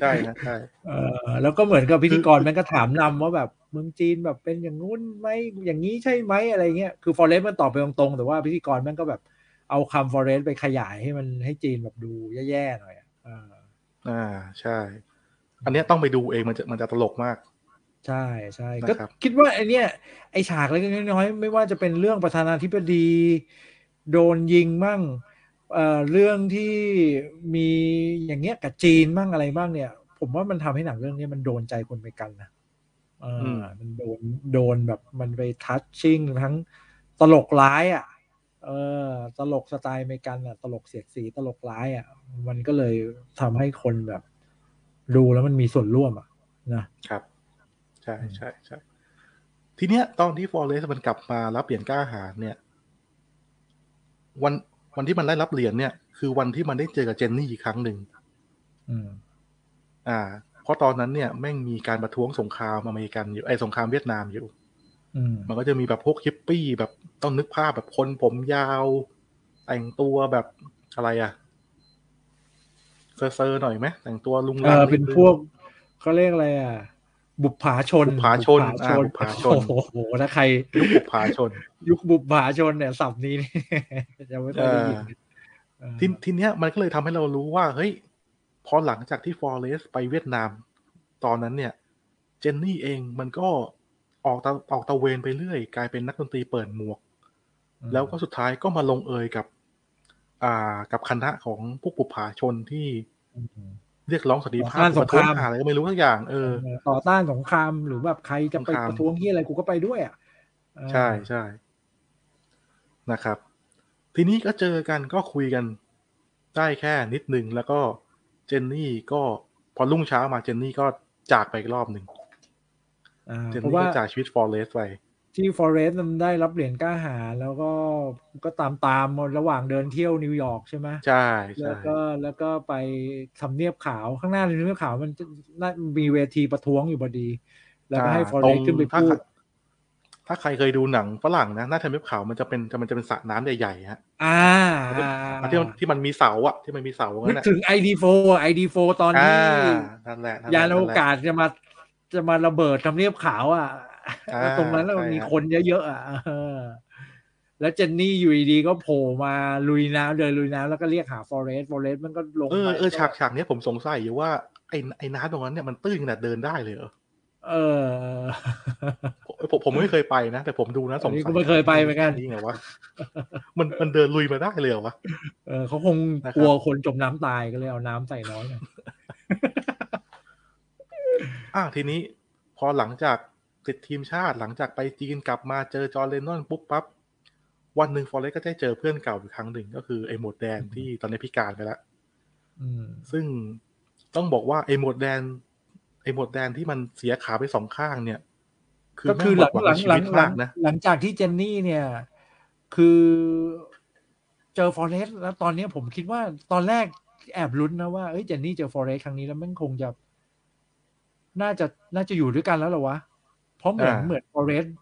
ใช่นะใช่เออแล้วก็เหมือนกับพิธีกรแม่งก็ถามนำว่าแบบเมืองจีนแบบเป็นอย่างงู้นไหมอย่างนี้ใช่ไหมอะไรเงี้ยคือฟอเรสมันตอบไปตรงๆแต่ว่าพิธีกรแม่งก็แบบ เอาคำฟอเรสไปขยายให้มันให้จีนแบบดูแย่ๆหน่อยอะเอออ่าใช่ อันเนี้ยต้องไปดูเองมันจะมันจะตลกมาก ใช่ใช่นะก็ครับคิดว่าไอเนี้ยไอฉากเล็กๆน้อยๆไม่ว่าจะเป็นเรื่องประธานาธิบดี โดนยิงมั่งเอ่อเรื่องที่มีอย่างเงี้ยกับจีนมั่งอะไรบ้างเนี่ย ผมว่ามันทำให้หนังเรื่องนี้มันโดนใจคนไปกันนะเอออมมันโดนโดนแบบมันไปทัชชิ่งทั้งตลกร้ายอะ เออ ตลกสไตล์อเมริกันอะ ตลกเสียดสีตลกร้ายอะ มันก็เลยทำให้คนแบบ ดูแล้วมันมีส่วนร่วมอะนะครับ ใช่ใช่ใช่ทีเนี้ยตอนที่ฟอร์เรสมันกลับมารับเหรียญกล้าหาญเนี่ย วันวันที่มันได้รับเหรียญเนี่ย คือวันที่มันได้เจอกับเจนนี่อีกครั้งหนึ่งอืม อ่า เพราะตอนนั้นเนี่ยแม่งมีการประท้วงสงครามอเมริกันอยู่ไอ้สงครามเวียดนามอยู่อื มมันก็จะมีแบบพวกฮิปปี้แบบต้องนึกภาพแบบคนผมยาว แต่งตัวแบบอะไรอะเซอร์ๆหน่อยไหมแต่งตัวลุงเอลังอเป็นดงพวกเขาเรียกอะไรอะ บุปผาชน บุปผาชนอ่าบุปผาชนโอ้โหถ้าใคร ยุคบุปผาชน ยุคบุปผาชนเนี่ยศัพท์นี้นี่จะไม่ค่อยได้ยินเออทีทีเนี้ยมันก็เลยทำให้เรารู้ว่า เฮ้ย พอหลังจากที่ฟอร์เรสไปเวียดนาม ตอนนั้นเนี่ย เจนนี่เองมันก็ ออกตะออกตะเวนไปเรื่อย กลายเป็นนักดนตรีเปิดหมวก แล้วก็สุดท้ายก็มาลงเอยกับ อ่ากับคณะของพวกปุปผาชนที่อืมเรียกร้องสันติภาพต่อต้านสงครามปะท้วหอะไรก็ไม่รู้ทุกอย่าง เออ ต่อต้านสงครามหรือแบบใครจะไปสงครามประท้วงที่อะไรกูก็ไปด้วยอะเออใช่ใช่นะครับ ทีนี้ก็เจอกันก็คุยกันได้แค่นิดนึงแล้วก็เจนนี่ก็พอรุ่งเช้ามาเจนนี่ก็จากไปอีกรอบหนึ่งอ่า เจนเพราะนี่ว่าก็จากชีวิตฟอร์เรสไปที่ฟอเรสต์มันได้รับเหรียญกล้าหาญแล้วก็ก็ตามตามๆมาระหว่างเดินเที่ยวนิวยอร์กใช่ไหมใช่แล้ใช่วก็แล้วก็ไปทำเนียบขาวข้างหน้าทำเนียบขาวมันจะน่ามีเวทีประท้วงอยู่พอดี แล้วก็ให้ฟอเรสต์ขึ้นไปถ้าพูใครดถ้าใครเคยดูหนังฝรั่งนะหน้าทำเนียบขาวมันจะเป็นมันจะเป็นสระน้ำใหญ่ๆฮะอ่าอันที่มันที่มันมีเสาอะที่มันมีเสานึงั้กนอะถึง ID4 ID4 ตอนอ่าที่นั่นแหละนั่นแหละยานอวนั่นแหละกาศจะมา จะมาระเบิดทำเนียบขาวอะอ่าตรงนั้นแล้วมันใช่มีฮะคนเยอะๆอะเออแล้วเจนนี่อยู่ดีๆก็โผล่มาลุยน้ำเดินลุยน้ำแล้วก็เรียกหาฟอเรสต์ฟอเรสต์มันก็ลงเออไปเออฉากฉากเนี้ยผมสงสัยอยู่ว่าไอ้ไอ้น้ำตรงนั้นเนี่ยมันตื้นขนาดเดินได้เลยเหรอเออผมผมผมไม่เคยไปนะ แต่ผมดูนะสงอันนี้สัยก็ไม่เคยไปเหมือนกันนี่ไงวะมันมันเดินลุยมาได้เลยเหรอวะเออเขาคงนะครับกลัวคนจมน้ำตายก็เลยเอาน้ำใส่น้อยหน่ อยอะทีนี้พอหลังจากติดทีมชาติหลังจากไปจีนกลับมาเจอจอร์เลนนอนปุ๊บปั๊บวันหนึ่งฟอเรสก็ได้เจอเพื่อนเก่าอีกครั้งหนึ่งก็คือไอ้หมวดแดงที่ตอนนี้พิการไปแล้วอืมซึ่งต้องบอกว่าไอ้หมวดแดงไอ้หมวดแดงที่มันเสียขาไปสองข้างเนี่ย คือก็แม่คืงอหหมลัดงหวังหลัในงชีหลัวิงตหลัมางกนะหลังจากที่เจนนี่เนี่ย คือเจอฟอเรสต์แล้วตอนเนี้ยผมคิดว่าตอนแรกแอบลุ้นนะว่าเอ้ยเจนนี่เจอฟอเรสต์ครั้งนี้แล้วมันคงจะ น่าจะน่าจะอยู่ด้วยกันแล้วเหรอวะ เพราะเหมือนอ่าเหมือนฟอเรสต์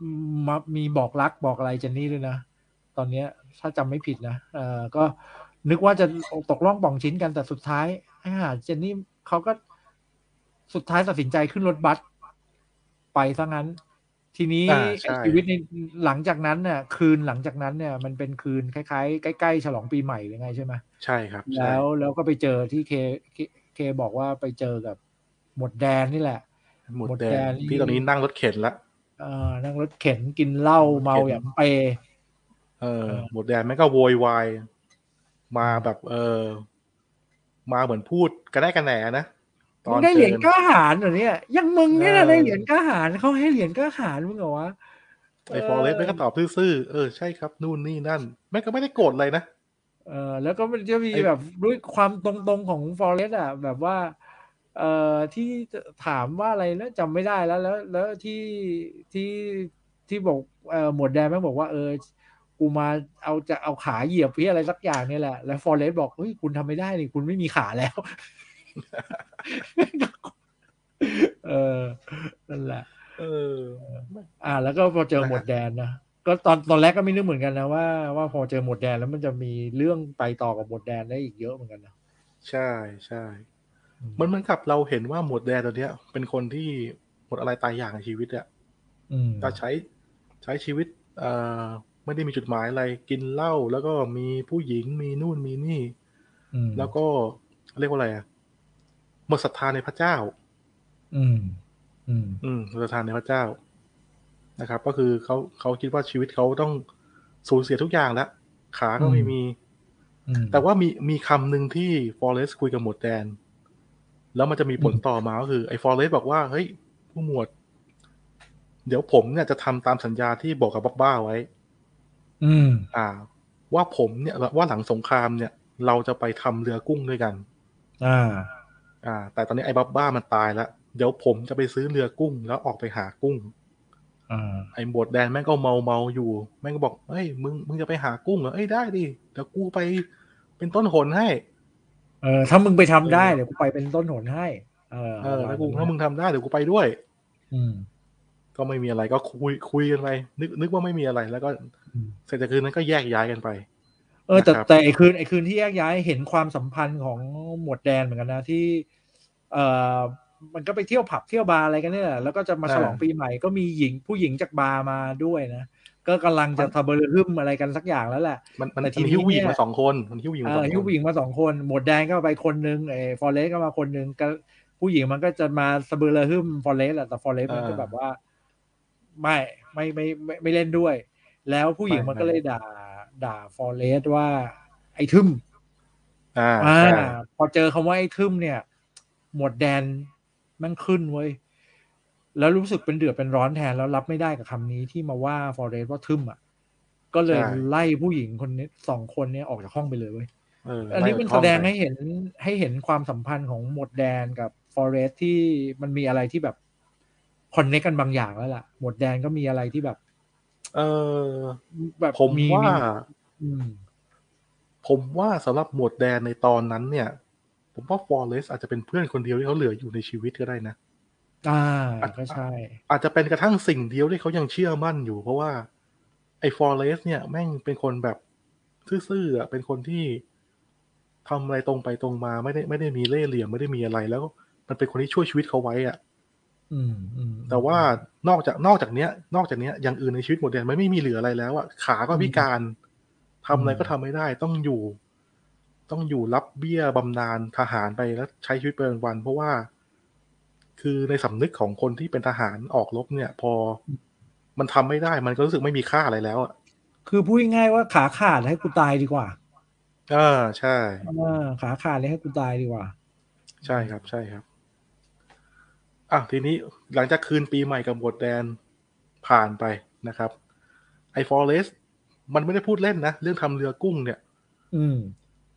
มามีบอกรักบอกอะไรเจนนี่ด้วยนะ ตอนเนี้ยถ้าจำไม่ผิดนะเออก็นึกว่าจะตกล่องป่องชิ้นกันแต่สุดท้ายอ่าเจนนี่เขาก็สุดท้ายตัดสินใจขึ้นรถบัสไปซะงั้น ทีนี้อ่าใช่ไอ้ชีวิตในหลังจากนั้นเนี่ยคืนหลังจากนั้นเนี่ย มันเป็นคืนคล้ายๆใกล้ๆฉลองปีใหม่หรือไงใช่ไหมใช่ครับใช่แล้วแล้วก็ไปเจอที่เคเคเคบอกว่าไปเจอกับ หมดแดนนี่แหละ หมดหมดแดแดนนนี่ที่ตอนนี้นั่งรถเข็นละเอ่อนั่งรถเข็นกินเหล้าเมาอย่างเปเออ หมดแดนแม่งก็โวยวายมาแบบเออ มาเหมือนพูดกระได้กระแหนนะตมึอนงได้เหรียญจอกล้าหาญเหรอเนี่ยยังมึงเนี่ยนะเออได้เหรียญกล้าหาญเขาให้เหรียญกล้าหาญมึงเหรอวะไอ้ฟอเรสต์แม่งก็ตอบซื่อๆเออใช่ครับนู่นนี่นั่นแม่งก็ไม่ได้โกรธเลยนะเออแล้วก็มันจะมีไอ้แบบด้วยความตรงๆของฟอเรสต์อะ แบบว่า เอ่อที่ถามว่าอะไรแล้วจำไม่ได้แล้ว แล้วแล้วที่ที่ที่บอกเอ่อหมวดแดงแม่งบอกว่าเออกูมาเอาจะเอาขาเหยียบพี่อะไรสักอย่างเนี่ยแหละ แล้วฟอเรสต์บอกเฮ้ยคุณทำไม่ได้นี่คุณไม่มีขาแล้ว เออนั่นแหละเออ อ่า แล้วก็พอเจอหมวดแดนนะก็ตอนตอนแรกก็ไม่นึกเหมือนกันนะว่าว่าพอเจอหมวดแดนแล้วมันจะมีเรื่องไปต่อกับหมวดแดนได้อีกเยอะเหมือนกันนะใช่ใช่ มันเหมือนกับเราเห็นว่าหมวดแดนตัวเนี้ย เป็นคนที่หมดอะไรตายอย่างในชีวิตอะอืมก็ใช้ใช้ชีวิตเอ่อไม่ได้มีจุดหมายอะไรกินเหล้าแล้วก็มีผู้หญิงมีนู่นมีนี่อืมแล้วก็เรียกว่าอะไรอะหมดศรัทธาในพระเจ้า อืม อืม อืมหมดศรัทธาในพระเจ้านะครับ ก็คือเขาเขาคิดว่าชีวิตเขาต้องสูญเสียทุกอย่างแล้วขาก็ไม่อืมมีอืมแต่ว่ามีมีคำหนึ่งที่ฟอเรสคุยกับหมวดแดน แล้วมันจะมีผลอืมต่อมาก็คือไอ้ฟอเรสบอกว่าเฮ้ยผู้หมวด เดี๋ยวผมเนี่ยจะทำตามสัญญาที่บอกกับบ๊อบบ้าไว้ อืม อ่า ว่าผมเนี่ยว่าหลังสงครามเนี่ย เราจะไปทำเรือกุ้งด้วยกัน อ่า อ่า แต่ตอนนี้ไอ้บ๊อบบ้ามันตายแล้วเดี๋ยวผมจะไปซื้อเรือกุ้ง แล้วออกไปหากุ้งอ่าไอ้หมวดแดนแม่งก็เมาเมาอยู่ แม่งก็บอกเฮ้ยมึงมึงจะไปหากุ้งเหรอเอ้ยได้ดิเดี๋ยวกูไปเป็นต้นหนให้ เออถ้ามึงไปทำได้เดี๋ยวกูไปเป็นต้นหนให้ เออเออแล้วกูถ้ามึงทำได้เดี๋ยวกูไปด้วย อืม ก็ไม่มีอะไรก็คุยคุยกันไปนึกนึกว่าไม่มีอะไรแล้วก็อืมเสร็จจากคืนนั้นก็แยกย้ายกันไป เออ แต่นะครับแต่ไอคืนไอคืนที่แยกย้ายเห็นความสัมพันธ์ของหมวดแดนเหมือนกันนะที่ เอ่อมันก็ไปเที่ยวผับเที่ยวบาร์อะไรกันเนี่ยแหละแล้วก็จะมาฉลองปีใหม่ก็มีหญิงผู้หญิงจากบาร์มาด้วยนะ ก็กำลังจะทะเบอร์ฮึมอะไรกันสักอย่างแล้วแหละ มันมันแต่ทีมันนี้หิ้วผู้หญิงเนี่ยมาสองคนมันหิ้วผู้หญิงเอมาสอองคฮิ้วผู้หนญิงมาสองคน หมวดแดงก็ไปคนนึงไอ้ฟอเรสก็มาคนนึงก็ผู้หญิงมันก็จะมาสะเบือระหึมฟอเรสแหละแต่ฟอเรสมันก็แบบว่าไม่ไม่ไม่ไม่ไม่เล่นด้วย แล้วผู้หญิงมันก็เลยด่า ด่าฟอเรสว่า ไอ้ทึมอ่าอ่าใช่พอเจอคำว่าไอ้ทึมเนี่ย หมวดแดนแมันขึ้นเว้ย แล้วรู้สึกเป็นเดือดเป็นร้อนแทนแล้วรับไม่ได้กับคำนี้ที่มาว่าฟอเรสว่าทึมอะ ก็เลยไล่ผู้หญิงคนนี้สองคนเนี้ออกจากห้องไปเลยเว้ยเอออันนี้ไล่มันห้แสองดงไปให้เห็นให้เห็นความสัมพันธ์ของหมวดแดนกับฟอเรสที่มันมีอะไรที่แบบคอนเนคกันบางอย่างแล้วล่ะ หมวดแดนก็มีอะไรที่แบบ เออแบบผมว่าอืมผมว่าสำหรับหมวดแดนในตอนนั้นเนี่ย ผมว่าฟอเรสอาจจะเป็นเพื่อนคนเดียวที่เขาเหลืออยู่ในชีวิตก็ได้นะ อ่าก็ใช่ อาจจะเป็นกระทั่งสิ่งเดียวที่เขายังเชื่อมั่นอยู่ เพราะว่า ไอ้ฟอเรสเนี่ยแม่งเป็นคนแบบซื่อๆอะเป็นคนที่ทำอะไรตรงไปตรงมาไม่ได้ไม่ได้มีเล่ห์เหลี่ยมไม่ได้มีอะไรแล้ว มันเป็นคนที่ช่วยชีวิตเขาไว้อะอืมอืมแต่ว่านอกจากนอกจากเนี้ย นอกจากเนี้ยอย่างอื่นในชีวิตหมดเลยมันไม่มีเหลืออะไรแล้วอะขาก็พิการทำอะไรก็ทำไม่ได้ต้องอยู่ ต้องอยู่รับเบี้ยบำนาญทหารไปแล้วใช้ชีวิตไปวันๆเพราะว่า คือในสำนึกของคนที่เป็นทหารออกรบเนี่ย พอมันทำไม่ได้มันก็รู้สึกไม่มีค่าอะไรแล้วอะคือพูดง่ายๆว่าขาขาดให้กูตายดีกว่าอ่าใช่อ่าขาขาดเลยให้กูตายดีกว่า ใช่ครับ ใช่ครับอะทีนี้หลังจากคืนปีใหม่กับบทแดนผ่านไปนะครับ ไอฟอเรสมันไม่ได้พูดเล่นนะ เรื่องทำเรือกุ้งเนี่ย อืม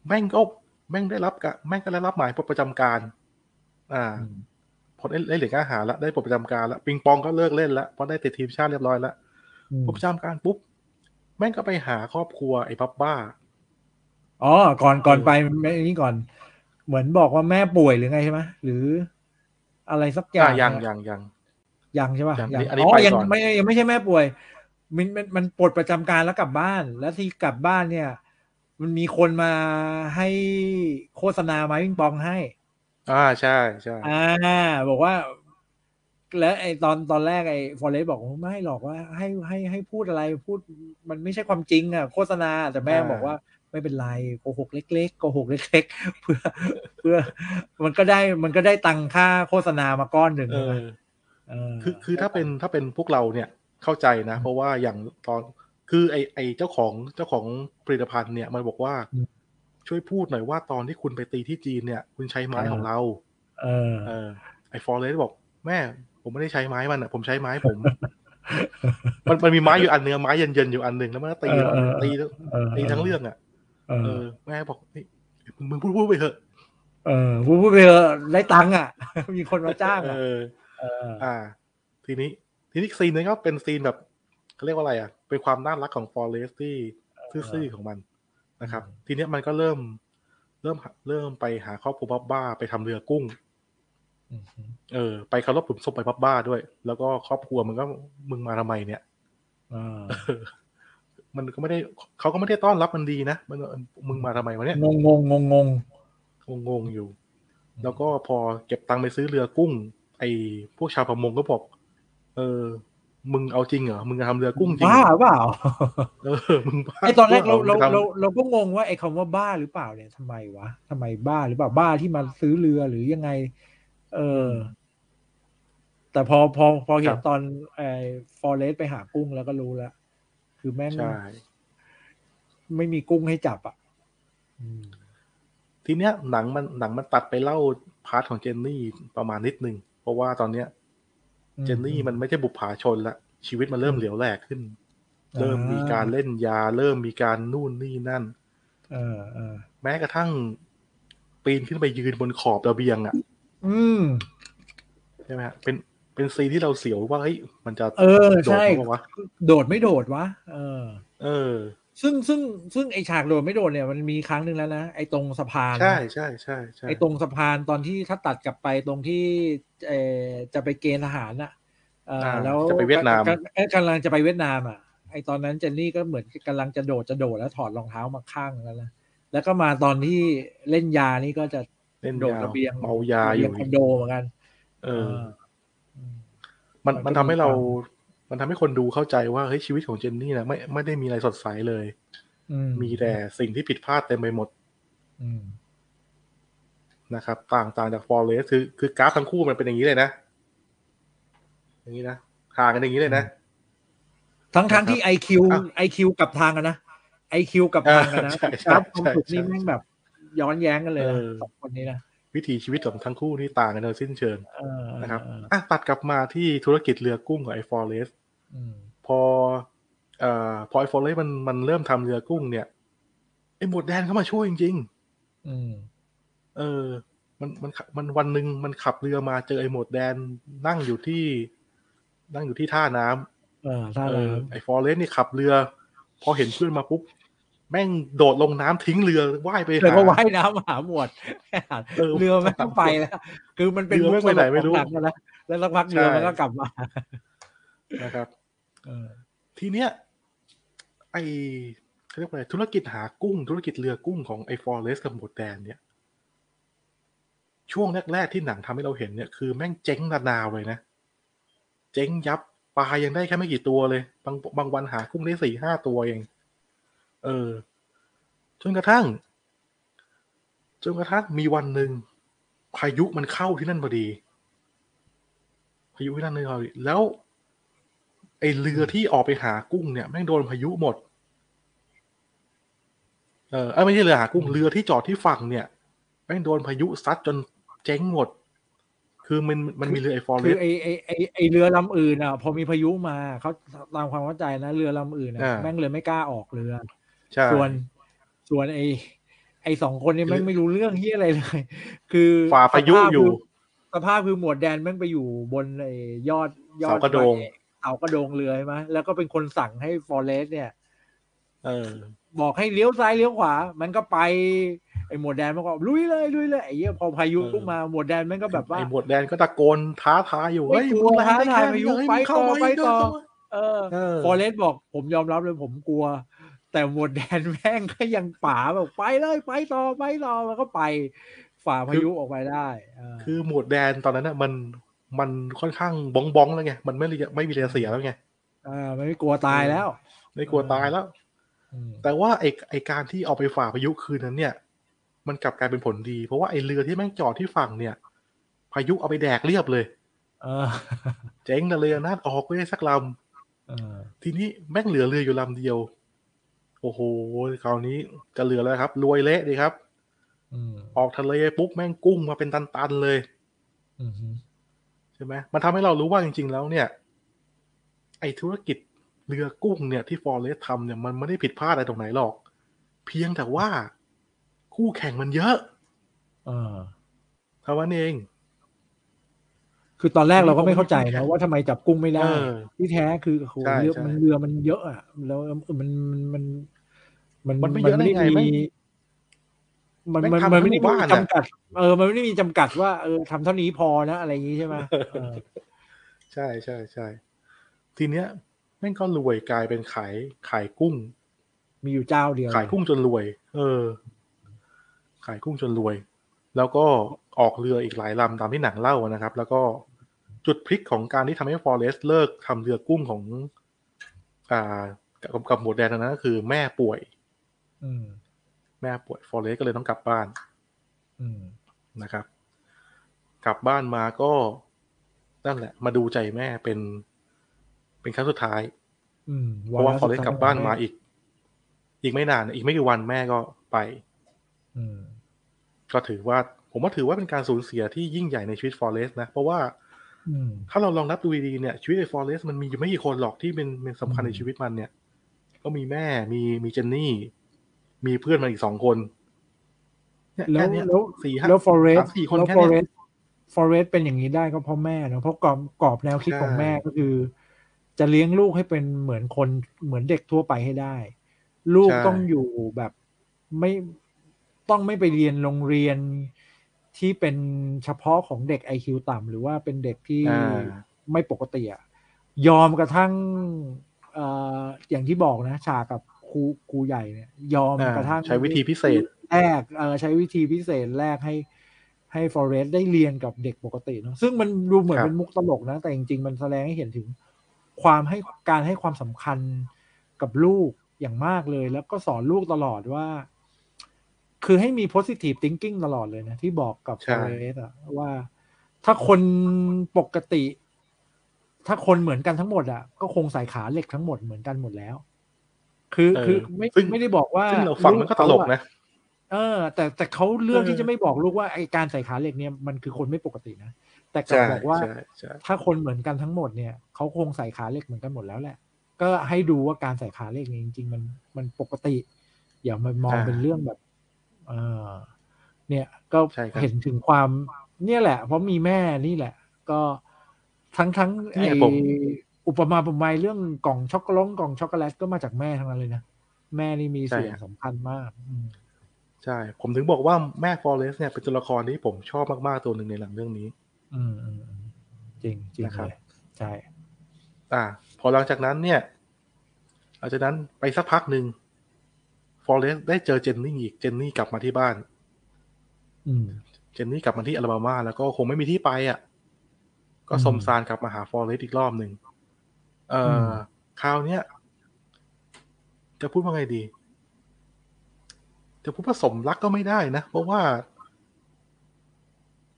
แม่งก็แม่งได้รับกะแม่งก็ได้รับหมายปลดประจำการ อ่าอืม พอได้ได้เหรียญกล้าหาแล้วได้ปลดประจำการแล้วปิงปองก็เลิกเล่นแล้วเพราะได้ติดทีมชาติเรียบร้อยแล้วอืมปลดประจำการปุ๊บแม่งก็ไปหาครอบครัวไอ้พับบ้าอ๋อก่อนก่อนไปไม่นี่ก่อน เหมือนบอกว่าแม่ป่วยหรือไงใช่ไหมหรือ อะไรสักอย่าอ่างยังเนี่ยยังยังยังใช่ป่ะยังยังอันนี้อ๋อไปยังก่อนไม่ยังไม่ใช่แม่ป่วย มันมันมันปลดประจำการแล้วกลับบ้าน แล้วที่กลับบ้านเนี่ย มันมีคนมาให้โฆษณาไม้ปิงปองให้ อ่าใช่ใช่อ่า บอกว่า แล้วไอ้ตอนตอนแรกไอ้ฟอเรสบอกว่าไม่หรอกว่า ให้ให้ให้พูดอะไรพูดมันไม่ใช่ความจริงอะโฆษณาแต่แม่บอกว่าไม่เป็นไรโกหกเล็กๆโกหกเล็กๆเพื่อ เพื่อ มันก็ได้มันก็ได้ตังค่าโฆษณามาก้อนหนึ่งเอใช่ไหมอเออคือคือถ้าเป็นถ้าเป็นพวกเราเนี่ยเข้าใจนะ เพราะว่าอย่างตอนคือไอไอเจ้าของเจ้าของผลิตภัณฑ์เนี่ยมันบอกว่า ช่วยพูดหน่อยว่าตอนที่คุณไปตีที่จีนเนี่ย คุณใช้ไม้ของเรา เออ เออ ไอฟอร์เรสบอก แม่ ผมไม่ได้ใช้ไม้มันอะ ผมใช้ไม้ผม มันมันมีไม้อยู่อันเนื้อะไม้เย็นๆอยู่อันหนึ่งแล้วมันก็ตีเออเออตีเออตีทั้งเรื่องอะ เอเอออแม่บอกเฮ้ยมึงพูดพูดไปเถอะ เออพูดพูดไปเถอะได้ตังค์อะ มีคนมาจ้างเออะอเออ อ่า ทีนี้ ทีนี้ซีนนี้ก็เป็นซีนแบบเขาเรียกว่าอะไรอะ เป็นความน่ารักของฟอร์เรสที่ซื่อๆของมัน นะครับ ทีเนี้ยมันก็เริ่ม เริ่มเริ่มไปหาครอบครัวบับบ้าไปทำเรือกุ้งอืมเออ ไปเคารพหลุมศพไปบับบ้าด้วย แล้วก็ครอบครัวมันก็มึงมาทำไมเนี่ยอ่าเออมันก็ไม่ได้เขาก็ไม่ได้ต้อนรับมันดีนะมันมึงมาทำไมวะเนี่ยงงงงงงงงงๆอยู่ แล้วก็พอเก็บตังค์ไปซื้อเรือกุ้ง ไอ้พวกชาวประมงก็บอก เออ มึงเอาจริงเหรอ มึงจะทำเรือกุ้งจริงบ้าเหรอเปล่าเออมึงบ้าไอตอนแรกเราเรามึงจะทำเราเราก็งงว่าไอคำว่าบ้าหรือเปล่าเนี่ยทำไมวะทำไมบ้าหรือเปล่าบ้าที่มาซื้อเรือหรือยังไง เออ แต่พอพอพอเห็ครันบตอนไอฟอเรสไปหากุ้งแล้วก็รู้แล้วคือแม่งใช่ไม่มีกุ้งให้จับอะอืมทีเนี้ยหนังมันหนังมันตัดไปเล่า part ของเจนนี่ประมาณนิดนึง เพราะว่าตอนเนี้ย เจนนี่มันไม่ใช่บุปผาชนละชีวิตมันเริ่มเหลวแหลกขึ้น เริ่มมีการเล่นยา เริ่มมีการนู่นนี่นั่นเออเออแม้กระทั่ง ปีนขึ้นไปยืนบนขอบระเบียงอะ อืมใช่ไหมฮะเป็นเป็นซีนที่เราเสียวว่าเฮ้ยมันจะเออโดดใช่เข้ามาวะโดดไม่โดดวะเออ เออ ซึ่งซึ่งซึ่งไอฉากโดดไม่โดดเนี่ยมันมีครั้งหนึ่งแล้วนะ ไอตรงสะพานนะใช่ใช่ใช่ใช่ไอ้ตรงสะพานตอนที่ถ้าตัดกลับไปตรงที่เออจะไปเกณฑ์ทหารน่ะเอออ่าแล้วจะไปเวียดนามกำเอ้ยกำลังจะไปเวียดนามอะ ไอ้ตอนนั้นเจนนี่ก็เหมือนกำลังจะโดดจะโดดแล้วถอดรองเท้ามาข้างแล้วนะแล้วก็มาตอนที่เล่นยานี่ก็จะเล่นโดดยาระเบียงเมายาอระเบียู่งคอนโดเหมือนกัน เอออืมมันมัมันนก็ทำให้เรา มีความมันทำให้คนดูเข้าใจว่าเฮ้ยชีวิตของเจนนี่นะไม่ไม่ได้มีอะไรสดใสเลยอืมีแต่สิ่งที่ผิดพลาดเต็มไปหมดอืมนะครับ ต่างต่างจากฟอร์เรสคือคือกราฟทั้งคู่มันเป็นอย่างนี้เลยนะ อย่างนี้นะห่างกันอย่างนี้เลยนะ ทั้งทั้งที่ไอคิวอะไอคิวกับทางกันนะไอคิวกับทางกันนะใช่ใช่กราฟความสุขใช่นี่แม่งแบบ ย้อนแย้งกันเลยนะเออสองคนนี้นะ วิถีชีวิตของทั้งคู่นี่ต่างกันโดยสิ้นเชิงเออนะครับเอออะตัดกลับมาที่ธุรกิจเรือกุ้งของไอ้ฟอร์เรสอืมพอเอ่อพอไอ้ฟอร์เรสมันมันเริ่มทำเรือกุ้งเนี่ยไอ้หมวดแดนเข้ามาช่วยจริงอืมๆเออ มันมันมันวันหนึ่งมันขับเรือมาเจอไอ้หมวดแดนนั่งอยู่ที่ นั่งอยู่ที่ท่าน้ำเออถ้าเอเราอไอ้ฟอร์เรสนี่ขับเรือ พอเห็นเพื่อนมาปุ๊บ แม่งโดดลงน้ำทิ้งเรือว่ายไปแล้วก็หาว่ายน้ำหาหมวดเออเรือมันก็ไปแล้วคือมันเป็นเรือไม่ไปไหนไม่รู้มุกตลกของหนังนะแล้วสักพักเรือมันก็กลับมานะครับเออทีเนี้ย ไอเขาเรียกว่าอะไรธุรกิจหากุ้ง ธุรกิจเรือกุ้งของไอฟอร์เรสกับหมวดแดนเนี่ย ช่วงแรก ๆ ที่หนังทำให้เราเห็นเนี่ยคือแม่งเจ๊งระนาวเลยนะ เจ๊งยับปลายังได้แค่ไม่กี่ตัวเลย บางบางวันหากุ้งได้สี่ห้าตัวเอง เออ จนกระทั่ง จนกระทั่งมีวันหนึ่งพายุมันเข้าที่นั่นพอดี พายุที่นั่นเลยพอดีแล้ว ไอเรือที่ออกไปหากุ้งเนี่ยแม่งโดนพายุหมด เออเอ้ยไม่ใช่เรือหากุ้งเรือที่จอดที่ฝั่งเนี่ยแม่งโดนพายุซัดจนเจ๊งหมด คือมันมันมีเรือไอฟอร์เรคือสไอไอไอไอเรือลำอื่นอะ พอมีพายุมาเขาตามความเข้าใจนะ เรือลำอื่นอะอ่าแม่งเลยไม่กล้าออกเรือใช่ ส่วนส่วนไอไอสองคนนี้แม่งไม่รู้เรื่องที่อะไรเลย คือฝ่าพายุอยู่ สภาพคือหมวดแดนแม่งไปอยู่บนไอยอดยอดเสากระโดงเสากระโดงเรือใช่ไหมแล้วก็เป็นคนสั่งให้ฟอร์เรสเนี่ย เออ บอกให้เลี้ยวซ้ายเลี้ยวขวา มันก็ไปไอ้หมวดแดนมันก็ลุยเลยลุยเลยไอ้เหี้ยพอพายุเออขึ้นมาหมวดแดนมันก็แบบว่าไอหมวดแดนก็ตะโกนท้าทายอยู่ไม่เฮ้ยกลัวมึงแรงได้ท้าทายแค่พายุนี้ไปมึงเข้าต่อมาไปเดินต่อเข้ามาเออเออฟอเรสบอกผมยอมรับเลยผมกลัว แต่หมวดแดนแม่งก็ยังป่าแบบไปเลยไปต่อไปต่อมันก็ไปฟฝ่าพายุออกไปได้เออคือหมวดแดนตอนนั้นน่ะมันมันค่อนข้างบ้องบ้องๆแล้วไงมันไม่ไม่มีเรียเสียแล้วไงเออไม่กลัวตายแล้ว ไม่กลัวตายแล้วอืมแต่ว่าไอไอการที่เอาไปฝ่าพายุคืนนั้นเนี่ย มันกลับกลายเป็นผลดี เพราะว่าไอเรือที่แม่งจอดที่ฝั่งเนี่ย พายุเอาไปแดกเรียบเลยเออเจ๊งนะเรือนาดออกไม่ได้สักลเออำทีนี้แม่งเหลือเรืออยู่ลำเดียว โอ้โหคราวนี้จะเหลือแล้วครับ รวยเละดีครับอืมออกทะเลปุ๊บแม่งกุ้งมาเป็นตันๆเลยอืมฮึใช่ไหมมันทำให้เรารู้ว่าจริง ๆ แล้วเนี่ย ไอธุรกิจเรือกุ้งเนี่ยที่ฟอร์เรสทำเนี่ยมันไม่ได้ผิดพลาดอะไรตรงไหนหรอก เพียงแต่ว่าคู่แข่งมันเยอะเออเท่านั้นเอง คือตอนแรกเราก็ไม่เข้าใจนะว่าทำไมจับกุ้งไม่ได้เออที่แท้คือโอ้โหใช่เรือใช่มันเรือมันเยอะอะแล้วมันมันมันมันไม่เยอะได้ไงมีมันแม่งมันทำมันไม่ได้ทั้งหมู่มีบ้านอะจำกัด เออ มันไม่ได้มีจำกัดว่าเออทำเท่านี้พอนะอะไรอย่างงี้ใช่ไหมเออใช่ใช่ใช่ทีเนี้ยแม่งก็รวยกลายเป็นขายขายกุ้ง มีอยู่เจ้าเดียว ขายกุ้งจนรวย เออ ขายกุ้งจนรวย แล้วก็ออกเรืออีกหลายลำตามที่หนังเล่านะครับ แล้วก็ จุดพลิกของการที่ทำให้ฟอเรสเลิกทำเรือกุ้งของ อ่ากับกับหมวดแดนตรงนั้นก็คือแม่ป่วย อืม แม่ป่วยฟอเรสก็เลยต้องกลับบ้าน อืมนะครับ กลับบ้านมาก็นั่นแหละ มาดูใจแม่เป็น เป็นครั้งสุดท้าย อืมเพราะว่าฟอเรสสุดท้ยกลับบ้านมาอีก อีกไม่นาน อีกไม่กี่วันแม่ก็ไป อืม ก็ถือว่า ผมว่าถือว่าเป็นการสูญเสียที่ยิ่งใหญ่ในชีวิตฟอเรสนะ เพราะว่าอืม ถ้าเราลองนับดูดีๆเนี่ยชีวิตในฟอเรสมันมีอยู่ไม่กี่คนหรอกที่เป็นเป็นสำคัญในชีวิตมันเนี่ย ก็มีแม่มีมีเจนนี่ มีเพื่อนมันอีกสองคนเนี่ยแล้วค่เนี้ยแล้วสี่ห้าแล้วฟอเรสสามสี่คนแล้วแค่ฟอเนี้เรยสฟอเรสเป็นอย่างนี้ได้ก็เพราะแม่เนอะเพราะกรอบกรอบแนวคิดของใช่แม่ก็คือ จะเลี้ยงลูกให้เป็นเหมือนคนเหมือนเด็กทั่วไปให้ได้ ลูกใช่ต้องอยู่แบบไม่ต้องไม่ไปเรียนโรงเรียน ที่เป็นเฉพาะของเด็กไอคิวต่ำหรือว่าเป็นเด็กที่อ่าไม่ปกติอะยอมกระทั่งเอ่ออย่างที่บอกนะ ฉากกับครูครูใหญ่เนี่ย ยอมอ่ากระทั่งใช้วิธีพิเศษแรกเออใช้วิธีพิเศษแรกให้ให้ฟอเรสได้เรียนกับเด็กปกติเนอะซึ่งมันดูเหมือนครับเป็นมุกตลกนะ แต่จริง ๆ มันแสดงให้เห็นถึงความให้การให้ความสำคัญกับลูกอย่างมากเลย แล้วก็สอนลูกตลอดว่า คือให้มี positive thinking ตลอดเลยนะ ที่บอกกับใช่ฟอเรสอะว่าถ้าคนปกติ ถ้าคนเหมือนกันทั้งหมดอะก็คงใส่ขาเหล็กทั้งหมดเหมือนกันหมดแล้ว คือเออคือไม่ซึ่งไม่ได้บอกว่าซึ่งเราฟังมันก็ตลกนะเออ แต่แต่เขาเลือกเออที่จะไม่บอกลูกว่าไอการใส่ขาเหล็กเนี่ยมันคือคนไม่ปกตินะแต่กลับใช่บอกว่าใช่ใช่ถ้าคนเหมือนกันทั้งหมดเนี่ยเขาคงใส่ขาเหล็กเหมือนกันหมดแล้วแหละ ก็ให้ดูว่าการใส่ขาเหล็กเนี่ยจริง ๆ มันมันปกติ อย่ามามองเป็นเรื่องแบบ เออเนี่ยก็ใช่ครับเห็นถึงความเนี่ยแหละ เพราะมีแม่นี่แหละ ก็ทั้งทั้งเนี่ไอยผมอุปมาอุปไมยเรื่องกล่องช็อกโกแลตกล่องช็อกโกแลตก็มาจากแม่ทั้งนั้นเลยนะ แม่นี่มีส่วนสำคัญมากอืมใช่ ผมถึงบอกว่าแม่ฟอเรสเนี่ยเป็นตัวละครที่ผมชอบมากๆตัวหนึ่งในหนังเรื่องนี้ อืมอืมอืมจริงจริงนะครับเลยใช่ อ่า พอหลังจากนั้นเนี่ยหลังจากนั้นไปสักพักหนึ่ง ฟอเรสได้เจอเจนนี่อีกเจนนี่กลับมาที่บ้าน อืมเจนนี่กลับมาที่อลาบามา แล้วก็คงไม่มีที่ไปอะ ก็อืมสมซานกลับมาหาฟอเรสอีกรอบหนึ่งเอ่ออมคราวเนี้ย จะพูดว่าไงดี จะพูดว่าสมรักก็ไม่ได้นะ เพราะว่า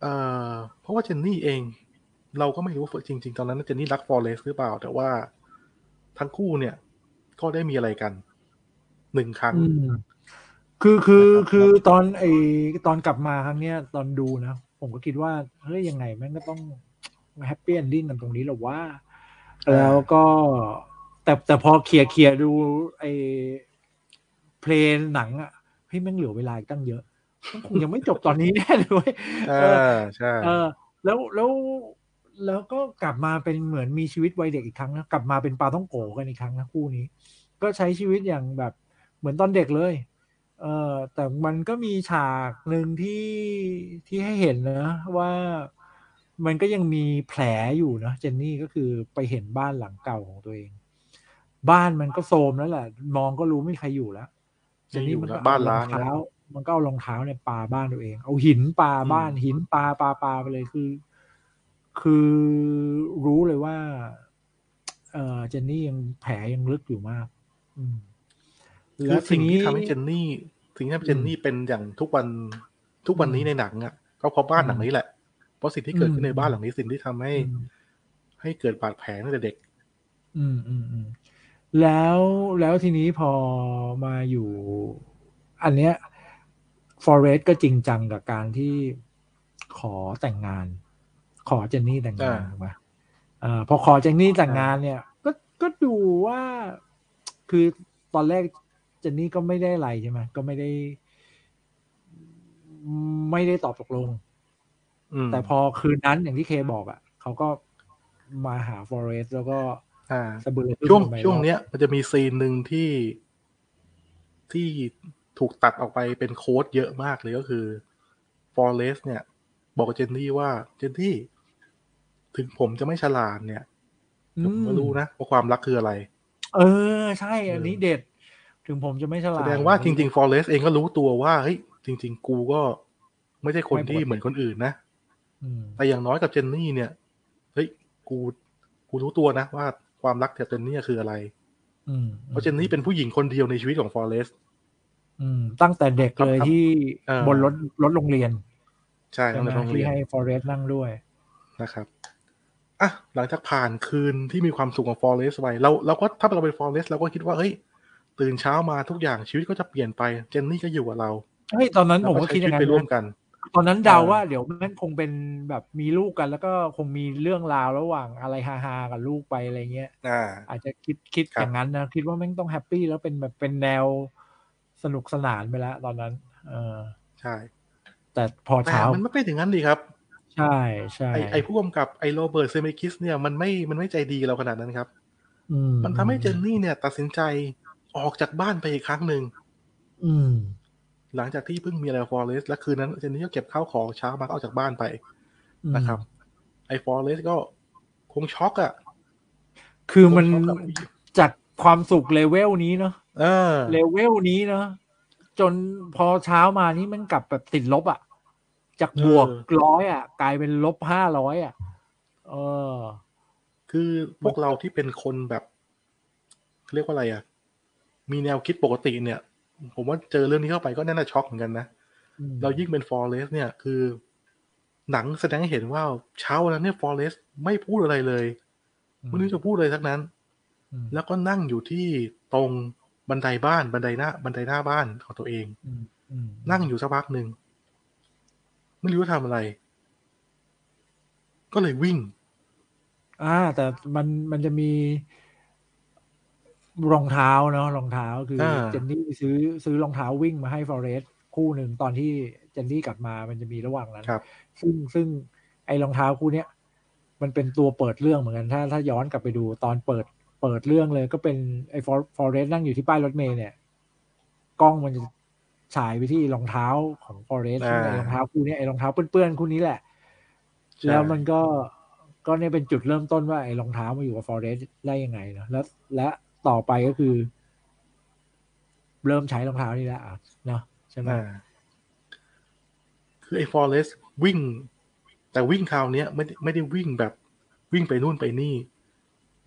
เอ่อ เพราะว่าเจนนี่เอง เราก็ไม่รู้ว่าจริง ๆ ตอนนั้นเจนนี่รักฟอเรสหรือเปล่า แต่ว่าทั้งคู่เนี่ย ก็ได้มีอะไรกัน หนึ่งครั้งอืมคือคือนะครับคือตอนไอตอนกลับมาครั้งเนี้ยตอนดูนะผมก็คิดว่าเฮ้ยยังไงแม่งก็ต้อง happy ending กันตรงนี้หรอวะ แล้วก็แต่แต่พอเคลียร์เคลียร์ดูไอเพลงหนังอะเฮ้ยแม่งเหลือเวลาอีกตั้งเยอะมันคงยังไม่จบตอนนี้แน่เลยเว้ยอ่าใช่เออ แล้วแล้วแล้วก็กลับมาเป็นเหมือนมีชีวิตวัยเด็กอีกครั้งนะกลับมาเป็นปลาต้องโกกันอีกครั้งนะคู่นี้ ก็ใช้ชีวิตอย่างแบบ เหมือนตอนเด็กเลย เออแต่มันก็มีฉากหนึ่งที่ที่ให้เห็นนะว่ามันก็ยังมีแผลอยู่นะเจนนี่ก็คือไปเห็นบ้านหลังเก่าของตัวเอง บ้านมันก็โทรมแล้วแหละ มองก็รู้ไม่มีใครอยู่แล้วเจนนี่มันก็บ้านเอรล้าองงเท้ามันก็เอารองเท้าเนี่ยปาบ้านตัวเอง เอาหินปาบ้านหินปาปาปาไปเลยคือ คือรู้เลยว่า เออเจนนี่ยังแผลยังลึกอยู่มาก อืม คือสิ่งที่ทำให้เจนนี่สิ่งที่ทำให้เจนนี่เป็นอย่างทุกวันทุกวันนี้ในหนังอะก็เพราะบ้านหลังนี้แหละ เพราะสิ่งที่เกิดขึ้นในบ้านหลังนี้สิ่งที่ทำให้ ให้เกิดบาดแผลตั้งแต่เด็ก อืมอืมอืมแล้วแล้วทีนี้พอมาอยู่ อันเนี้ยฟอเรสก็จริงจังกับการที่ขอแต่งงาน ขอเจนนี่แต่งงานอ่าถูกไหมเอ่าพอขอเจนนี่แต่งงานเนี่ย ก็ก็ดูว่าคือตอนแรก เจนนี่ก็ไม่ได้อะไรใช่ไหมก็ไม่ได้ ไม่ได้ตอบตกลงอืมแต่พอคืนนั้นอย่างที่เคบอกอะ่ะเขาก็มาหาฟอเรสแล้วก็อ่าสะบือช่วงไปช่วงเนี้ย มันจะมีซีนหนึ่งที่ที่ถูกตัดออกไปเป็นโค้ดเยอะมากเลยก็คือฟอเรสเนี่ย บอกกับเจนนี่ว่าเจนนี่ถึงผมจะไม่ฉลาดเนี่ยอืผมก็รู้นะว่าความรักคืออะไร เออ ใช่ อันนี้เด็ด ถึงผมจะไม่ฉลาแสดดงว่าจริงๆฟอเรสเองก็รู้ตัวว่าเฮ้ยจริง ๆ กูก็ไม่ใช่คนที่เหมือนคนอื่นนะอืมแต่อย่างน้อยกับเจนนี่เนี่ยเฮ้ยกูกูรู้ตัวนะว่าความรักกับเจนนี่คืออะไรอืมเพราะเจนนี่เป็นผู้หญิงคนเดียวในชีวิตของฟอเรสอืมตั้งแต่เด็กเลยครับที่เออบนรถรถโรงเรียน ใช่ใช่ตั้งไหมแต่โรงเรีที่ยนให้ฟอเรสนั่งด้วยนะครับอะหลังจากผ่านคืนที่มีความสุขของฟอเรสไปเราเราก็ถ้าเราเป็นฟอเรสเราก็คิดว่าเฮ้ย ตื่นเช้ามาทุกอย่างชีวิตก็จะเปลี่ยนไป เจนนี่ก็อยู่กับเราเฮ้ยตอนนั้นเราผมก็ก็ใช้คิดอชีวิย่าตงนั้นไปร่วมนะกัน ตอนนั้นเดาเออว่าเดี๋ยวแม่งคงเป็นแบบมีลูกกัน แล้วก็คงมีเรื่องราวระหว่างอะไรฮาๆกับลูกไปอะไรเงี้ยอ่าอาจจะคิดคิดครับอย่างนั้นนะคิดว่าแม่งต้อง happy แล้วเป็นแบบเป็นแนวสนุกสนานไปแล้วตอนนั้น เออใช่ แต่พอแต่เช้ามันไม่เป็นอย่างนั้นดีครับ ใช่ใช่ไอไอผู้กำกับไอโรเบิร์ตเซเมคิสเนี่ยมันไม่มันไม่ใจดีเราขนาดนั้นครับอืมันทำให้เจนนี่เนี่ย ตัดสินใจ ออกจากบ้านไปอีกครั้งหนึ่งอืมหลังจากที่เพิ่งมีอะไรฟอเรสและคืนนั้นเจนนี่ก็เก็บข้าวของเช้ามาก็ออกจากบ้านไปนะครับ ไอฟอเรสก็คงช็อกอะ่ะ คือมันคงช็อกอะจากความสุขเลเวลนี้เนาะเออเลเวลนี้เนาะจนพอเช้ามานี่มันกลับแบบติดลบอะ่ะ จากบวกร้อยอะ กลายเป็นลบห้าร้อยอะ เออ คือพวกเราที่เป็นคนแบบ เรียกว่าอะไรอะ่ะ มีแนวคิดปกติเนี่ย ผมว่าเจอเรื่องนี้เข้าไปก็น่าจะช็อกเหมือนกันนะเรายิ่งเป็นฟอเรสเนี่ยคือ หนังแสดงให้เห็นว่าเช้าวันนั้นเนี่ยฟอเรสไม่พูดอะไรเลยไม่รู้จะพูดอะไรทั้งนั้นอืมแล้วก็นั่งอยู่ที่ตรงบันไดบ้านบันไดหน้า บันไดหน้าบ้านของตัวเองอืมอืมนั่งอยู่สักพักหนึ่งไม่รู้ว่าทำอะไร ก็เลยวิ่ง อ่า แต่มันมันจะมี รองเท้าเนาะรองเท้าคืออาเจนนี่ซื้อซื้อรองเท้าวิ่งมาให้ฟอเรสคู่หนึ่งตอนที่เจนนี่กลับมามันจะมีระหว่างนั้นครับซึ่งซึ่งไอ้รองเท้าคู่เนี้ยมันเป็นตัวเปิดเรื่องเหมือนกัน ถ้าถ้าย้อนกลับไปดูตอนเปิดเปิดเรื่องเลย ก็เป็นไอ้ฟอเรสนั่งอยู่ที่ป้ายรถเมล์เนี่ยกล้องมันจะฉายไปที่รองเท้าของฟอเรสอ่าไอ้รองเท้าคู่เนี้ยไอ้รองเท้าเปื้อนๆคู่นี้แหละใช่แล้วมันก็ก็เนี่ยเป็นจุดเริ่มต้นว่าไอ้รองเท้ามาอยู่กับฟอเรสได้ยังไงเนาะแล้วและ ต่อไปก็คือ เริ่มใช้รองเท้านี่แหละเนาะใช่ไหมคือไอ้ฟอเรสวิ่ง แต่วิ่งคราวนี้ไม่ได้ไม่ได้วิ่งแบบ วิ่งไปนู่นไปนี่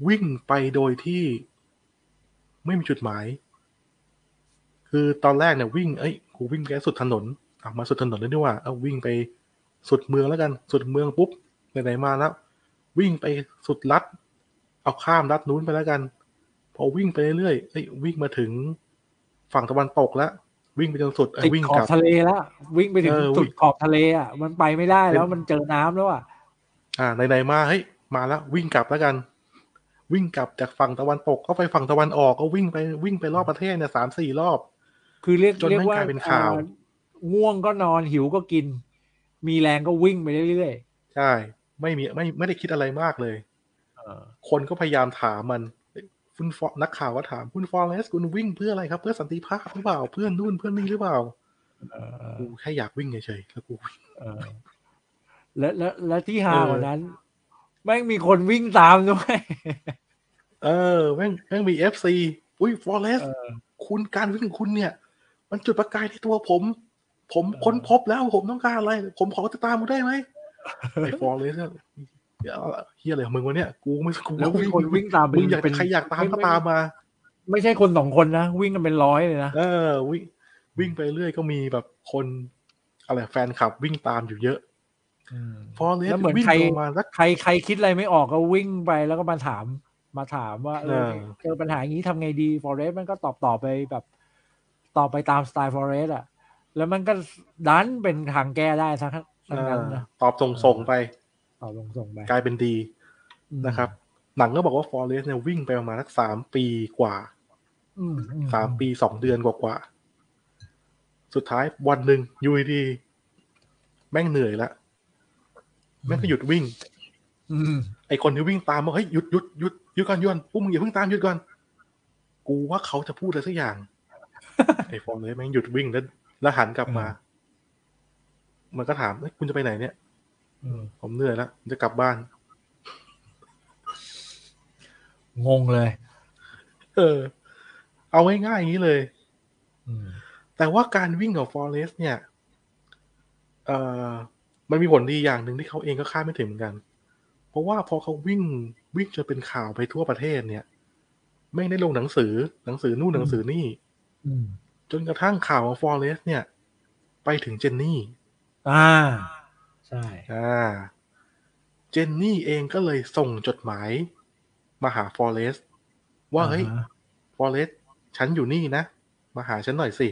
วิ่งไปโดยที่ไม่มีจุดหมาย คือตอนแรกเนี่ยวิ่งเอ้ยกูวิ่งไปสุดถนนอะมาสุดถนนแล้วนี่ว่าเอาวิ่งไปสุดเมืองแล้วกัน สุดเมืองปุ๊บไหนๆมาแล้ว วิ่งไปสุดลัด เอาข้ามลัดนู้นไปแล้วกัน พอวิ่งไปเรื่อยๆเอ้ยวิ่งมาถึงฝั่งตะวันตกแล้ว วิ่งไปจนสุดเอ้ยติดวิ่งขอกบลับทะเลแล้ววิ่งไปถึงเออจุวิ่ดงขอบทะเลอะมันไปไม่ได้แล้วเป็นมันเจอน้ำแล้วอะอ่าไหนๆมาเฮ้ยมาแล้ววิ่งกลับแล้วกัน วิ่งกลับจากฝั่งตะวันตกก็ไปฝั่งตะวันออกก็วิ่งไปวิ่งไปรอบประเทศเนี่ยสามสี่รอบ คือเรียกจนเรียกแม่งว่ากลายเป็นข่าวอ่ง่วงก็นอนหิวก็กิน มีแรงก็วิ่งไปเรื่อยใช่ ไม่มีไม่ไม่ได้คิดอะไรมากเลยๆเออคนก็พยายามถามมันเอ้ย คุณฟอนักข่าวก็ถามคุณฟอเรสคุณวิ่งเพื่ออะไรครับ เพื่อสันติภาพหรือเปล่าเพื่อนนู่นเพื่อนนี่หรือเปล่าเออกูแค่อยากวิ่งเฉยๆแล้วกูวิ่งเออและและและที่ฮาเออกว่านั้น แม่งมีคนวิ่งตามด้วย เออ แม่งแม่งมี FC อุ้ยฟอเรสเออคุณการวิ่งของคุณเนี่ย มันจุดประกายที่ตัวผม ผมค้นพบแล้วผมต้องการอะไร ผมขอจะตามมึงได้ไหมไอ้ฟอร์เรสเนี่ย เดี๋ยวเหี้ยอะไรของมึงวะเนี่ย กูไม่กูแล้วมีคนวิ่งตามมึงอยากเป็นใครอยากตามก็ตามมา ไม่ใช่คนสองคนนะวิ่งกันเป็นร้อยเลยนะเออวิ่งวิ่งไปเรื่อยก็มีแบบคนอะไรแฟนคลับวิ่งตามอยู่เยอะฟอร์เรสแล้วเหมือนวิ่งใครประมาณสักใครใครคิดอะไรไม่ออกก็วิ่งไปแล้วก็มาถาม มาถามว่าเออเออเจอปัญหาอย่างนี้ทำไงดีฟอเรสมันก็ตอบตอบไปแบบตอบไปตามสไตล์ฟอเรสอะ แล้วมันก็ดันเป็นทางแก้ได้ทั้งทั้งนั้นนะตอบส่งส่งๆไป ตอบลงส่งไปกลายเป็นดีนะครับ หนังก็บอกว่าฟอร์เรสเนี่ยวิ่งไปประมาณสักสามปีกว่าอืมอืสามปีสองเดือนกว่าๆสุดท้ายวันหนึ่งอยูดีๆแม่งเหนื่อยละแม่งก็หยุดวิ่งอืมไอคนที่วิ่งตามบอกเฮ้ยหยุดหยุดหยุดหยุดก่อนหยุดก่อนพวกมึงอย่าเพิ่งตามหยุดก่อน กูว่าเขาจะพูดอะไรสักอย่างไอฟอร์เรสแม่งหยุดวิ่งแล้วแล้วหันกลับมา มันก็ถามเอ้ยคุณจะไปไหนเนี่ยอืม ผมเหนื่อยแล้วผมจะกลับบ้าน งงเลย เออ เอาง่ายๆอย่างนี้เลยอืมแต่ว่าการวิ่งของฟอเรสเนี่ย เอ่อ มันมีผลดีอย่างหนึ่งที่เขาเองก็คาดไม่ถึงเหมือนกัน เพราะว่าพอเขาวิ่งวิ่งจนเป็นข่าวไปทั่วประเทศเนี่ย ไม่งได้ลงหนังสือ หนังสือนู่นหนังสือนี่อืมจนกระทั่งข่าวของฟอเรสเนี่ย ไปถึงเจนนี่ อ่า ใช่อ่าเจนนี่เองก็เลยส่งจดหมาย มาหาฟอเรสว่าเฮ้ยอ่าฮะฟอเรสฉันอยู่นี่นะ มาหาฉันหน่อยสิ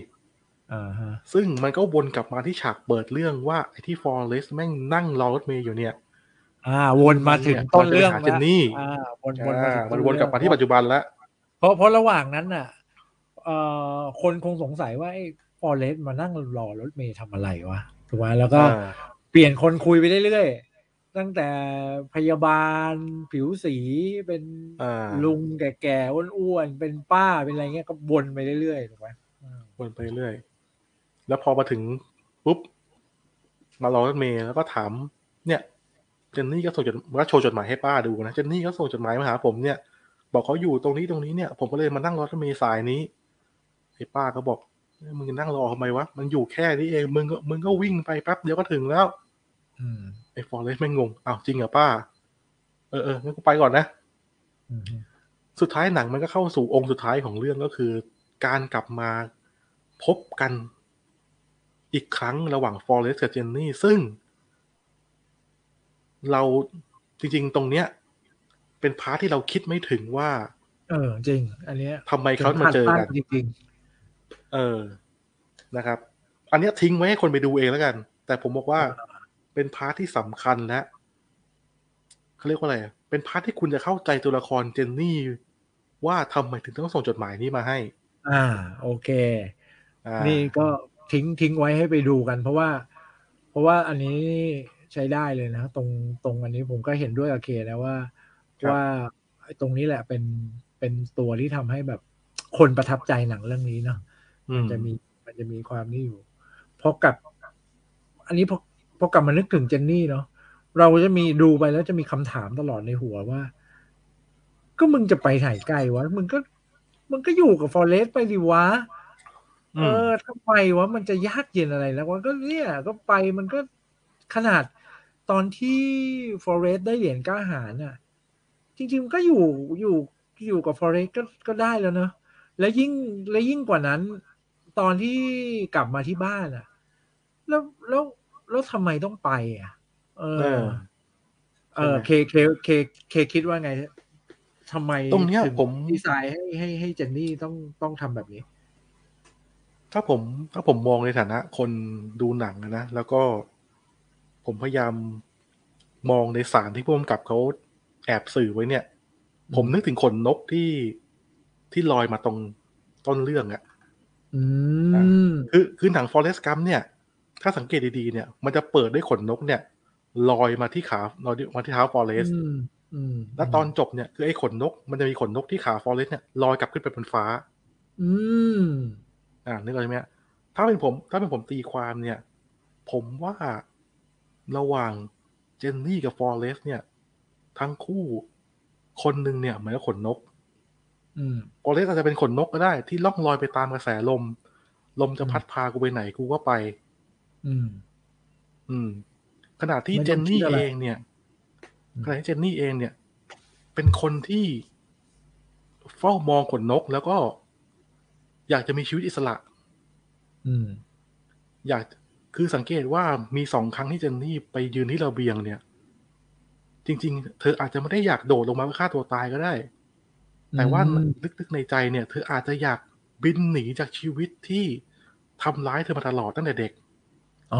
อ่าฮะซึ่งมันก็วนกลับมาที่ฉากเปิดเรื่องว่าไอ้ที่ฟอเรสแม่งนั่งรอรถเมย์อยู่เนี่ย อ่า วนมาถึงต้นเรื่องมันจะไปหาเจนนี่อ่าวนวนมาอ่าถึงมันวนกลับมาที่ปัจจุบันแล้วเพราะเพราะระหว่างนั้นน่ะเอ่อคนคงสงสัยว่าไอ้ฟอเรสมานั่งรอรถเมย์ทำอะไรวะถูกไหมแล้วก็อ่า เปลี่ยนคนคุยไปเรื่อยๆตั้งแต่พยาบาลผิวสีเป็นอ่าลุงแก่ๆอ้วนๆเป็นป้าเป็นอะไรเงี้ยก็วนไปเรื่อยๆถูกไหมอืมวนไปเรื่อยแล้วพอมาถึงปุ๊บมารอรถเมย์แล้วก็ถาม เนี่ยเจนนี่ก็ส่งจดก็โชว์จดหมายให้ป้าดูนะเจนนี่ก็ส่งจดหมายมาหาผมเนี่ย บอกเขาอยู่ตรงนี้ตรงนี้เนี่ย ผมก็เลยมานั่งรอรถเมย์สายนี้ไอ้ป้าก็บอกเอ้ย มึงจะนั่งรอทำไมวะ มันอยู่แค่นี้เอง มึงก็มึงก็วิ่งไปแป๊บเดียวก็ถึงแล้ว อืมไอ้ฟอเรสแม่งงงอ้าวจริงเหรอป้า เออเอองั้นกูไปก่อนนะอืมสุดท้ายหนังมันก็เข้าสู่องก์สุดท้ายของเรื่องก็คือ การกลับมาพบกันอีกครั้งระหว่างฟอเรสกับเจนนี่ ซึ่ง เราจริง ๆ ตรงเนี้ย เป็น part ที่เราคิดไม่ถึงว่า เออ จริง อันเนี้ยทำไมเขามาเจอกันจริง เออนะครับ อันเนี้ยทิ้งไว้ให้คนไปดูเองแล้วกัน แต่ผมบอกว่าเป็น part ที่สำคัญและเขาเรียกว่าอะไรอะเป็น part ที่คุณจะเข้าใจตัวละครเจนนี่ ว่าทำไมถึงต้องส่งจดหมายนี้มาให้ๆอ่า โอเคอ่านี่ก็ทิ้งทิ้งไว้ให้ไปดูกัน เพราะว่า เพราะว่าอันนี้ใช้ได้เลยนะตรงตรงอันนี้ผมก็เห็นด้วยกับเคนะว่าว่าไอ้ตรงนี้แหละเป็นเป็นตัวที่ทำให้แบบคนประทับใจหนังเรื่องนี้เนาะอื มันจะมีมันจะมีความนี่อยู่พอกับ อันนี้พอพอกลับมานึกถึงเจนนี่เนาะเราจะมีดูไปแล้วจะมีคำถามตลอดในหัวว่า ก็มึงจะไปไหนไกลวะมึงก็ มึงก็อยู่กับฟอเรสไปดิวะเออถ้าไปวะมันจะยากเย็นอะไรแล้ววะก็เนี่ย ก็ไปมันก็ขนาดตอนที่ฟอเรสได้เหรียญกล้าหาญน่ะ จริงๆมันก็อยู่อยู่อยู่กับฟอเรสก็ก็ได้แล้วเนอะและยิ่งและยิ่งกว่านั้น ตอนที่กลับมาที่บ้านอะ แล้วแล้วแล้วทำไมต้องไปอะ เอเอออเออเคเคเคเคคิดว่าไงทำไมตรงเนี้ยถึผมดีไซน์ให้ให้ให้เจนนี่ต้องต้องทำแบบนี้ ถ้าผมถ้าผมมองในฐานะ คนดูหนังอะนะแล้วก็ผมพยายามมองในสารที่ผู้กำกับเขาแอบสื่อไว้เนี่ย ผมนึกถึงขนนกที่ที่ลอยมาตรงต้นเรื่องอะอืม คือคือหนัง Forest Gump เนี่ย ถ้าสังเกตดีๆเนี่ย มันจะเปิดด้วยขนนกเนี่ยลอยมาที่ขาลอยมาที่เท้า Forest อืมอืมแล้วตอนจบเนี่ยคือไอ้ขนนก มันจะมีขนนกที่ขา Forest เนี่ยลอยกลับขึ้นไปบนฟ้า อืมอ่านึกออกใช่ไหมฮะถ้าเป็นผม ถ้าเป็นผมตีความเนี่ย ผมว่าระหว่างเจนนี่กับฟอเรสเนี่ย ทั้งคู่คนหนึ่งเนี่ยเหมือนกับขนนก อืมฟอเรสอาจจะเป็นขนนกก็ได้ ที่ล่องลอยไปตามกระแสลม ลมจะพัดพากูไปไหนกูก็ไป อืม อืม ขณะที่ไม่เจต้อนงคินี่ดอะไรเองเนี่ยอืมขณะที่เจนนี่เองเนี่ย เป็นคนที่เฝ้ามองขนนกแล้วก็ อยากจะมีชีวิตอิสระ อืม อยากคือสังเกตว่ามีสองครั้งที่เจนนี่ไปยืนที่ระเบียงเนี่ย จริง ๆ เธออาจจะไม่ได้อยากโดดลงมาเพื่อฆ่าตัวตายก็ได้ แต่ว่าอืมลึกๆในใจเนี่ย เธออาจจะอยากบินหนีจากชีวิตที่ทำร้ายเธอมาตลอดตั้งแต่เด็ก อ๋อ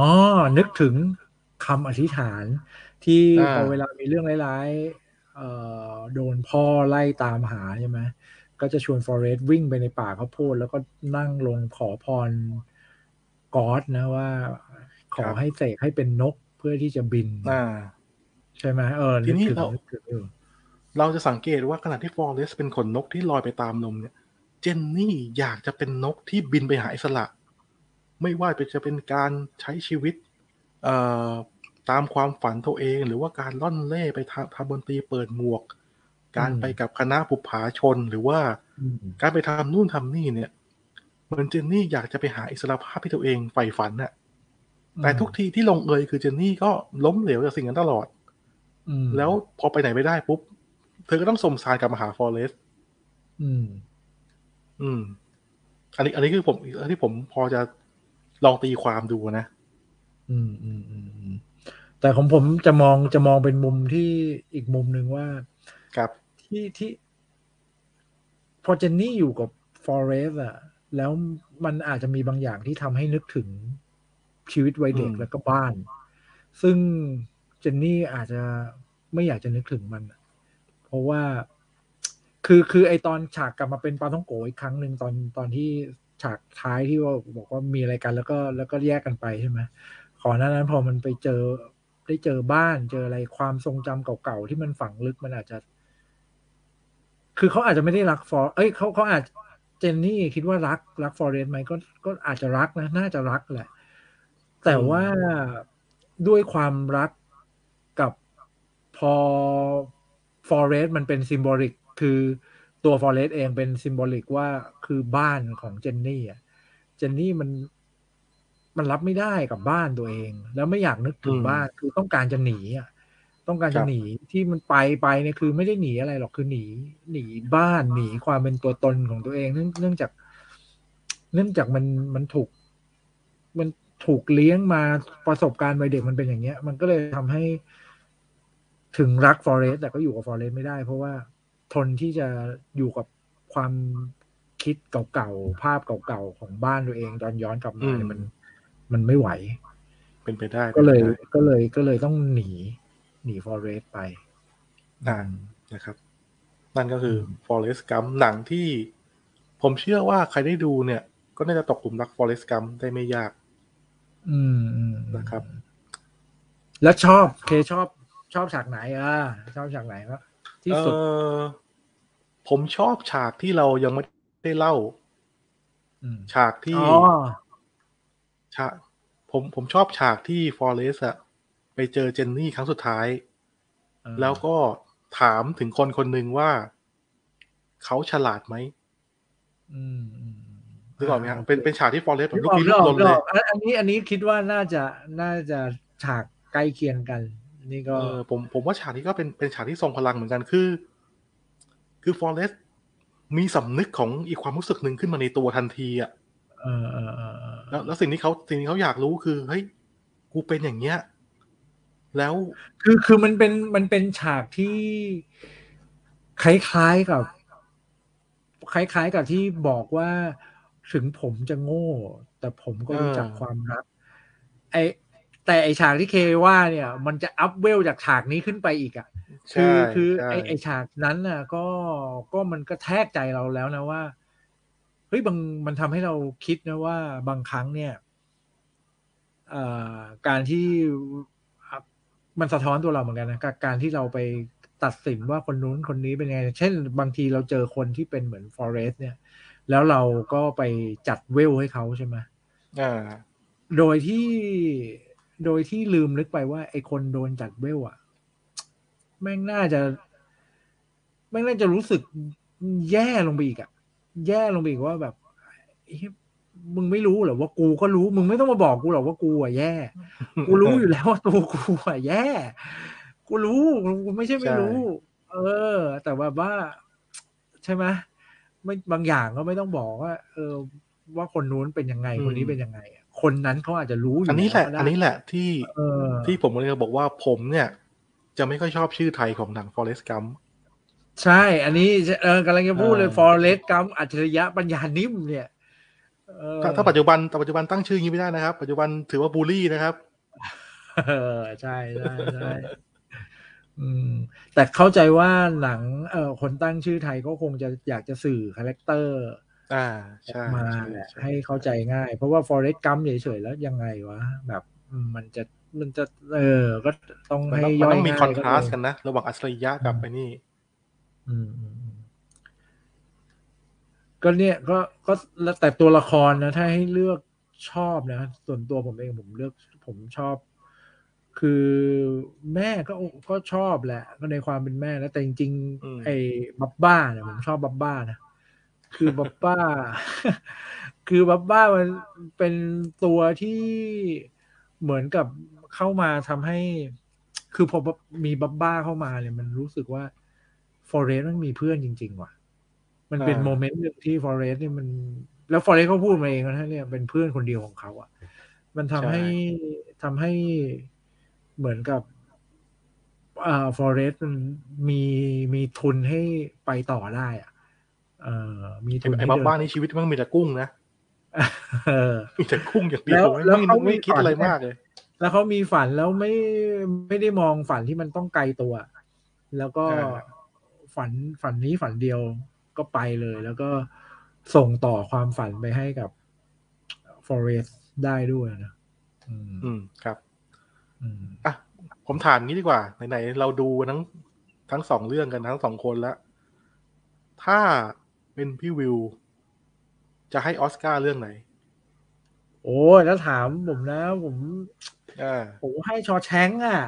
นึกถึงคำอธิษฐานที่อ่าพอเวลามีเรื่องร้ายๆเอ่อโดนพ่อไล่ตามหาใช่ไหมก็จะชวนฟอเรสต์วิ่งไปในป่าข้าวโพดแล้วก็นั่งลงขอพรกอดนะว่า ขอให้เสกให้เป็นนกเพื่อที่จะบินอ่าใช่ไหมเออทีนึกนี้ถึงเรานึกถึงอยู่ เราจะสังเกตว่าขณะที่ฟอเรสเป็นขนนกที่ลอยไปตามลมเนี่ย เจนนี่อยากจะเป็นนกที่บินไปหาอิสระ ไม่ว่าจะเป็นการใช้ชีวิตเอ่อตามความฝันตัวเอง หรือว่าการล่อนเล่ไปทำทำดนตรีเปิดหมวก การไปกับคณะบุปผาชนหรือว่าอืมการไปทำนู่นทำนี่เนี่ย เหมือนเจนนี่อยากจะไปหาอิสระภาพที่ตัวเองใฝ่ฝันน่ะแต่ทุกทีที่ลงเอยคือเจนนี่ก็ล้มเหลวจากสิ่งนั้นตลอดอืมแล้วพอไปไหนไม่ได้ปุ๊บเธอก็ต้องสมสารกลับมาหาฟอเรสอืม อืม อันนี้ อันนี้คือผมอันที่ผมพอจะลองตีความดูนะอืมอืมอืมอืมแต่ของผมจะมองจะมองเป็นมุมที่อีกมุมหนึ่งว่า ครับที่ที่ พอเจนนี่อยู่กับฟอเรสอะแล้วมันอาจจะมีบางอย่างที่ทำให้นึกถึงชีวิตวัยเด็กอืมแล้วก็บ้าน ซึ่งเจนนี่อาจจะไม่อยากจะนึกถึงมันอะ เพราะว่า คือคือไอตอนฉากกลับมาเป็นปาท่องโกอีกครั้งหนึ่งตอนตอนที่ฉากท้ายที่ว่าบอกว่ามีอะไรกันแล้วก็แล้วก็แยกกันไปใช่ไหมขอหน้านั้นพอมันไปเจอได้เจอบ้านเจออะไรความทรงจำเก่าๆที่มันฝังลึกมันอาจจะ คือเขาอาจจะไม่ได้รักฟอร์เอ้ยเขาเขาอาจเจนนี่คิดว่ารักรักฟอร์เรสไหมก็ก็อาจจะรักนะ น่าจะรักแหละ แต่ว่าด้วยความรักกับพอ Forrest มันเป็น symbolic คือตัว Forrest เองเป็น symbolic ว่าคือบ้านของเจนนี่อะเจนนี่มันมันรับไม่ได้กับบ้านตัวเอง แล้วไม่อยากนึกถึงอืมบ้านคือต้องการจะหนีอะต้องการจะหนีครับที่มันไปไปเนี่ยคือไม่ได้หนีอะไรหรอกคือหนี หนีบ้านหนีความเป็นตัวตนของตัวเองเนื่อง เนื่องจาก เนื่องจากมันมันถูก มันถูกเลี้ยงมาประสบการณ์วัยเด็กมันเป็นอย่างเงี้ย มันก็เลยทำให้ ถึงรักฟอเรสแต่ก็อยู่กับฟอเรสไม่ได้ เพราะว่าทนที่จะอยู่กับความคิดเก่าๆ ภาพเก่าๆ ของบ้านตัวเองตอนย้อนกลับมาเนี่ยอืมมัน มันไม่ไหว เป็นไปได้ก็เลยป็นไปได้ก็เลยก็เลยต้องหนี หนีฟอเรสไปอ่านะครับ นั่นก็คือ Forest Gump หนังที่ผมเชื่อว่าใครได้ดูเนี่ย ก็น่าจะตกหลุมรัก Forest Gump ได้ไม่ยากอืมอืมนะครับ แล้วชอบเคชอบ ชอบฉากไหนอะชอบฉากไหนวะที่สุดเอ่อผมชอบฉากที่เรายังไม่ได้เล่าอืมฉากที่อ๋อฉากผมผมชอบฉากที่ฟอเรสอะไปเจอเจนนี่ครั้งสุดท้ายเออแล้วก็ถามถึงคนคนหนึ่งว่า เขาฉลาดไหมอืมอืมนึกออกไหมฮะเป็นเป็นฉากที่ฟอเรสแบบนึลูกกออกพี่นึลูกกออกลนนึกเลอยอกอันอันนี้อันนี้คิดว่าน่าจะน่าจะฉากใกล้เคียงกัน นี่ก็เออผมผมว่าฉากนี้ก็เป็นเป็นฉากที่ทรงพลังเหมือนกันคือ คือฟอเรสมีสำนึกของอีกความรู้สึกหนึ่งขึ้นมาในตัวทันทีอะเออเออเออเออแล้วแล้วสิ่งที่เขาสิ่งที่เขาอยากรู้คือเฮ้ยกูเป็นอย่างเงี้ย แล้วคือคือมันเป็นมันเป็นฉากที่คล้ายๆกับ คล้าย ๆ กับที่บอกว่าถึงผมจะโง่ แต่ผมก็รู้จักความรักไอ แต่ไอฉากที่เคว่าเนี่ย มันจะอัพเวลจากฉากนี้ขึ้นไปอีกอะคืใช่อคือใช่ไอไอฉากนั้นน่ะ ก็ก็มันก็แทกใจเราแล้วนะว่าเฮ้ยบางมันทำให้เราคิดนะว่าบางครั้งเนี่ยเอ่อการที่อะมันสะท้อนตัวเราเหมือนกันนะกับการที่เราไปตัดสินว่าคนนู้นคนนี้เป็นไง เช่น บางทีเราเจอคนที่เป็นเหมือนฟอเรสเนี่ย แล้วเราก็ไปจัดเวลให้เขาใช่ไหมอ่าโดยที่ โดยที่ลืมนึกไปว่า ไอคนโดนจัดเวลอะแม่งน่าจะ แม่งน่าจะรู้สึกแย่ลงไปอีกอะแย่ลงไปอีกว่าแบบเฮ้ยมึงไม่รู้เหรอว่ากูก็รู้ มึงไม่ต้องมาบอกกูหรอกว่ากูอะแย่ กูรู้อยู่แล้วว่าตัวกูอะแย่ กูรู้กูไม่ใช่ไม่รู้ เออ แต่ว่าว่า ใช่ไหมไม่บางอย่างก็ไม่ต้องบอกว่า เออ ว่าคนนู้นเป็นยังไงคนนี้เป็นยังไงอะ คนนั้นเขาอาจจะรู้อยู่อันนี้แหละวก็ได้อันนี้แหละที่เออที่ผมเลยบอกว่าผมเนี่ย จะไม่ค่อยชอบชื่อไทยของหนัง Forrest Gump ใช่ อันนี้เออกำลังจะพูดเลยเออ Forrest Gump อัจฉริยะปัญญานิ่มเนี่ยเออถ้าถ้าปัจจุบันแต่ปัจจุบันตั้งชื่ออย่างนี้ไม่ได้นะครับ ปัจจุบันถือว่าบูลลี่นะครับเออใช่ใช่ใช่อืมแต่เข้าใจว่าหนังเอ่อคนตั้งชื่อไทยก็คงจะอยากจะสื่อ character อ่าใช่มาใช่แหละใช่ให้เข้าใจง่าย เพราะว่า Forrest Gump เฉยๆแล้วยังไงวะ แบบอืมมันจะมันจะ เออ ก็ต้องมันให้ต้องมันย่อยต้องมีง่ายคอนทราสก็เลยกันนะ ระหว่างอัจฉริยะกับไอ้นี่อืมอืมอืมก็เนี่ยก็ก็แล้วแต่ตัวละครนะ ถ้าให้เลือกชอบนะ ส่วนตัวผมเองผมเลือก ผมชอบ คือแม่ก็ก็ชอบแหละ ก็ในความเป็นแม่นะแต่จริงอืมๆไอ้บับบ้าเนี่ยผมชอบบับบ้านะ คือบับบ้า คือบับบ้ามันเป็นตัวที่เหมือนกับเข้ามาทำให้ คือพอมีบับบ้าเข้ามาเนี่ยมันรู้สึกว่าฟอเรสต์มันมีเพื่อนจริง ๆ ว่ะ มันเป็นอ่า moment หนึ่งที่ฟอเรสต์นี่มัน แล้วฟอเรสต์เขาพูดมาเองนะเนี่ยเป็นเพื่อนคนเดียวของเขาอะ มันทำให้ทำให้เหมือนกับอ่าฟอเรสต์มันมีมีทุนให้ไปต่อได้อะ เอ่อมีทุนไอ้ให้บ้าเดินบ้านนี่ชีวิตมันมีแต่กุ้งนะเออมีแต่กุ้งอย่างเดียแล้ววไม่แล้วไม่เขาไม่มีคิดอะไรฝันมากเลย แล้วเขามีฝันแล้วไม่ไม่ได้มองฝันที่มันต้องไกลตัว แล้วก็อ่าฝันฝันนี้ฝันเดียวก็ไปเลย แล้วก็ส่งต่อความฝันไปให้กับฟอเรสได้ด้วยนะอืมอืมครับอืมอะผมถามงี้ดีกว่า ไหนๆเราดูทั้งทั้งสองเรื่องกันทั้งสองคนแล้ว ถ้า เป็นพี่วิว จะให้ออสการ์เรื่องไหน โอ้ยแล้วถามผมนะ ผมอ่าผมให้ชอแชงก์อะ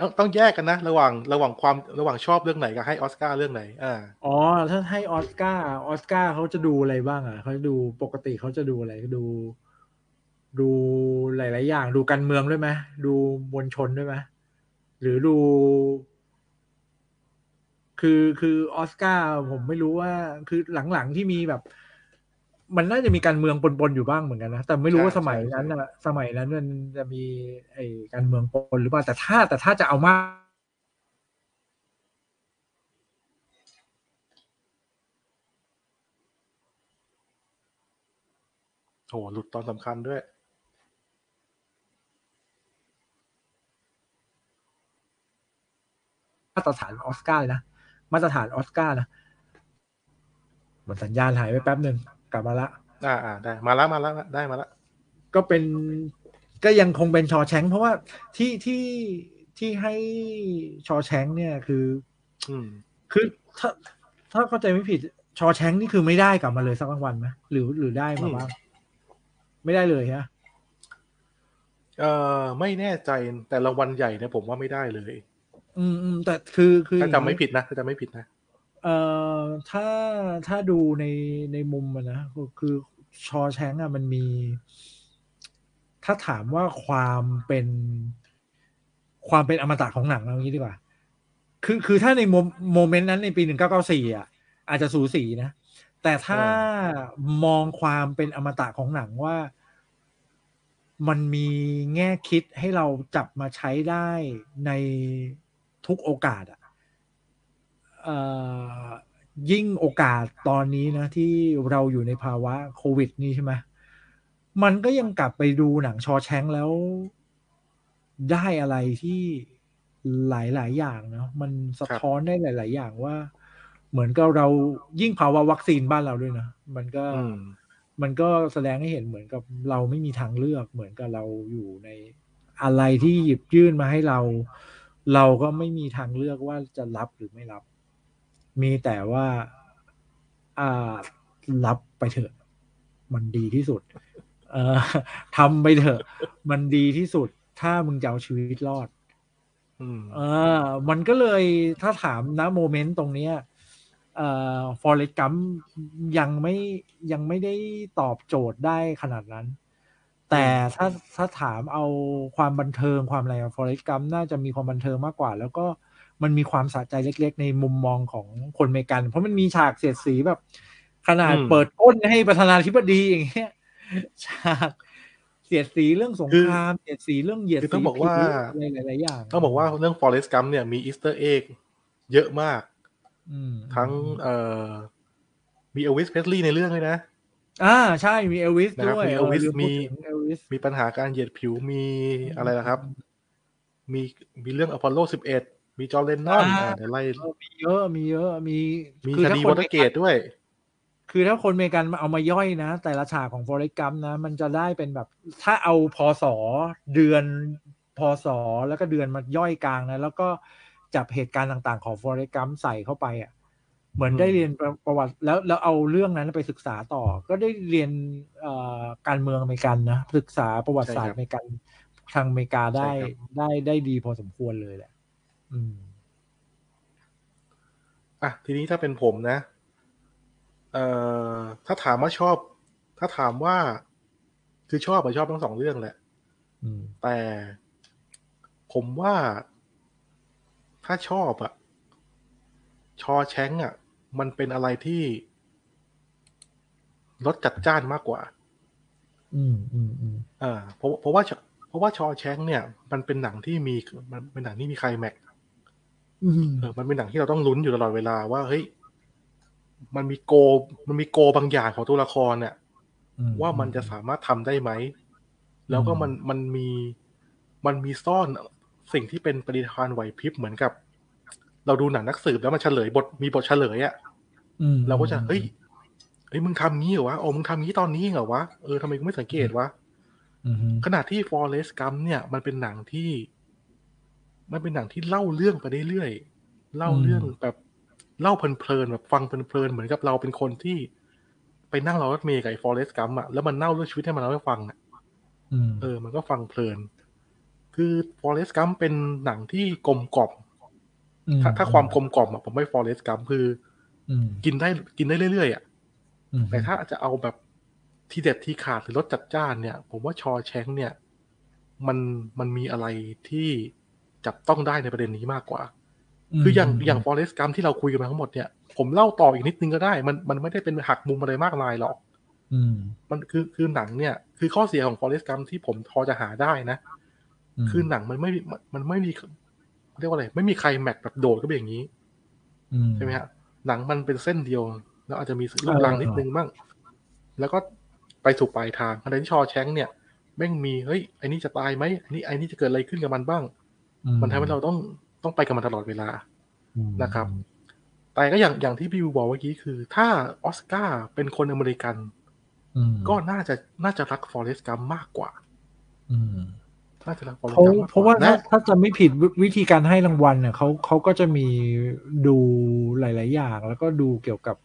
ต้องต้องแยกกันนะ ระหว่างระหว่างความระหว่างชอบเรื่องไหนกับให้ออสการ์เรื่องไหนอ่าอ๋อ ถ้าให้ออสการ์ออสการ์เขาจะดูอะไรบ้างอะเขาจะดูปกติเขาจะดูอะไรดู ดูหลาย ๆ อย่าง ดูการเมืองด้วยไหมดูมวลชนด้วยไหมหรือดู คือคือออสการ์ผมไม่รู้ว่าคือหลังๆที่มีแบบ มันน่าจะมีการเมืองปนๆอยู่บ้างเหมือนกันนะแต่ไม่รู้ว่าใช่สมัยใช่นั้นอะสมัยนั้นมันจะมีไอ้การเมืองปนหรือเปล่าแต่ถ้าแต่ถ้าจะเอามากโอ้โหหลุดตอนสำคัญด้วยมาตรฐานออสการ์เลยนะ มาตรฐานออสการ์นะเหมือนสัญญาณหายไปแป๊บหนึ่งกลับมาละ อ่าอ่าได้มาแล้วมาแล้วได้มาแล้วก็เป็นก็ยังคงเป็นชอแชงก์เพราะว่าที่ที่ที่ให้ชอแชงก์เนี่ยคือ อืม คือถ้าถ้าเข้าใจไม่ผิด ชอแชงก์นี่คือไม่ได้กลับมาเลยสักรางวัลไหมหรือหรือได้มาบ้างไม่ได้เลยฮะเอ่อไม่แน่ใจแต่รางวัลใหญ่เนี่ยผมว่าไม่ได้เลย อืมอืมแต่คือคือถ้าจำไม่ผิดนะถ้าจำไม่ผิดนะเอ่อถ้าถ้าดูในในมุมมันนะคือคือชอแชงก์อะมันมี ถ้าถามว่าความเป็นความเป็นอมตะของหนังเอางี้ดีกว่า คือคือถ้าในโมโมเมนต์นั้นในปีหนึ่งเก้าเก้าสี่อะ อาจจะสูสีนะ แต่ถ้ามองความเป็นอมตะของหนังว่า มันมีแง่คิดให้เราจับมาใช้ได้ใน ทุกโอกาสอะเอ่อยิ่งโอกาสตอนนี้นะ ที่เราอยู่ในภาวะโควิด นี่ใช่ไหมมันก็ยังกลับไปดูหนังชอแชงก์แล้ว ได้อะไรที่หลาย ๆ อย่างเนาะมันสะท้อนได้หลาย ๆ อย่างว่า เหมือนกับเรายิ่งภาวะวัคซีนบ้านเราด้วยนะมันก็อืมมันก็แสดงให้เห็นเหมือนกับเราไม่มีทางเลือกเหมือนกับเราอยู่ในอะไรที่หยิบยื่นมาให้เรา เราก็ไม่มีทางเลือกว่าจะรับหรือไม่รับ มีแต่ว่าอ่ารับไปเถอะ มันดีที่สุด เออทำไปเถอะ มันดีที่สุด ถ้ามึงจะเอาชีวิตรอดอืมเออ มันก็เลยถ้าถามนะโมเมนต์ตรงเนี้ยเอ่อฟอร์เรสกัมยังไม่ยังไม่ได้ตอบโจทย์ได้ขนาดนั้น แต่ถ้าถ้าถามเอาความบันเทิงความอะไรฟอร์เรสกัมน่าจะมีความบันเทิงมากกว่า แล้วก็มันมีความสะใจเล็กๆ ในมุมมองของคนอเมริกัน เพราะมันมีฉากเสียดสีแบบ ขนาดอืมเปิดก้นให้ประธานาธิบดีอย่างเงี้ยฉากเสียดสีเรื่องสงครามเสียดสีเรื่องเหยียดคือสีต้องบอกว่าผิอะไรหลายๆอย่างต้องบอกว่าเรื่อง Forest Gump เนี่ยมีอีสเตอร์เอ็กเยอะมากอืมทั้งเอ่อมีเอลวิสเพสลีย์ในเรื่องเลยนะ อ่าใช่มีเอลวิสนะครับด้วยมี Elvis ลืพูดมีถึงเอลวิสมีปัญหาการเหยียดผิวมีอะไรนะครับ มีมีเรื่องอพอลโล11มีจอร์เลนนอนอ่าเดี๋ยวไล่มีเยอะมีเยอะมีมีคือคถ้าดีคนวอเตอร์เกตด้วย คือถ้าคนอเมริกันมาเอามาย่อยนะ แต่ละฉากของ Forrest Gump นะ มันจะได้เป็นแบบ ถ้าเอาพศเดือนพศแล้วก็เดือนมาย่อยกลางนะ แล้วก็จับเหตุการณ์ต่างๆ ของ Forrest Gump ใส่เข้าไปอะ เหมือนอืมได้เรียนประประวัติแล้วแล้วเอาเรื่องนั้นไปศึกษาต่อ ก็ได้เรียนเอ่อการเมืองอเมริกันนะศึกษาประวัติศาสตร์อเมริกันทางอเมริกาได้ได้ได้ดีพอสมควรเลยแหละ อืมอะทีนี้ถ้าเป็นผมนะ เอ่อถ้าถามว่าชอบ ถ้าถามว่า คือชอบอะชอบทั้งสองเรื่องแหละอืมแต่ผมว่าถ้าชอบอะชอแชงอะ มันเป็นอะไรที่รสจัดจ้านมากกว่า อืมอืมอืมอ่าเพราะเพราะว่าเพราะว่าชอแชงเนี่ย มันเป็นหนังที่มีมันเป็นหนังที่มีไคลแม็กซ์อืมเออ มันเป็นหนังที่เราต้องลุ้นอยู่ตลอดเวลาว่าเฮ้ยมันมีโก มันมีโกบางอย่างของตัวละครเนี่ยอืว่ามันจะสามารถทำได้ไหม แล้วก็มันมันมีมันมีซ่อนสิ่งที่เป็นปฏิทานไหวพริบเหมือนกับ เราดูหนังนักสืบแล้วมันเฉลยบทมีบทเฉลยอะ่ะอืมเราก็จะเฮ้ยเฮ้ยมึงทำงี้เหรอวะโอ้มึงทำงี้ตอนนี้เหรอวะเออทำไมกูไม่สังเกตวะอืมขณะที่ Forest Gump เนี่ย มันเป็นหนังที่ มันเป็นหนังที่เล่าเรื่องไปเรื่อยๆเล่าเรื่องแบบเล่าเพลินๆแบบฟังเพลินๆเหมือนกับเราเป็นคนที่ไปนั่งรอรถเมล์กับไอ้ Forest Gump อะแล้วมันเล่าเรื่องชีวิตให้มันเราให้ฟังอะอืมเออ มันก็ฟังเพลิน คือ Forest Gump เป็นหนังที่กลมกล่อม ถ้าถ้าความกลมกล่อมอะผมไม่ Forest Gump คืออืมกินได้กินได้เรื่อยๆอะอืมแต่ถ้าจะเอาแบบทีเด็ดทีขาดหรือรสจัดจ้านเนี่ย ผมว่าชอแชงเนี่ย มันมันมีอะไรที่จับต้องได้ในประเด็นนี้มากกว่า คืออย่างอย่าง Forest Gump ที่เราคุยกันมาทั้งหมดเนี่ย ผมเล่าต่ออีกนิดนึงก็ได้ มันมันไม่ได้เป็นหักมุมอะไรมากมายหรอกอืมมันคือคือหนังเนี่ย คือข้อเสียของ Forest Gump ที่ผมพอจะหาได้นะมคือหนังมันไม่มีมันมันไม่มี เรียกว่าอะไรไม่มีใครแม็กแบบโดดก็เป็นอย่างนี้อืมใช่ไหมฮะหนังมันเป็นเส้นเดียว แล้วอาจจะมีลูกลังนิดนึงบ้างแล้วก็ไปสู่ปลายทางขณะที่ชอแชงเนี่ยแม่งมีเฮ้ยไอ้นี่จะตายไหมไอ้นี่ไอ้นี่จะเกิดอะไรขึ้นกับมันบ้างอืมันทำให้เราต้องต้องไปกับมันตลอดเวลาอืมนะครับ แต่ก็อย่างอย่างที่พี่วิวบอกเมื่อกี้คือ ถ้าออสการ์เป็นคนอเมริกันอืมก็น่าจะน่าจะรักฟอเรสต์กัมมากกว่าอืม น่าจะรักฟอเรสเพราะต์กัมมากกเพราะว่าและถ้าถ้าจะไม่ผิดวิวิธีการให้รางวัลเนี่ยเขาเขาก็จะมีดูหลาย ๆ อย่าง แล้วก็ดูเกี่ยวกับ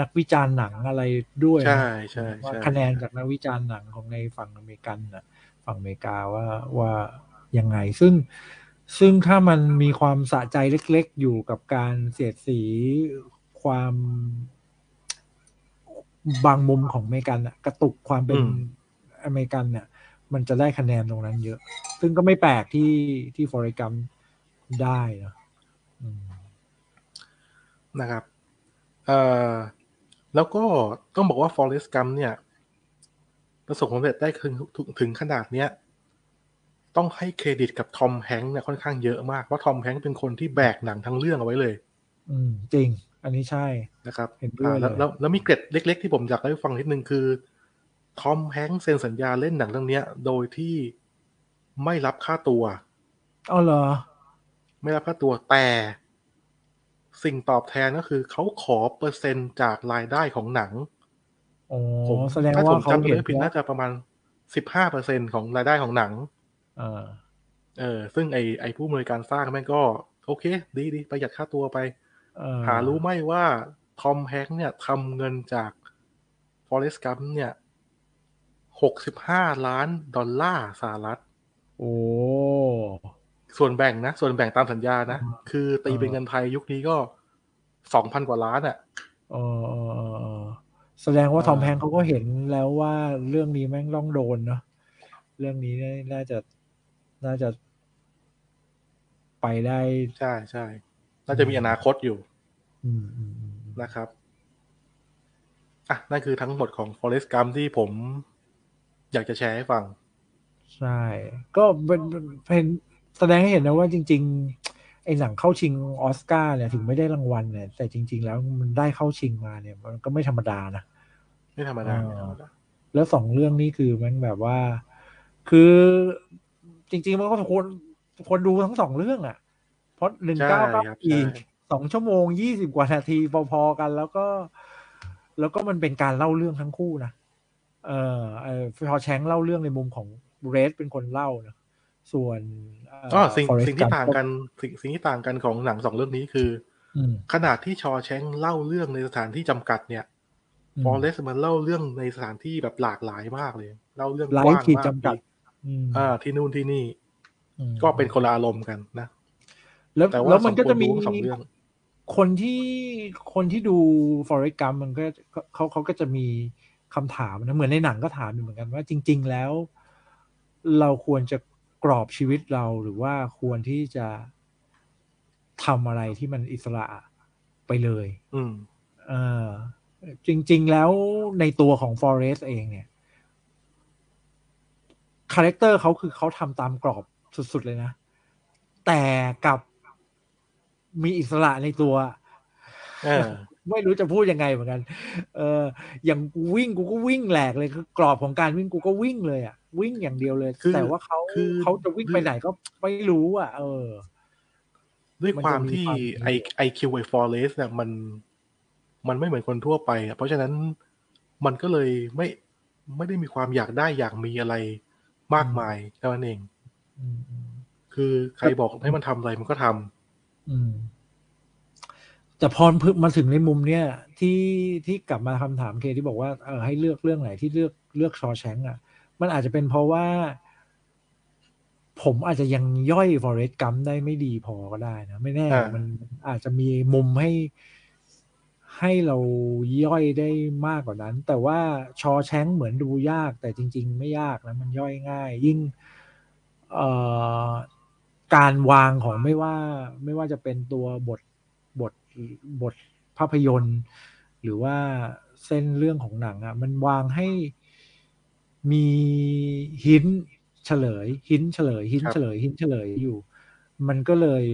นักวิจารณ์หนังอะไรด้วยนะใช่ใช่ว่าใช่คะแนนจากนักวิจารณ์หนังของในฝั่งอเมริกันนะฝั่งอเมริกาว่าว่ายังไง ซึ่งซึ่งถ้ามันมีความสะใจเล็ก ๆ อยู่กับการเสียดสีความบางมุมของอเมริกันอะกระตุกความเป็นอืมอเมริกันเนี่ย มันจะได้คะแนนตรงนั้นเยอะ ซึ่งก็ไม่แปลกที่ที่ฟอร์เรกัมได้นะอืมนะครับเอ่อแล้วก็ต้องบอกว่า Forest Gump เนี่ย ประสบความสำเร็จได้ถึงถึงถึงขนาดเนี้ย ต้องให้เครดิตกับทอมแฮงค์เนี่ยค่อนข้างเยอะมาก เพราะทอมแฮงค์เป็นคนที่แบกหนังทั้งเรื่องเอาไว้เลย อืม จริง อันนี้ใช่นะครับ เห็นด้วยอ่าแล้วเลยแล้วแล้วมีเกร็ดเล็ก ๆ ที่ผมอยากให้ฟังนิดนึงคือ ทอมแฮงค์เซ็นสัญญาเล่นหนังเรื่องเนี้ยโดยที่ไม่รับค่าตัวเอาเหรอ ไม่รับค่าตัวแต่สิ่งตอบแทนก็คือเขาขอเปอร์เซ็นต์จากรายได้ของหนังอ๋อผมแสดงถ้าผว่ามเขาจำไม่เห็นได้ผิดน่าจะประมาณสิบห้าเปอร์เซ็นของรายได้ของหนังเออเออซึ่งไอไอผู้อำนวยการสร้างแม่งก็ โอเค ดีดีประหยัดค่าตัวไปเออหารู้ไหมว่าทอมแฮงค์เนี่ยทำเงินจาก Forest Gump เนี่ย หกสิบห้าล้านดอลลาร์สหรัฐ โอ้ ส่วนแบ่งนะ ส่วนแบ่งตามสัญญานะ คือตีเป็นเออเงินไทยยุคนี้ก็สองพันกว่าล้านอะเออเออเออเออแสดงว่าทอมแพงเขาก็เห็นแล้วว่าเรื่องนี้แม่งต้องโดนเนาะ เรื่องนี้น่าจะน่าจะ ไปได้ ใช่ใช่ น่าจะมีอนาคตอยู่ อืมอืมอืมนะครับ อะ นั่นคือทั้งหมดของ Forest Gump ที่ผม อยากจะแชร์ให้ฟัง ใช่ ก็เป็นเป็นแสดงให้เห็นนะว่าจริง ๆ ไอ้หนังเข้าชิงออสการ์เนี่ยถึงไม่ได้รางวัลเนี่ย แต่จริง ๆ แล้วมันได้เข้าชิงมาเนี่ย มันก็ไม่ธรรมดานะไม่ธรรมดาอ่าไม่ธรรมดาแล้วสองเรื่องนี้คือมันแบบว่า คือจริง ๆ มันก็ควรควรดูทั้งสองเรื่องอะ เพราะหนึ่งใช่เก้าเก้าครับปีใช่สองชั่วโมงยี่สิบกว่านาทีพอๆกัน แล้วก็ แล้วก็มันเป็นการเล่าเรื่องทั้งคู่นะ เออเออพอแชงเล่าเรื่องในมุมของเรสเป็นคนเล่าเนอะส่วนเอ๋อสิ่ง Forrest สิ่งที่ Gump ต่างกันสิ่งสิ่งที่ต่างกันของหนังสองเรื่องนี้คืออืมขนาดที่ชอแชงเล่าเรื่องในสถานที่จำกัดเนี่ยอืมฟอเรสมันเล่าเรื่องในสถานที่แบบหลากหลายมากเลยเล่าเรื่องไร้กว้างขีดมากจำกัดอืมอ่า ที่นู่นที่นี่อืมก็เป็นคนละอารมณ์กันนะแล้วแต่ว่าแล้วมันก็จะมีสองคนดูทั้งสองเรื่องคนที่คนที่ดู Forrest Gump มันก็เขาเขาก็จะมี คำถามนะเหมือนในหนังก็ถามอยู่เหมือนกันว่าจริง ๆ แล้ว เราควรจะกรอบชีวิตเราหรือว่าควรที่จะทำอะไรที่มันอิสระไปเลย อืมเออจริง ๆ แล้วในตัวของ Forrest เองเนี่ย character เขาคือเขาทำตามกรอบสุด ๆ เลยนะ แต่กับมีอิสระในตัวเออ ไม่รู้จะพูดยังไงเหมือนกัน เอออย่างกูวิ่งกูก็วิ่งแหลกเลยคือกรอบของการวิ่งกูก็วิ่งเลยอะ วิ่งอย่างเดียวเลยคือแต่ว่าเขาคือเขาจะวิ่งไปไหนก็ไม่รู้อะ เออ ด้วยมันควาจะมมีที่ความไอไอคิวไอฟอเรสเนี่ยมันมันไม่เหมือนคนทั่วไปอะเพราะฉะนั้นมันก็เลยไม่ไม่ได้มีความอยากได้อยากมีอะไรมากมายเท่านั้นเองอืมอืมคือใครบอกให้มันทำอะไรมันก็ทำอืม แต่พอมาถึงในมุมเนี้ยที่ที่กลับมาคำถามเคที่บอกว่าเออให้เลือกเรื่องไหนที่เลือกเลือกชอแชงอะ มันอาจจะเป็นเพราะว่า ผมอาจจะยังย่อยฟอเรสต์กัมได้ไม่ดีพอก็ได้นะ ไม่แน่อ่ามัมันอาจจะมีมุมให้ให้เราย่อยได้มากกว่านั้น แต่ว่าชอแชงเหมือนดูยาก แต่จริง ๆ ไม่ยากนะมันย่อยง่าย ยิ่งเอ่อการวางของไม่ว่า ไม่ว่าจะเป็นตัวบทบท บทภาพยนตร์ หรือว่าเส้นเรื่องของหนังอะ่ะมันวางให้มีหินเฉลย หินเฉลย หินครับเฉลย หินเฉลยอยู่ มันก็เลย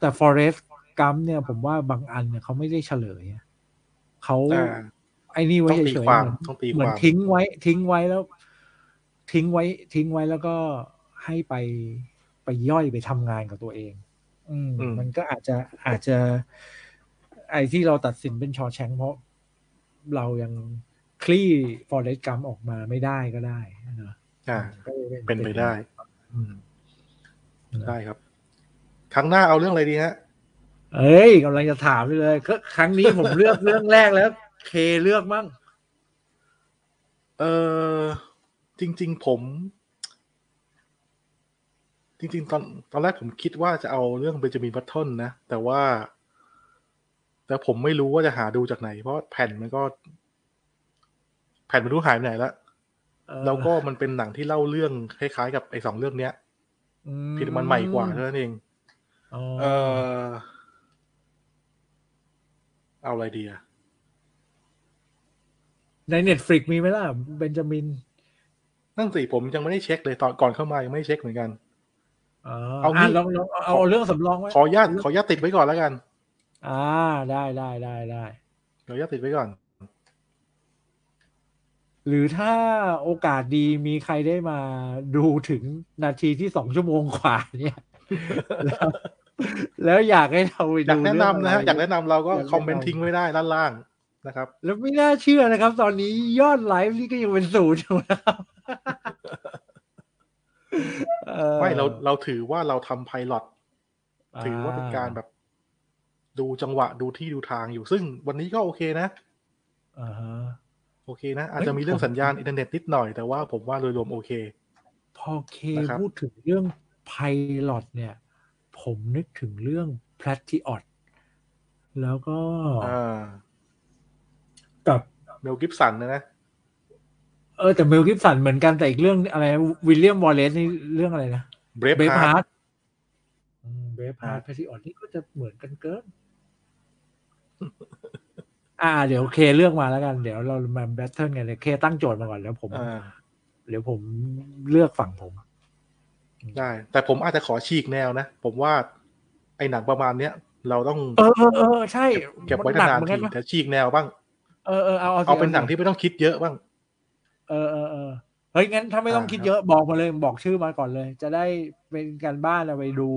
แต่ Forest Gump เนี่ย ผมว่าบางอันเนี่ยเขาไม่ได้เฉลยอะเขาอ่าไอ้นี่ไว้ต้องตีเฉยควาๆมเหมือนต้องตีเหมือนความทิ้งไว้ ทิ้งไว้แล้ว ทิ้งไว้ ทิ้งไว้แล้วก็ให้ไปไปย่อยไปทำงานกับตัวเอง อืมอืมมันก็อาจจะอาจจะ ไอ้ที่เราตัดสินเป็นชอแชงเพราะเรายังคลี่ฟอร์เรสกัมออกมาไม่ได้ก็ได้นะอ่าก็ลยเป็นไปได้อืมได้ครับ ครั้งหน้าเอาเรื่องอะไรดีฮะ เอ้ยกำลังจะถามเลยก็ครั้งนี้ผมเลือกเรื่องแรกแล้ว เคเลือกมั่ง เออจริง ๆ ผม จริง ๆ ตอนตอนแรกผมคิดว่าจะเอาเรื่อง Benjamin Button นะ แต่ว่า แต่ผมไม่รู้ว่าจะหาดูจากไหน เพราะแผ่นมันก็ แผ่นไม่รู้หายไปไหนแล้วเออแล้วก็มันเป็นหนังที่เล่าเรื่องคล้ายๆกับไอ้สองเรื่องเนี้ยอืเพียงแต่มันใหม่กว่าเท่านั้นเองอ๋อเออเอาอะไรดีอะใน Netflix มีไหมล่ะเบนจามินนั่นสิผมยังไม่ได้เช็คเลยตอนก่อนเข้ามายังไม่ได้เช็คเหมือนกันอ๋อ เอางี้อะลองลองเอาเอาเรื่องสำรองไว้ขออนุญาตขออนุญาตติดไว้ก่อนแล้วกัน อ่าได้ได้ได้ได้ขออนุญาตติดไว้ก่อน หรือถ้าโอกาสดีมีใครได้มาดูถึงนาทีที่สองชั่วโมงกว่าเนี่ยแล้วแล้วอยากให้เราไปอยาดูกแนะนำนะฮะเรื่งอยากแนะนำเราก็อยากแนะนำคอมเมนต์ทิ้งไว้ได้ด้านล่างนะครับ แล้วไม่น่าเชื่อนะครับ ตอนนี้ยอดไลฟ์นี่ก็ยังเป็นศูนย์อยู่นะครับออ ไม่เราเราถือว่าเราทำ pilot ถือว่าเป็นการแบบ ดูจังหวะดูที่ดูทางอยู่ ซึ่งวันนี้ก็โอเคนะอ่าฮะโอเคนะ อาจจะมีเรื่องสัญญาณอินเทอร์เน็ตนิดหน่อยแต่ว่าผมว่าโดยรวมโอเค พอเคนะครับพูดถึงเรื่อง pilot เนี่ย ผมนึกถึงเรื่อง p l a t i o t แล้วก็อ่ากับเมลกิฟสันนะนะเออแต่เมลกิฟสันเหมือนกันแต่อีกเรื่องอะไรวิลเลียมวอลเลซนี่เรื่องอะไรนะเบรฟเบฟฮาฮาร์ร์ดเบฟฮาร์ดอ่าแพซิออนนี่ก็จะเหมือนกันเกิน อ่า เดี๋ยวเคเลือกมาแล้วกัน เดี๋ยวเรามาแบทเทิลกันเลยเคตั้งโจทย์มาก่อนแล้วผมอ่าเดี๋ยวผมเลือกฝั่งผม ได้ แต่ผมอาจจะขอฉีกแนวนะ ผมว่า ไอ้หนังประมาณเนี้ยเราต้อง เออเออเออใช่ เก็บไว้หนันานเหมือนๆกัทีนนะแต่ฉีกแนวบ้าง เออเออเอาเอาสิเอาเป็นหนังสิที่ไม่ต้องคิดเยอะบ้าง เออเออเออเฮ้ยงั้นถ้าไม่ต้องอ่าคิดเยอะบอกมาเลยบอกชื่อมาก่อนเลย จะได้เป็นการบ้านเอาไปดู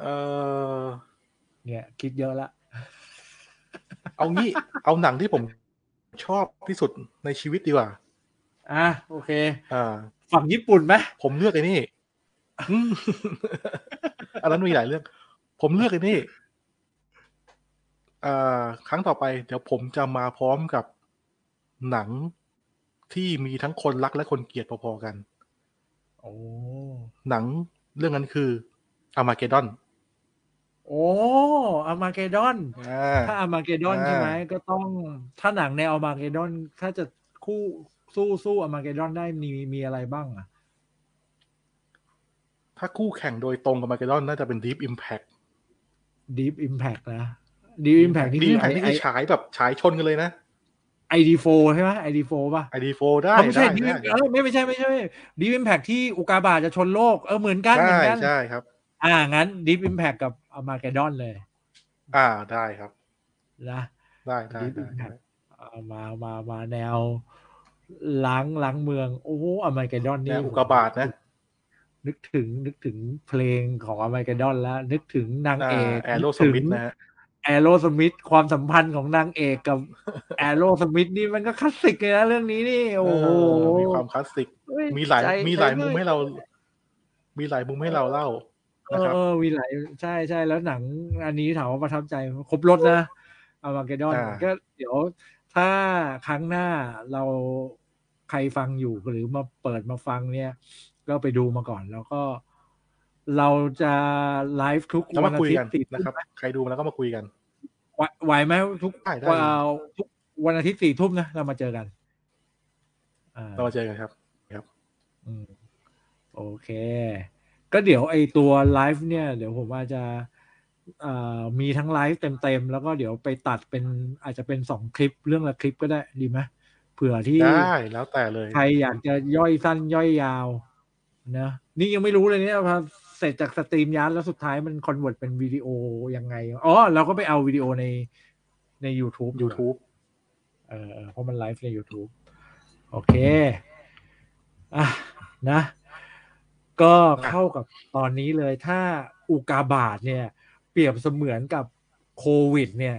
เออเนี่ย คิดเยอะละเอางี้ เอาหนังที่ผมชอบที่สุดในชีวิตดีกว่า อะโอเค อ่า ฝั่งญี่ปุ่นไหมผมเลือกไอ้นี่อืมอันนั้นมีหลายเรื่อง ผมเลือกไอ้นี่อ่าครั้งต่อไป เดี๋ยวผมจะมาพร้อมกับ หนังที่มีทั้งคนรักและคนเกลียดพอๆกันโอ้หนังเรื่องนั้นคืออามาเกดอนโอ้อามาเกดอนอ่าถ้าอามาเกดอนอ่าใช่ไหมก็ต้องถ้าหนังในอามาเกดอนถ้าจะคู่สู้สู้อามาเกดอนได้มีมีอะไรบ้างอะ ถ้าคู่แข่งโดยตรงกับมาเกดอนน่าจะเป็น Deep Impact Deep Impact นะ Deep Impact นี่ Deep คือ Impact นี่คือฉายแบบฉายชนกันเลยนะ ไอดีโฟใช่ไหมไอดีโฟป่ะ ID4 ได้อ๋อไม่ใช่ได้ Deep ได้ Impact เออไม่ไม่ใช่ไม่ใช่ Deep Impact ที่อุกาบาตจะชนโลกเออเหมือนกันเหมือใช่นกันใช่ครับ อ่างั้น Deep Impact กับ Armageddon เลย อ่าได้ครับนะได้ได้ Deep ได้ Impact เอามามามาแนวล้างล้างเมือง โอ้ Armageddon แนนี่วอุกกาบาตนะ นึกถึงนึกถึงเพลงของ Armageddon แล้ว นึกถึงนางเอกแอโรสนึกมิถึธงนะฮะ แอโรสมิธความสัมพันธ์ของนางเอกกับแอโรสมิธนี่มันก็คลาสสิกเลยนะเรื่องนี้นี่โอ้โหเออมีความคลาสสิกเฮ้ยมีหลายใจมีหลายใจมุมให้เรา มีหลายมุมให้เราเล่าเอนะอครับเออมีหลายใช่ใช่แล้วหนังอันนี้ถามว่าประทับใจครบรถนะอามาเกดอนอ่าก็เดี๋ยวถ้าครั้งหน้าเราใครฟังอยู่หรือมาเปิดมาฟังเนี่ย ก็ไปดูมาก่อนแล้วก็ เราจะไลฟ์ทุกแล้ววัมานอาคุยทิตกันย์สี่ทุ่นะมครับ ใครดูมาแล้วก็มาคุยกันไหวไหวไหมทุกได้ได้วันทุกวันอาทิตย์สี่ทุ่มนะเรามาเจอกันอ่าเรามาเจอกันครับอืมโอเค ก็เดี๋ยวไอตัวไลฟ์เนี่ย เดี๋ยวผมอาจจะเอ่อมีทั้งไลฟ์เต็มๆ แล้วก็เดี๋ยวไปตัดเป็นอาจจะเป็นสองคลิปเรื่องละคลิปก็ได้ดีไหมเผื่อที่ได้แล้วแต่เลย ใครอยากจะย่อยสั้นย่อยยาวนะนี่ยังไม่รู้เลยเนี่ยพอ เสร็จจาก StreamYard แล้วสุดท้ายมัน convert เป็นวิดีโอยังไง อ๋อ เราก็ไปเอาวิดีโอในใน YouTube YouTube เออเออเพราะมันไลฟ์ใน YouTube โอเค อะ นะ ก็เข้ากับตอนนี้เลย ถ้าอุกาบาตเนี่ย เปรียบเสมือนกับโควิด เนี่ย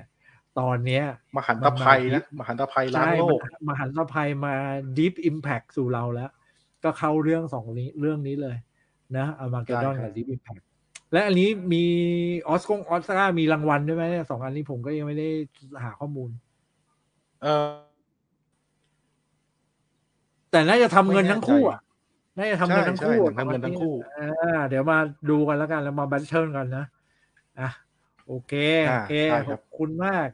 ตอนเนี้ย มหันตภัยนะ มหันตภัยล้างใช่โลกมันมหันตภัยมา Deep Impact สู่เราแล้ว ก็เข้าเรื่องสองนี้เรื่องนี้เลย นะอามาเกดอนได้ครักับบ Deep Impact และอันนี้มีออสกงออสการ์มีรางวัลด้วยไหมเนี่ยสองอันนี้ผมก็ยังไม่ได้หาข้อมูล เออแต่น่าจะทำเงินไม่แน่ทั้งคู่อะน่าจะทำเงินทั้งคู่ใช่ใช่ทำเงินทั้งคู่อ่าเดี๋ยวมาดูกันแล้วกันแล้วมา battle กันนะอะโอเคโอเคได้ครัอบบคุณมาก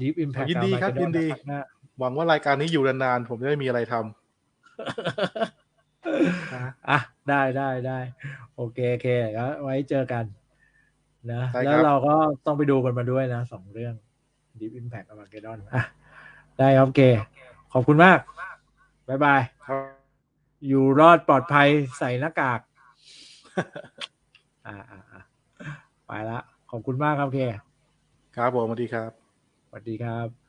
Deep Impact ยินดีครับยินดี หวังว่ารายการนี้อยู่นานๆผมจะได้มีอะไรทำนะอะ ได้ได้ได้โอเคโอเคแล้วไว้เจอกัน นะได้ครับแล้วเราก็ต้องไปดูกันมาด้วยนะสองเรื่อง Deep Impact กับ Armageddon อะได้ครับโอเคขอบคุณมากบ๊ายบายครับอยู่รอดปลอดภัยใส่หน้ากาก อ่าอ่าอ่าไปละ ขอบคุณมากครับโอเค ครับผมสวัสดีครับสวัสดีครับ